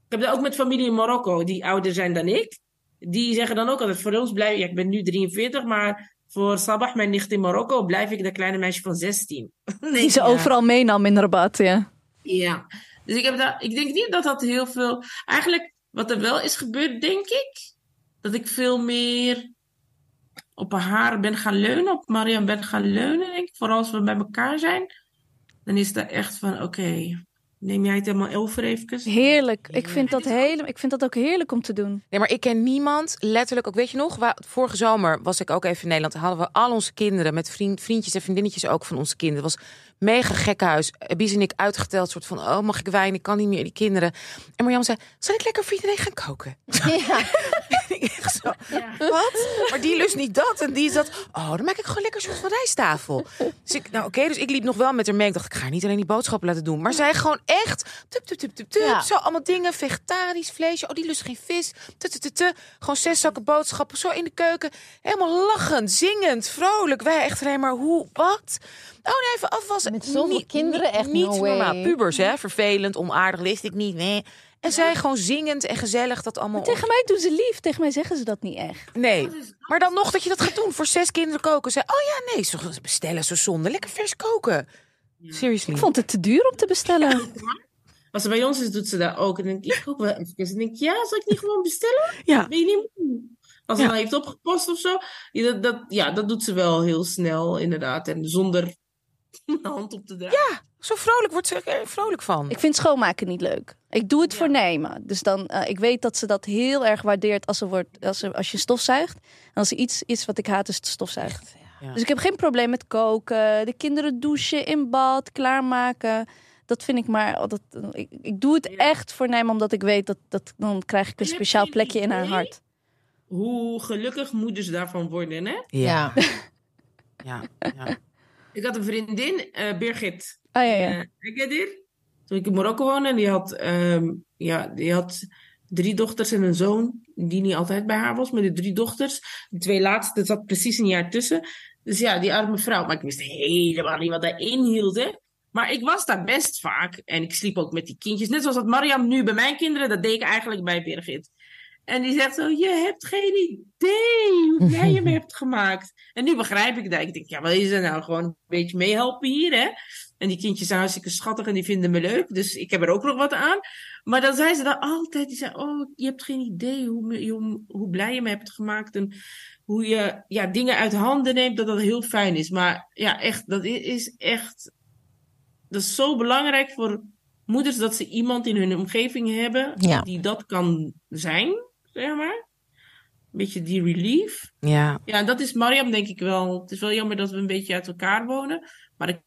[SPEAKER 4] Ik heb dat ook met familie in Marokko, die ouder zijn dan ik. Die zeggen dan ook altijd, voor ons blijf ja, ik ben nu 43, maar voor Sabah, mijn nicht in Marokko, blijf ik dat kleine meisje van 16.
[SPEAKER 2] Die ze overal meenam in rabat, ja.
[SPEAKER 4] Ja, dus ik, heb daar, ik denk niet dat dat heel veel. Eigenlijk, wat er wel is gebeurd, denk ik, dat ik veel meer op haar ben gaan leunen, op Mariam ben gaan leunen, denk ik. Vooral als we bij elkaar zijn, dan is dat echt van: oké, neem jij het helemaal over even?
[SPEAKER 2] Heerlijk. Ik vind, dat hele, ik vind dat ook heerlijk om te doen.
[SPEAKER 1] Nee, maar ik ken niemand, letterlijk ook. Weet je nog, waar, vorige zomer was ik ook even in Nederland. Hadden we al onze kinderen met vriend, vriendjes en vriendinnetjes ook van onze kinderen. Het was mega gekhuis. Bies en ik uitgeteld, soort van, oh mag ik wijn? Ik kan niet meer, die kinderen. En Marjam zei, zal ik lekker voor iedereen gaan koken?
[SPEAKER 3] Ja.
[SPEAKER 1] Ik echt zo, wat? Maar die lust niet dat en die is dat. Oh, dan maak ik gewoon lekker soort van rijsttafel. Dus ik, nou oké, dus ik liep nog wel met haar mee. Ik dacht, ik ga niet alleen die boodschappen laten doen. Maar zij gewoon echt, tup, tup, tup, tup, tup,
[SPEAKER 3] Ja.
[SPEAKER 1] zo allemaal dingen, vegetarisch vleesje. Oh, die lust geen vis. Tut, tut, tut. Gewoon zes zakken boodschappen, zo in de keuken. Helemaal lachend, zingend, vrolijk. Wij echt alleen maar, hoe, wat? Oh, nee, even afwassen.
[SPEAKER 3] Met zoveel kinderen, echt
[SPEAKER 1] Niet
[SPEAKER 3] no
[SPEAKER 1] normaal.
[SPEAKER 3] way.
[SPEAKER 1] Pubers, hè? Vervelend, onaardig, wist ik niet. Nee. En zij gewoon zingend en gezellig dat allemaal.
[SPEAKER 2] Tegen mij doen ze lief. Tegen mij zeggen ze dat niet echt.
[SPEAKER 1] Nee. Maar dan nog dat je dat gaat doen voor zes kinderen koken. Zei, oh ja, nee, zo bestellen zo zonde. Lekker vers koken. Seriously.
[SPEAKER 2] Ik vond het te duur om te bestellen.
[SPEAKER 4] Als ze bij ons is, doet ze dat ook. En dan denk ik, ook wel even. En denk ik, ja, zal ik niet gewoon bestellen?
[SPEAKER 1] Ja.
[SPEAKER 4] Ben je niet moe? Als ze
[SPEAKER 1] Ja.
[SPEAKER 4] dan heeft opgepast of zo. Ja dat, dat, ja, dat doet ze wel heel snel, inderdaad. En zonder de hand op te dragen.
[SPEAKER 1] Zo vrolijk wordt ze er vrolijk van.
[SPEAKER 2] Ik vind schoonmaken niet leuk. Ik doe het voor Neema. Dus dan, eh, ik weet dat ze dat heel erg waardeert als, ze wordt, als, ze, als je stofzuigt. En als er iets is wat ik haat, is het stofzuigen.
[SPEAKER 1] Ja.
[SPEAKER 2] Dus ik heb geen probleem met koken, de kinderen douchen, in bad, klaarmaken. Dat vind ik maar. Dat, ik, ik doe het
[SPEAKER 4] Ja.
[SPEAKER 2] echt voor Neema, omdat ik weet dat, dat dan krijg ik een speciaal plekje in haar hart.
[SPEAKER 4] Hoe gelukkig moeders daarvan worden, hè?
[SPEAKER 1] Ja.
[SPEAKER 3] Ja.
[SPEAKER 1] Ja. ja.
[SPEAKER 4] Ik had een vriendin, eh, Birgit.
[SPEAKER 2] Ah ja, ja.
[SPEAKER 4] Eh, Agadir. Toen ik in Marokko woonde. En die had, ehm, ja, die had drie dochters en een zoon. Die niet altijd bij haar was. Maar de drie dochters. De twee laatste, er zat precies een jaar tussen. Dus ja, die arme vrouw. Maar ik wist helemaal niet wat daarin hield, hè. Maar ik was daar best vaak. En ik sliep ook met die kindjes. Net zoals dat Mariam nu bij mijn kinderen. Dat deed ik eigenlijk bij Birgit. En die zegt zo, je hebt geen idee hoe jij hem hebt gemaakt. En nu begrijp ik dat. Ik denk, ja, wat is er nou? Gewoon een beetje meehelpen hier, hè? En die kindjes zijn hartstikke schattig en die vinden me leuk. Dus ik heb er ook nog wat aan. Maar dan zei ze dan altijd, die zei, oh, je hebt geen idee hoe, hoe, hoe blij je me hebt gemaakt. En hoe je ja, dingen uit handen neemt, dat dat heel fijn is. Maar ja, echt, dat is echt... Dat is zo belangrijk voor moeders dat ze iemand in hun omgeving hebben
[SPEAKER 3] Ja.
[SPEAKER 4] die dat kan zijn, zeg maar. Een beetje die relief.
[SPEAKER 1] ja.
[SPEAKER 4] Ja, en dat is Mariam denk ik wel. Het is wel jammer dat we een beetje uit elkaar wonen. Maar ik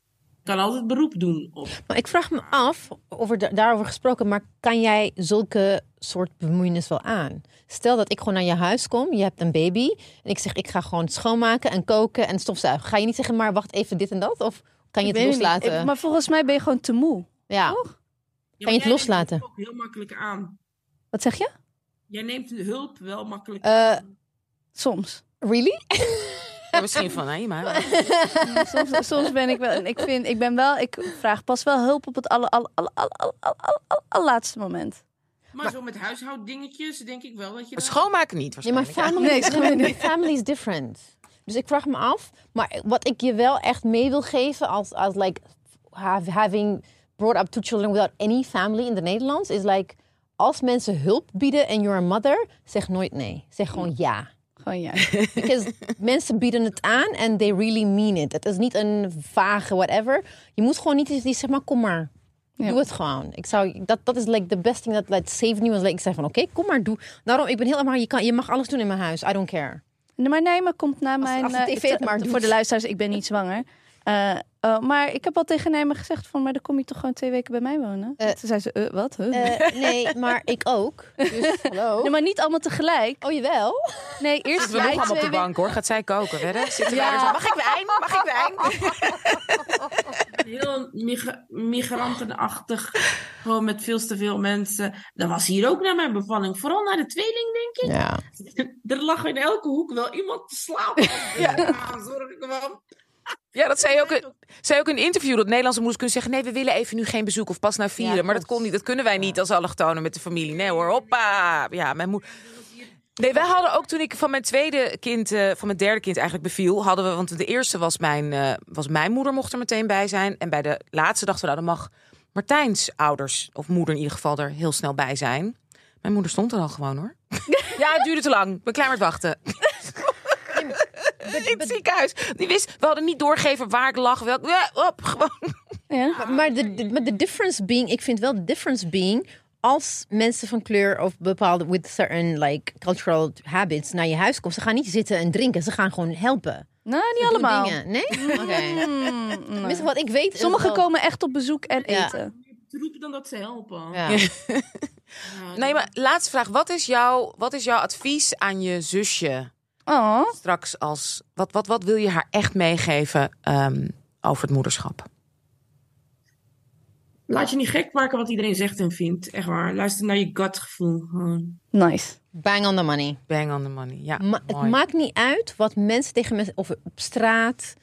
[SPEAKER 4] kan altijd beroep doen op.
[SPEAKER 3] Maar ik vraag me af, over da- daarover gesproken, maar kan jij zulke soort bemoeienis wel aan? Stel dat ik gewoon naar je huis kom, je hebt een baby en ik zeg ik ga gewoon schoonmaken en koken en stofzuigen. Ga je niet zeggen, maar wacht even dit en dat? Of kan je
[SPEAKER 2] Ik
[SPEAKER 3] het loslaten?
[SPEAKER 2] Ik- maar volgens mij ben je gewoon te moe.
[SPEAKER 3] ja.
[SPEAKER 4] Ja,
[SPEAKER 3] Kan je het loslaten?
[SPEAKER 4] neemt het ook heel makkelijk aan.
[SPEAKER 2] Wat zeg je?
[SPEAKER 4] Jij neemt de hulp wel makkelijk
[SPEAKER 3] Eh,
[SPEAKER 4] aan.
[SPEAKER 2] Soms.
[SPEAKER 3] really?
[SPEAKER 1] Ja, misschien van, nee, maar...
[SPEAKER 2] soms, soms ben ik wel. Ik vind, ik ben wel. Ik vraag pas wel hulp op het allerlaatste moment.
[SPEAKER 4] Maar, zo met huishoudingetjes denk ik wel dat je... Dat-
[SPEAKER 1] schoonmaken niet
[SPEAKER 3] Ja, maar
[SPEAKER 1] waarschijnlijk.
[SPEAKER 3] family,
[SPEAKER 2] Nee,
[SPEAKER 3] nee, family is different. Dus ik vraag me af, maar wat ik je wel echt mee wil geven als, als like have, having brought up two children without any family in the Nederlands is like als mensen hulp bieden en you're a mother, zeg nooit nee. Zeg gewoon ja.
[SPEAKER 2] Gewoon ja.
[SPEAKER 3] Because mensen bieden het aan and they really mean it. Het is niet een vage whatever. Je moet gewoon niet eens die zeg maar kom maar.
[SPEAKER 2] Ja.
[SPEAKER 3] Doe het gewoon. Ik zou, dat, dat is like the best thing that like, saved me. Was like, ik zei van oké, kom maar, doe. Daarom, ik ben heel erg je, kan, je mag alles doen in mijn huis. I don't care.
[SPEAKER 2] Nee, maar nee, maar komt na mijn.
[SPEAKER 3] als
[SPEAKER 2] eh,
[SPEAKER 3] het maar
[SPEAKER 2] voor de luisteraars, ik ben niet zwanger. Eh, oh, maar ik heb al tegen Nijma gezegd van, maar dan kom je toch gewoon twee weken bij mij wonen.
[SPEAKER 3] Eh,
[SPEAKER 2] Toen zei ze, eh, wat? Huh?
[SPEAKER 3] Eh, nee, maar ik ook. Dus hallo.
[SPEAKER 2] nee, maar niet allemaal tegelijk.
[SPEAKER 3] Oh, jawel.
[SPEAKER 2] Nee, eerst
[SPEAKER 1] Zitten we nog
[SPEAKER 2] wij
[SPEAKER 1] allemaal op de bank hoor. Gaat zij koken, wedden? Zitten wij er zo, mag ik wijn? Mag ik wijn?
[SPEAKER 4] heel migra- migrantenachtig. Gewoon met veel te veel mensen. Dat was hier ook na mijn bevalling. Vooral na de tweeling, denk ik.
[SPEAKER 3] Ja.
[SPEAKER 4] Er lag in elke hoek wel iemand te slapen. Ja, zorg ik.
[SPEAKER 1] Ja, dat zei je ook, zei ook in een interview. Dat Nederlandse moeders kunnen zeggen... nee, we willen even nu geen bezoek of pas na vieren.
[SPEAKER 3] Ja,
[SPEAKER 1] maar dat kon niet. Dat kunnen wij niet als allochtonen met de familie. Nee hoor, hoppa. Ja, mijn moeder... Nee, wij hadden ook toen ik van mijn tweede kind, eh, van mijn derde kind eigenlijk beviel, hadden we, want de eerste was mijn, eh, was mijn moeder, mocht er meteen bij zijn. En bij de laatste dachten we, nou, dan mag Martijns ouders, of moeder in ieder geval, er heel snel bij zijn. Mijn moeder stond er al gewoon hoor. ja, het duurde te lang. Ik ben klaar met wachten. In het ziekenhuis. Die wist, we hadden niet doorgegeven waar ik lag. Welk, op, gewoon.
[SPEAKER 2] Ja.
[SPEAKER 3] Maar, maar de, de, maar de difference being, ik vind wel de difference being, als mensen van kleur of bepaalde with certain like cultural habits naar je huis komen, ze gaan niet zitten en drinken, ze gaan gewoon helpen.
[SPEAKER 2] Nou, niet
[SPEAKER 3] Ze doen
[SPEAKER 2] allemaal.
[SPEAKER 3] dingen. Nee? Oké.
[SPEAKER 2] Mm, nee.
[SPEAKER 3] Tenminste, wat ik weet.
[SPEAKER 2] Sommigen
[SPEAKER 3] wel-
[SPEAKER 2] komen echt op bezoek en
[SPEAKER 3] Ja.
[SPEAKER 2] eten.
[SPEAKER 4] Te roepen dan dat ze helpen.
[SPEAKER 3] Ja.
[SPEAKER 4] Ja,
[SPEAKER 1] Nee, maar laatste vraag. Wat is, jouw, wat is jouw advies aan je zusje
[SPEAKER 2] Oh,
[SPEAKER 1] straks als... Wat, wat, wat wil je haar echt meegeven ehm, over het moederschap?
[SPEAKER 4] Laat je niet gek maken wat iedereen zegt en vindt. Echt waar. Luister naar je gutgevoel. Gewoon.
[SPEAKER 2] nice.
[SPEAKER 3] Bang on the money.
[SPEAKER 1] Bang on the money. Ja,
[SPEAKER 3] Ma- het maakt niet uit wat mensen tegen mensen, of op straat,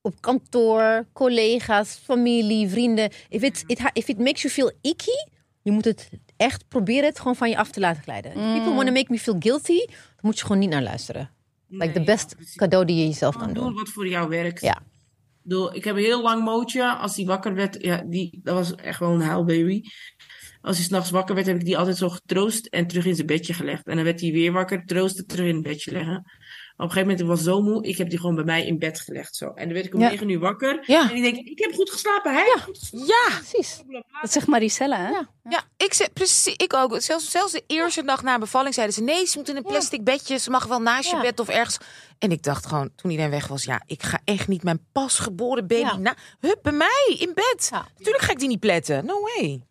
[SPEAKER 3] op kantoor, collega's, familie, vrienden. If, it's, it, if it makes you feel icky, je moet het echt proberen het gewoon van je af te laten glijden. People want to make me feel guilty, moet je gewoon niet naar luisteren. Like
[SPEAKER 4] Nee,
[SPEAKER 3] the best
[SPEAKER 4] ja, precies.
[SPEAKER 3] cadeau die je jezelf kan
[SPEAKER 4] doen
[SPEAKER 3] doen.
[SPEAKER 4] wat voor jou werkt.
[SPEAKER 3] Ja.
[SPEAKER 4] Ik bedoel, Ik heb heel lang Mootje, als hij wakker werd, ja, die, dat was echt wel een huilbaby. Als hij s'nachts wakker werd, heb ik die altijd zo getroost en terug in zijn bedje gelegd. En dan werd hij weer wakker, troosten, terug in het bedje leggen. Op een gegeven moment, ik was zo moe, ik heb die gewoon bij mij in bed gelegd. Zo. En dan werd ik om
[SPEAKER 2] Ja.
[SPEAKER 4] negen uur wakker.
[SPEAKER 1] Ja.
[SPEAKER 4] En ik denk, ik heb goed geslapen, hij heeft goed geslapen.
[SPEAKER 1] Ja,
[SPEAKER 3] Precies.
[SPEAKER 2] Dat zegt Maricella, hè?
[SPEAKER 3] Ja.
[SPEAKER 1] ja ik, zeg, precies, ik ook. Zelfs, zelfs de eerste dag na bevalling zeiden ze... nee, ze moet in een plastic bedje. Ze mag wel naast je
[SPEAKER 3] Ja.
[SPEAKER 1] bed of ergens. En ik dacht gewoon, toen iedereen weg was... ja, ik ga echt niet mijn pasgeboren baby...
[SPEAKER 3] Ja.
[SPEAKER 1] Na, hup, bij mij, in bed.
[SPEAKER 3] Ja.
[SPEAKER 1] Natuurlijk ga ik die niet pletten. No way.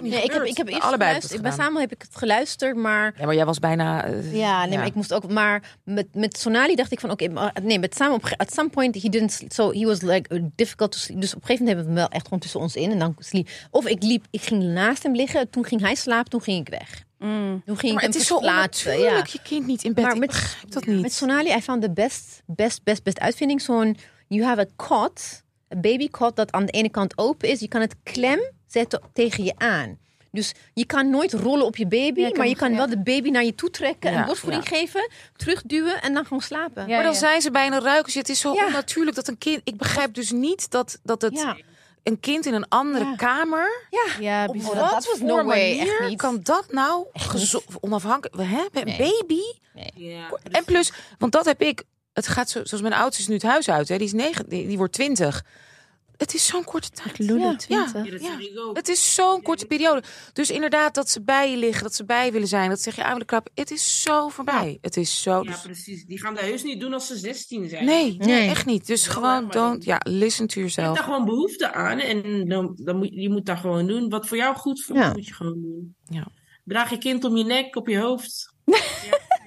[SPEAKER 3] Nee, ik heb, ik heb eerst
[SPEAKER 1] Allebei
[SPEAKER 3] geluisterd.
[SPEAKER 1] we het
[SPEAKER 3] Samuel heb ik het geluisterd, maar.
[SPEAKER 1] Ja, maar jij was bijna... eh,
[SPEAKER 3] Ja, nee, maar ik moest ook. Maar met, met Sonali dacht ik van oké, maar nee, met Samen op at some point he didn't sleep, so he was like difficult to sleep. Dus op een gegeven moment hebben we hem wel echt gewoon tussen ons in en dan sliep. Of ik liep, ik ging naast hem liggen, toen ging hij slapen, toen ging ik weg.
[SPEAKER 2] Mm.
[SPEAKER 3] Toen ging
[SPEAKER 1] Maar
[SPEAKER 3] ik
[SPEAKER 1] het is zo onnatuurlijk,
[SPEAKER 3] Ja.
[SPEAKER 1] je kind niet in bed.
[SPEAKER 3] Maar
[SPEAKER 1] ik
[SPEAKER 3] met-
[SPEAKER 1] dat niet.
[SPEAKER 3] Met Sonali, I found the best, best, best, best uitvinding. Zo'n, you have a cot, een baby cot dat aan de ene kant open is. Je kan het klem zetten tegen je aan. Dus je kan nooit rollen op je baby,
[SPEAKER 2] Ja,
[SPEAKER 3] maar je kan
[SPEAKER 2] ja.
[SPEAKER 3] wel de baby naar je toe trekken
[SPEAKER 1] Ja,
[SPEAKER 3] en borstvoeding geven, terugduwen en dan gewoon slapen.
[SPEAKER 2] Ja,
[SPEAKER 1] maar dan
[SPEAKER 2] ja.
[SPEAKER 1] zijn ze bijna ruikers. Het is zo
[SPEAKER 3] Ja.
[SPEAKER 1] onnatuurlijk dat een kind... Ik begrijp dus niet dat, dat het
[SPEAKER 3] Ja.
[SPEAKER 1] een kind in een andere
[SPEAKER 3] Ja.
[SPEAKER 1] kamer...
[SPEAKER 2] Ja,
[SPEAKER 1] Op
[SPEAKER 2] bizar.
[SPEAKER 3] dat-
[SPEAKER 1] wat
[SPEAKER 3] dat was
[SPEAKER 1] voor
[SPEAKER 3] no way,
[SPEAKER 1] manier
[SPEAKER 3] echt niet.
[SPEAKER 1] kan dat nou onafhankelijk... Hè? Een
[SPEAKER 3] Nee.
[SPEAKER 1] baby?
[SPEAKER 4] Ja,
[SPEAKER 1] En plus, want dat heb ik... Het gaat zo, zoals mijn oudste is nu het huis uit. Hè? Die is negen, die, die wordt twintig. Het is zo'n korte tijd.
[SPEAKER 2] Lulu,
[SPEAKER 3] Ja.
[SPEAKER 2] 20.
[SPEAKER 4] Ja, dat.
[SPEAKER 1] Het is zo'n korte periode. Dus inderdaad, dat ze bij je liggen, dat ze bij je willen zijn. Dat zeg je aan de krap. Het is zo voorbij. Het is zo...
[SPEAKER 4] Ja,
[SPEAKER 1] dus-
[SPEAKER 4] precies. Die gaan dat heus niet doen als ze 16 zijn.
[SPEAKER 1] nee, nee, echt niet. Dus gewoon, don't...
[SPEAKER 4] dan-
[SPEAKER 1] Ja, listen to
[SPEAKER 4] Je hebt
[SPEAKER 1] yourself.
[SPEAKER 4] daar gewoon behoefte aan en dan, dan moet, je moet daar gewoon doen. Wat voor jou goed voelt,
[SPEAKER 3] Ja.
[SPEAKER 4] moet je gewoon doen.
[SPEAKER 1] Ja.
[SPEAKER 4] Draag je kind om je nek, op je hoofd.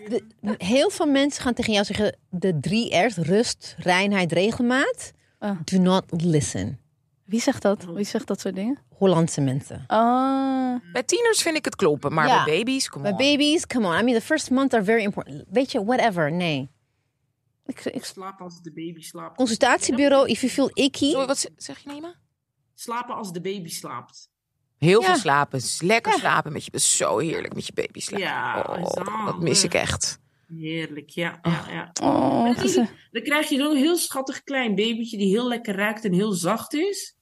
[SPEAKER 3] De- heel veel mensen gaan tegen jou zeggen de drie R's, rust, reinheid, regelmaat.
[SPEAKER 2] Ah.
[SPEAKER 3] Do not listen.
[SPEAKER 2] Wie zegt dat? Wie zegt dat soort dingen?
[SPEAKER 3] Hollandse mensen.
[SPEAKER 2] Ah,
[SPEAKER 1] Bij tieners vind ik het kloppen. Maar
[SPEAKER 3] Ja.
[SPEAKER 1] bij baby's,
[SPEAKER 3] Bij
[SPEAKER 1] on.
[SPEAKER 3] baby's, come on. I mean, the first month are very important. Weet je, whatever, nee.
[SPEAKER 2] ik, ik,
[SPEAKER 4] Slapen als de baby slaapt.
[SPEAKER 3] Consultatiebureau, if you feel icky.
[SPEAKER 1] Sorry, wat zeg je, Nima?
[SPEAKER 4] Slapen als de baby slaapt.
[SPEAKER 1] Heel
[SPEAKER 3] Ja.
[SPEAKER 1] veel slapen. Lekker
[SPEAKER 3] Ja.
[SPEAKER 1] slapen met je... Zo heerlijk met je baby slapen.
[SPEAKER 4] Ja,
[SPEAKER 1] oh, dat mis ik echt.
[SPEAKER 4] Heerlijk, ja. ja, ja.
[SPEAKER 2] oh,
[SPEAKER 4] Maar die-
[SPEAKER 2] geze-
[SPEAKER 4] Dan krijg je zo'n heel schattig klein babytje die heel lekker ruikt en heel zacht is.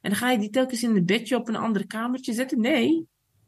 [SPEAKER 4] En dan ga je die telkens in een bedje op een ander kamertje zetten. Nee,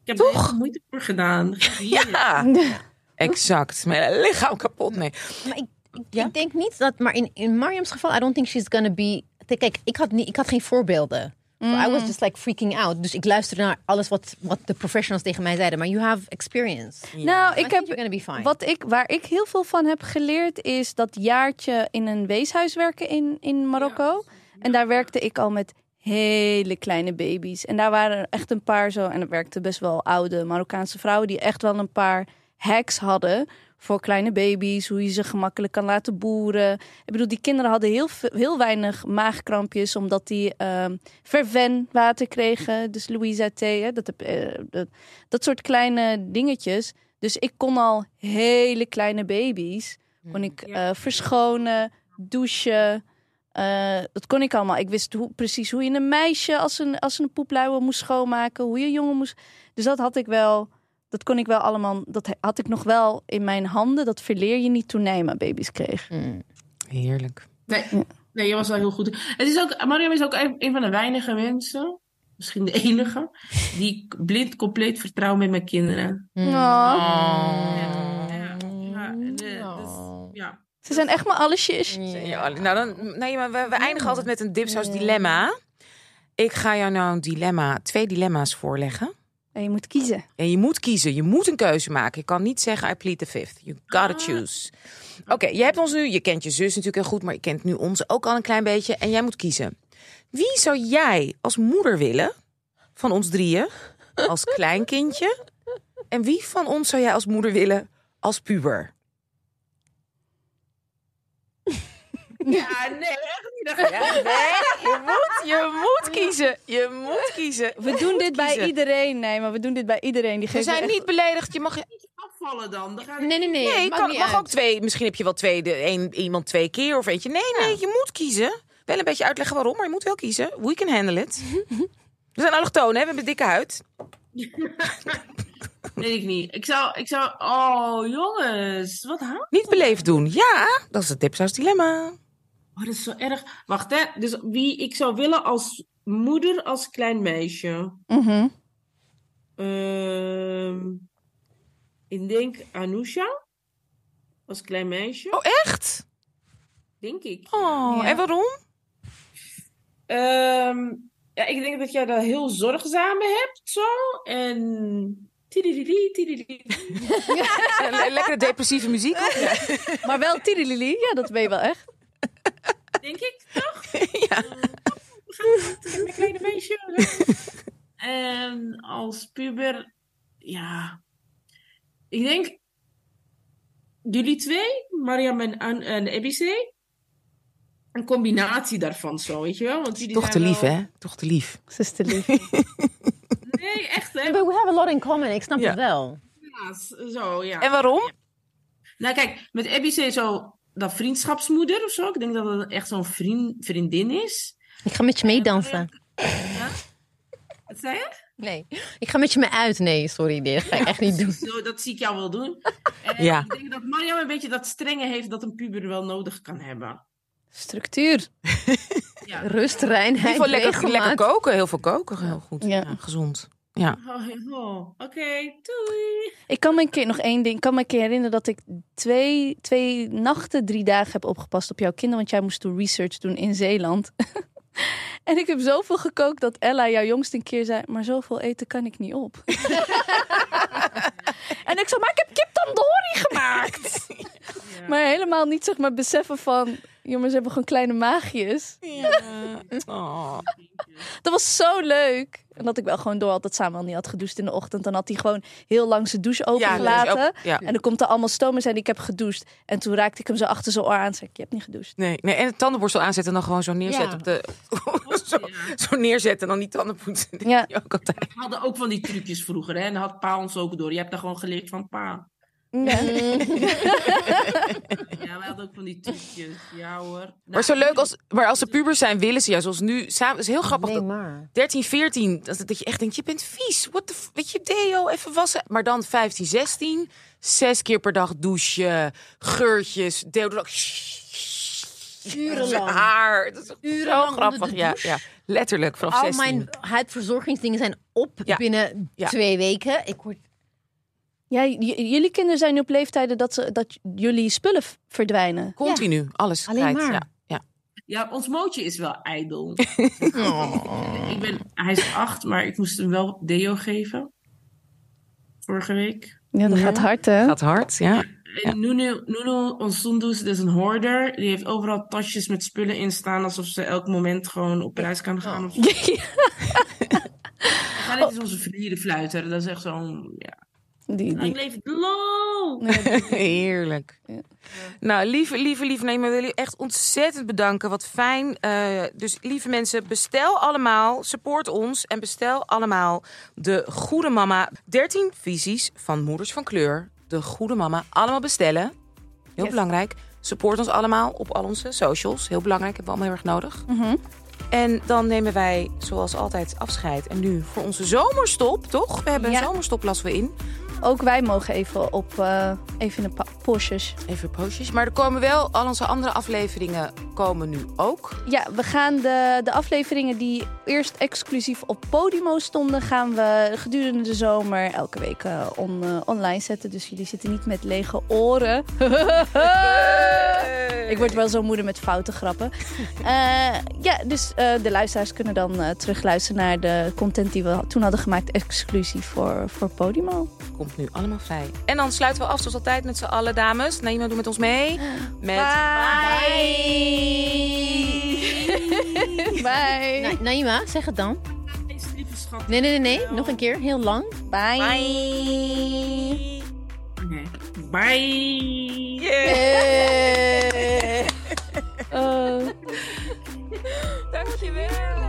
[SPEAKER 4] ik heb er heel veel moeite voor gedaan.
[SPEAKER 1] Ja, exact. Mijn lichaam kapot. Nee.
[SPEAKER 3] Maar ik, ik, ik denk niet dat, maar in, in Mariam's geval, I don't think she's gonna be. Kijk, ik had, niet, ik had geen voorbeelden. So I was just like freaking out. Dus ik luisterde naar alles wat, wat de professionals tegen mij zeiden. Maar you have experience.
[SPEAKER 2] Nou, ik heb
[SPEAKER 3] you're gonna be fine.
[SPEAKER 2] wat ik waar ik heel veel van heb geleerd is dat jaartje in een weeshuis werken in in Marokko. En daar werkte ik al met hele kleine baby's. En daar waren echt een paar zo en er werkten best wel oude Marokkaanse vrouwen die echt wel een paar hacks hadden voor kleine baby's, hoe je ze gemakkelijk kan laten boeren. Ik bedoel, die kinderen hadden heel, heel weinig maagkrampjes omdat die ehm verwenwater kregen. Dus Louisa thee, hè, dat, heb, eh, dat, dat soort kleine dingetjes. Dus ik kon al hele kleine baby's, kon ik eh, verschonen, douchen. eh, dat kon ik allemaal. Ik wist hoe, precies hoe je een meisje als een, als een poepluier moest schoonmaken, hoe je een jongen moest. Dus dat had ik wel. Dat kon ik wel allemaal. Dat had ik nog wel in mijn handen. Dat verleer je niet toen Nijma baby's kreeg.
[SPEAKER 3] Mm.
[SPEAKER 1] Heerlijk.
[SPEAKER 4] Nee, nee, je was wel heel goed. Het is ook, Mariam is ook een een van de weinige mensen, misschien de enige, die ik blind compleet vertrouw met mijn kinderen.
[SPEAKER 3] Mm.
[SPEAKER 2] Oh.
[SPEAKER 4] Ja, ja, ja, en, dus, ja.
[SPEAKER 2] Ze zijn echt maar allesjes.
[SPEAKER 1] Ja, nou dan, nee, maar we, we eindigen altijd met een dipsaus dilemma. Ik ga jou nou een dilemma, twee dilemma's voorleggen.
[SPEAKER 2] En je moet kiezen.
[SPEAKER 1] En je moet kiezen. Je moet een keuze maken. Je kan niet zeggen I plead the fifth. You gotta choose. Oké, je hebt ons nu. Je kent je zus natuurlijk heel goed, maar je kent nu ons ook al een klein beetje. En jij moet kiezen. Wie zou jij als moeder willen van ons drieën als kleinkindje? En wie van ons zou jij als moeder willen als puber?
[SPEAKER 4] Ja, nee, echt niet.
[SPEAKER 1] Ja, nee, je moet, je moet kiezen. Je moet kiezen.
[SPEAKER 2] We doen dit bij
[SPEAKER 1] kiezen.
[SPEAKER 2] iedereen. Nee, maar we doen dit bij iedereen. Die
[SPEAKER 1] We zijn
[SPEAKER 2] echt-
[SPEAKER 1] niet beledigd. Je mag,
[SPEAKER 4] niet afvallen dan. dan gaat
[SPEAKER 3] Nee, nee, nee.
[SPEAKER 1] nee, kan, mag
[SPEAKER 3] uit.
[SPEAKER 1] ook twee. Misschien heb je wel twee, de, een, iemand twee keer of eentje. Nee, nee, je moet kiezen. Wel een beetje uitleggen waarom, maar je moet wel kiezen. We can handle it. We zijn allochtonen, hè? we hebben dikke huid.
[SPEAKER 4] Weet ik niet. Ik zou, ik zou... Oh, jongens. Wat hou
[SPEAKER 1] Niet beleefd doen. Ja, dat is het dipsaus dilemma.
[SPEAKER 4] Oh, dat is zo erg. Wacht, hè. Dus wie ik zou willen als moeder, als klein meisje.
[SPEAKER 2] Mhm.
[SPEAKER 4] Ehm, ik denk Anousha. Als klein meisje.
[SPEAKER 1] Oh, echt?
[SPEAKER 4] Denk ik.
[SPEAKER 1] Oh,
[SPEAKER 2] Ja.
[SPEAKER 1] en waarom?
[SPEAKER 4] Ehm, ja, ik denk dat jij dat heel zorgzame hebt, zo. En... tidididi.
[SPEAKER 1] Le- Lekkere depressieve muziek. op. Ja.
[SPEAKER 2] Maar wel tirilili. Ja, dat ben je wel echt.
[SPEAKER 4] Denk ik, toch?
[SPEAKER 1] Ja.
[SPEAKER 4] We gaan het mijn kleine meisje. en als puber, ja. Ik denk, jullie twee, Mariam en, An- en Ebice. Een combinatie daarvan zo, weet je wel? Want jullie
[SPEAKER 1] Toch te lief,
[SPEAKER 4] wel-
[SPEAKER 1] hè? Toch te lief.
[SPEAKER 2] Ze is te lief.
[SPEAKER 4] Nee, echt hè?
[SPEAKER 3] But we have a lot in common. Ik snap
[SPEAKER 1] Ja.
[SPEAKER 3] het wel.
[SPEAKER 4] Ja, zo, ja.
[SPEAKER 1] En waarom?
[SPEAKER 4] Nou kijk, met Ebice zo, dat vriendschapsmoeder of zo. Ik denk dat het echt zo'n vriend, vriendin is.
[SPEAKER 3] Ik ga met je meedansen.
[SPEAKER 4] Wat zei je?
[SPEAKER 3] Nee. Ik ga met je mee uit. Nee, sorry. Nee, dat ga ik echt niet doen.
[SPEAKER 4] Zo, dat zie ik jou wel doen. En
[SPEAKER 1] Ja.
[SPEAKER 4] ik denk dat Mariam een beetje dat strenge heeft dat een puber wel nodig kan hebben.
[SPEAKER 2] Structuur.
[SPEAKER 4] Ja.
[SPEAKER 3] Rust,
[SPEAKER 1] In
[SPEAKER 3] reinheid,
[SPEAKER 1] lekker, lekker koken. Heel veel koken. Heel goed.
[SPEAKER 2] Ja.
[SPEAKER 1] Ja, gezond. Ja.
[SPEAKER 4] Oh, oh, Oké, doei.
[SPEAKER 2] Ik kan me een keer nog één ding. Ik kan me een keer herinneren dat ik twee, twee nachten, drie dagen heb opgepast op jouw kinderen. Want jij moest toen research doen in Zeeland. en ik heb zoveel gekookt dat Ella, jouw jongste, een keer zei: Maar zoveel eten kan ik niet op. en ik zei: Maar ik heb kip tandoori gemaakt. Maar helemaal niet zeg maar beseffen van. Jongens hebben gewoon kleine maagjes.
[SPEAKER 1] Oh.
[SPEAKER 2] Dat was zo leuk. En dat ik wel gewoon door had dat Samuel niet had gedoucht in de ochtend. Dan had hij gewoon heel lang zijn douche opengelaten.
[SPEAKER 1] ja.
[SPEAKER 2] En dan komt er allemaal stoom en zei ik heb gedoucht. En toen raakte ik hem zo achter zijn oor aan en zei ik, je hebt niet gedoucht.
[SPEAKER 1] Nee, nee, en het tandenborstel aanzetten en dan gewoon zo neerzetten
[SPEAKER 3] Ja.
[SPEAKER 1] op de... zo, zo neerzetten en dan die tanden poetsen. Dat
[SPEAKER 2] Ja.
[SPEAKER 1] ook altijd.
[SPEAKER 4] We hadden ook van die trucjes vroeger, hè? En dat had pa ons ook door. Je hebt daar gewoon geleerd van pa.
[SPEAKER 2] Ja.
[SPEAKER 4] Ja, wij hadden ook van die trucjes. Ja hoor. Nou,
[SPEAKER 1] Maar zo leuk als, maar als ze pubers zijn, willen ze ja, zoals nu. Samen, het is heel grappig.
[SPEAKER 3] Nee,
[SPEAKER 1] dat
[SPEAKER 3] maar.
[SPEAKER 1] 13, 14, dat, dat je echt denkt, je bent vies. What the weet je, deo, even wassen. Maar dan 15, 16, zes keer per dag douchen, geurtjes, deodorant.
[SPEAKER 3] Urenlang.
[SPEAKER 1] Haar. Dat is
[SPEAKER 3] Urenlang
[SPEAKER 1] grappig. Ja, ja, letterlijk vanaf
[SPEAKER 3] Al
[SPEAKER 1] 16.
[SPEAKER 3] mijn huidverzorgingsdingen zijn op
[SPEAKER 1] Ja.
[SPEAKER 3] binnen
[SPEAKER 1] Ja.
[SPEAKER 3] twee weken. Ik word...
[SPEAKER 2] Ja, jullie kinderen zijn nu op leeftijden dat, ze, dat jullie spullen verdwijnen.
[SPEAKER 1] Continu, alles
[SPEAKER 3] Alleen
[SPEAKER 1] kwijt.
[SPEAKER 3] maar.
[SPEAKER 1] Ja, ja.
[SPEAKER 4] Ja, ons mootje is wel ijdel. Ik ben, hij is acht, maar ik moest hem wel deo geven. Vorige week.
[SPEAKER 2] Ja, dat
[SPEAKER 1] Ja.
[SPEAKER 2] gaat hard, hè?
[SPEAKER 1] Gaat hard, ja.
[SPEAKER 4] En Nuno, Nuno, ons Sundus, dat is een hoorder. Die heeft overal tasjes met spullen in staan. Alsof ze elk moment gewoon op reis kan gaan. Of... Ga is onze vlierenfluiter. Dat is echt zo'n... Ja.
[SPEAKER 2] Die,
[SPEAKER 4] Lang
[SPEAKER 2] die.
[SPEAKER 4] leven de lol!
[SPEAKER 1] Heerlijk. Nou, lieve, lieve, lieve, nee, maar wil jullie echt ontzettend bedanken. Wat fijn. Eh, dus lieve mensen, bestel allemaal, support ons en bestel allemaal de Goede Mama. 13 visies van Moeders van Kleur. De Goede Mama. Allemaal bestellen. Heel
[SPEAKER 2] Yes.
[SPEAKER 1] belangrijk. Support ons allemaal op al onze socials. Heel belangrijk, hebben we allemaal heel erg nodig.
[SPEAKER 2] Mhm.
[SPEAKER 1] En dan nemen wij, zoals altijd, afscheid. En nu voor onze zomerstop, toch? We hebben
[SPEAKER 2] Ja.
[SPEAKER 1] een zomerstop, lassen we in.
[SPEAKER 2] Ook wij mogen even op eh, even in de pa- postjes.
[SPEAKER 1] Even postjes. Maar er komen wel, al onze andere afleveringen komen nu ook.
[SPEAKER 2] Ja, we gaan de, de afleveringen die eerst exclusief op Podimo stonden, gaan we gedurende de zomer elke week eh, on- eh, online zetten. Dus jullie zitten niet met lege oren. Ik word wel zo moeder met foute grappen. Ja, dus de luisteraars kunnen dan terugluisteren naar de content die we toen hadden gemaakt, exclusief voor, voor Podimo
[SPEAKER 1] nu allemaal vrij. En dan sluiten we af zoals altijd met z'n allen, dames. Naima, doe met ons mee. Met
[SPEAKER 2] bye. Bye.
[SPEAKER 3] bye. Naima, zeg het dan. Nee, nee, nee, nee. Nog een keer. Heel lang.
[SPEAKER 2] Bye.
[SPEAKER 1] Bye.
[SPEAKER 4] Nee. Bye. Yeah. yeah. uh. Dankjewel.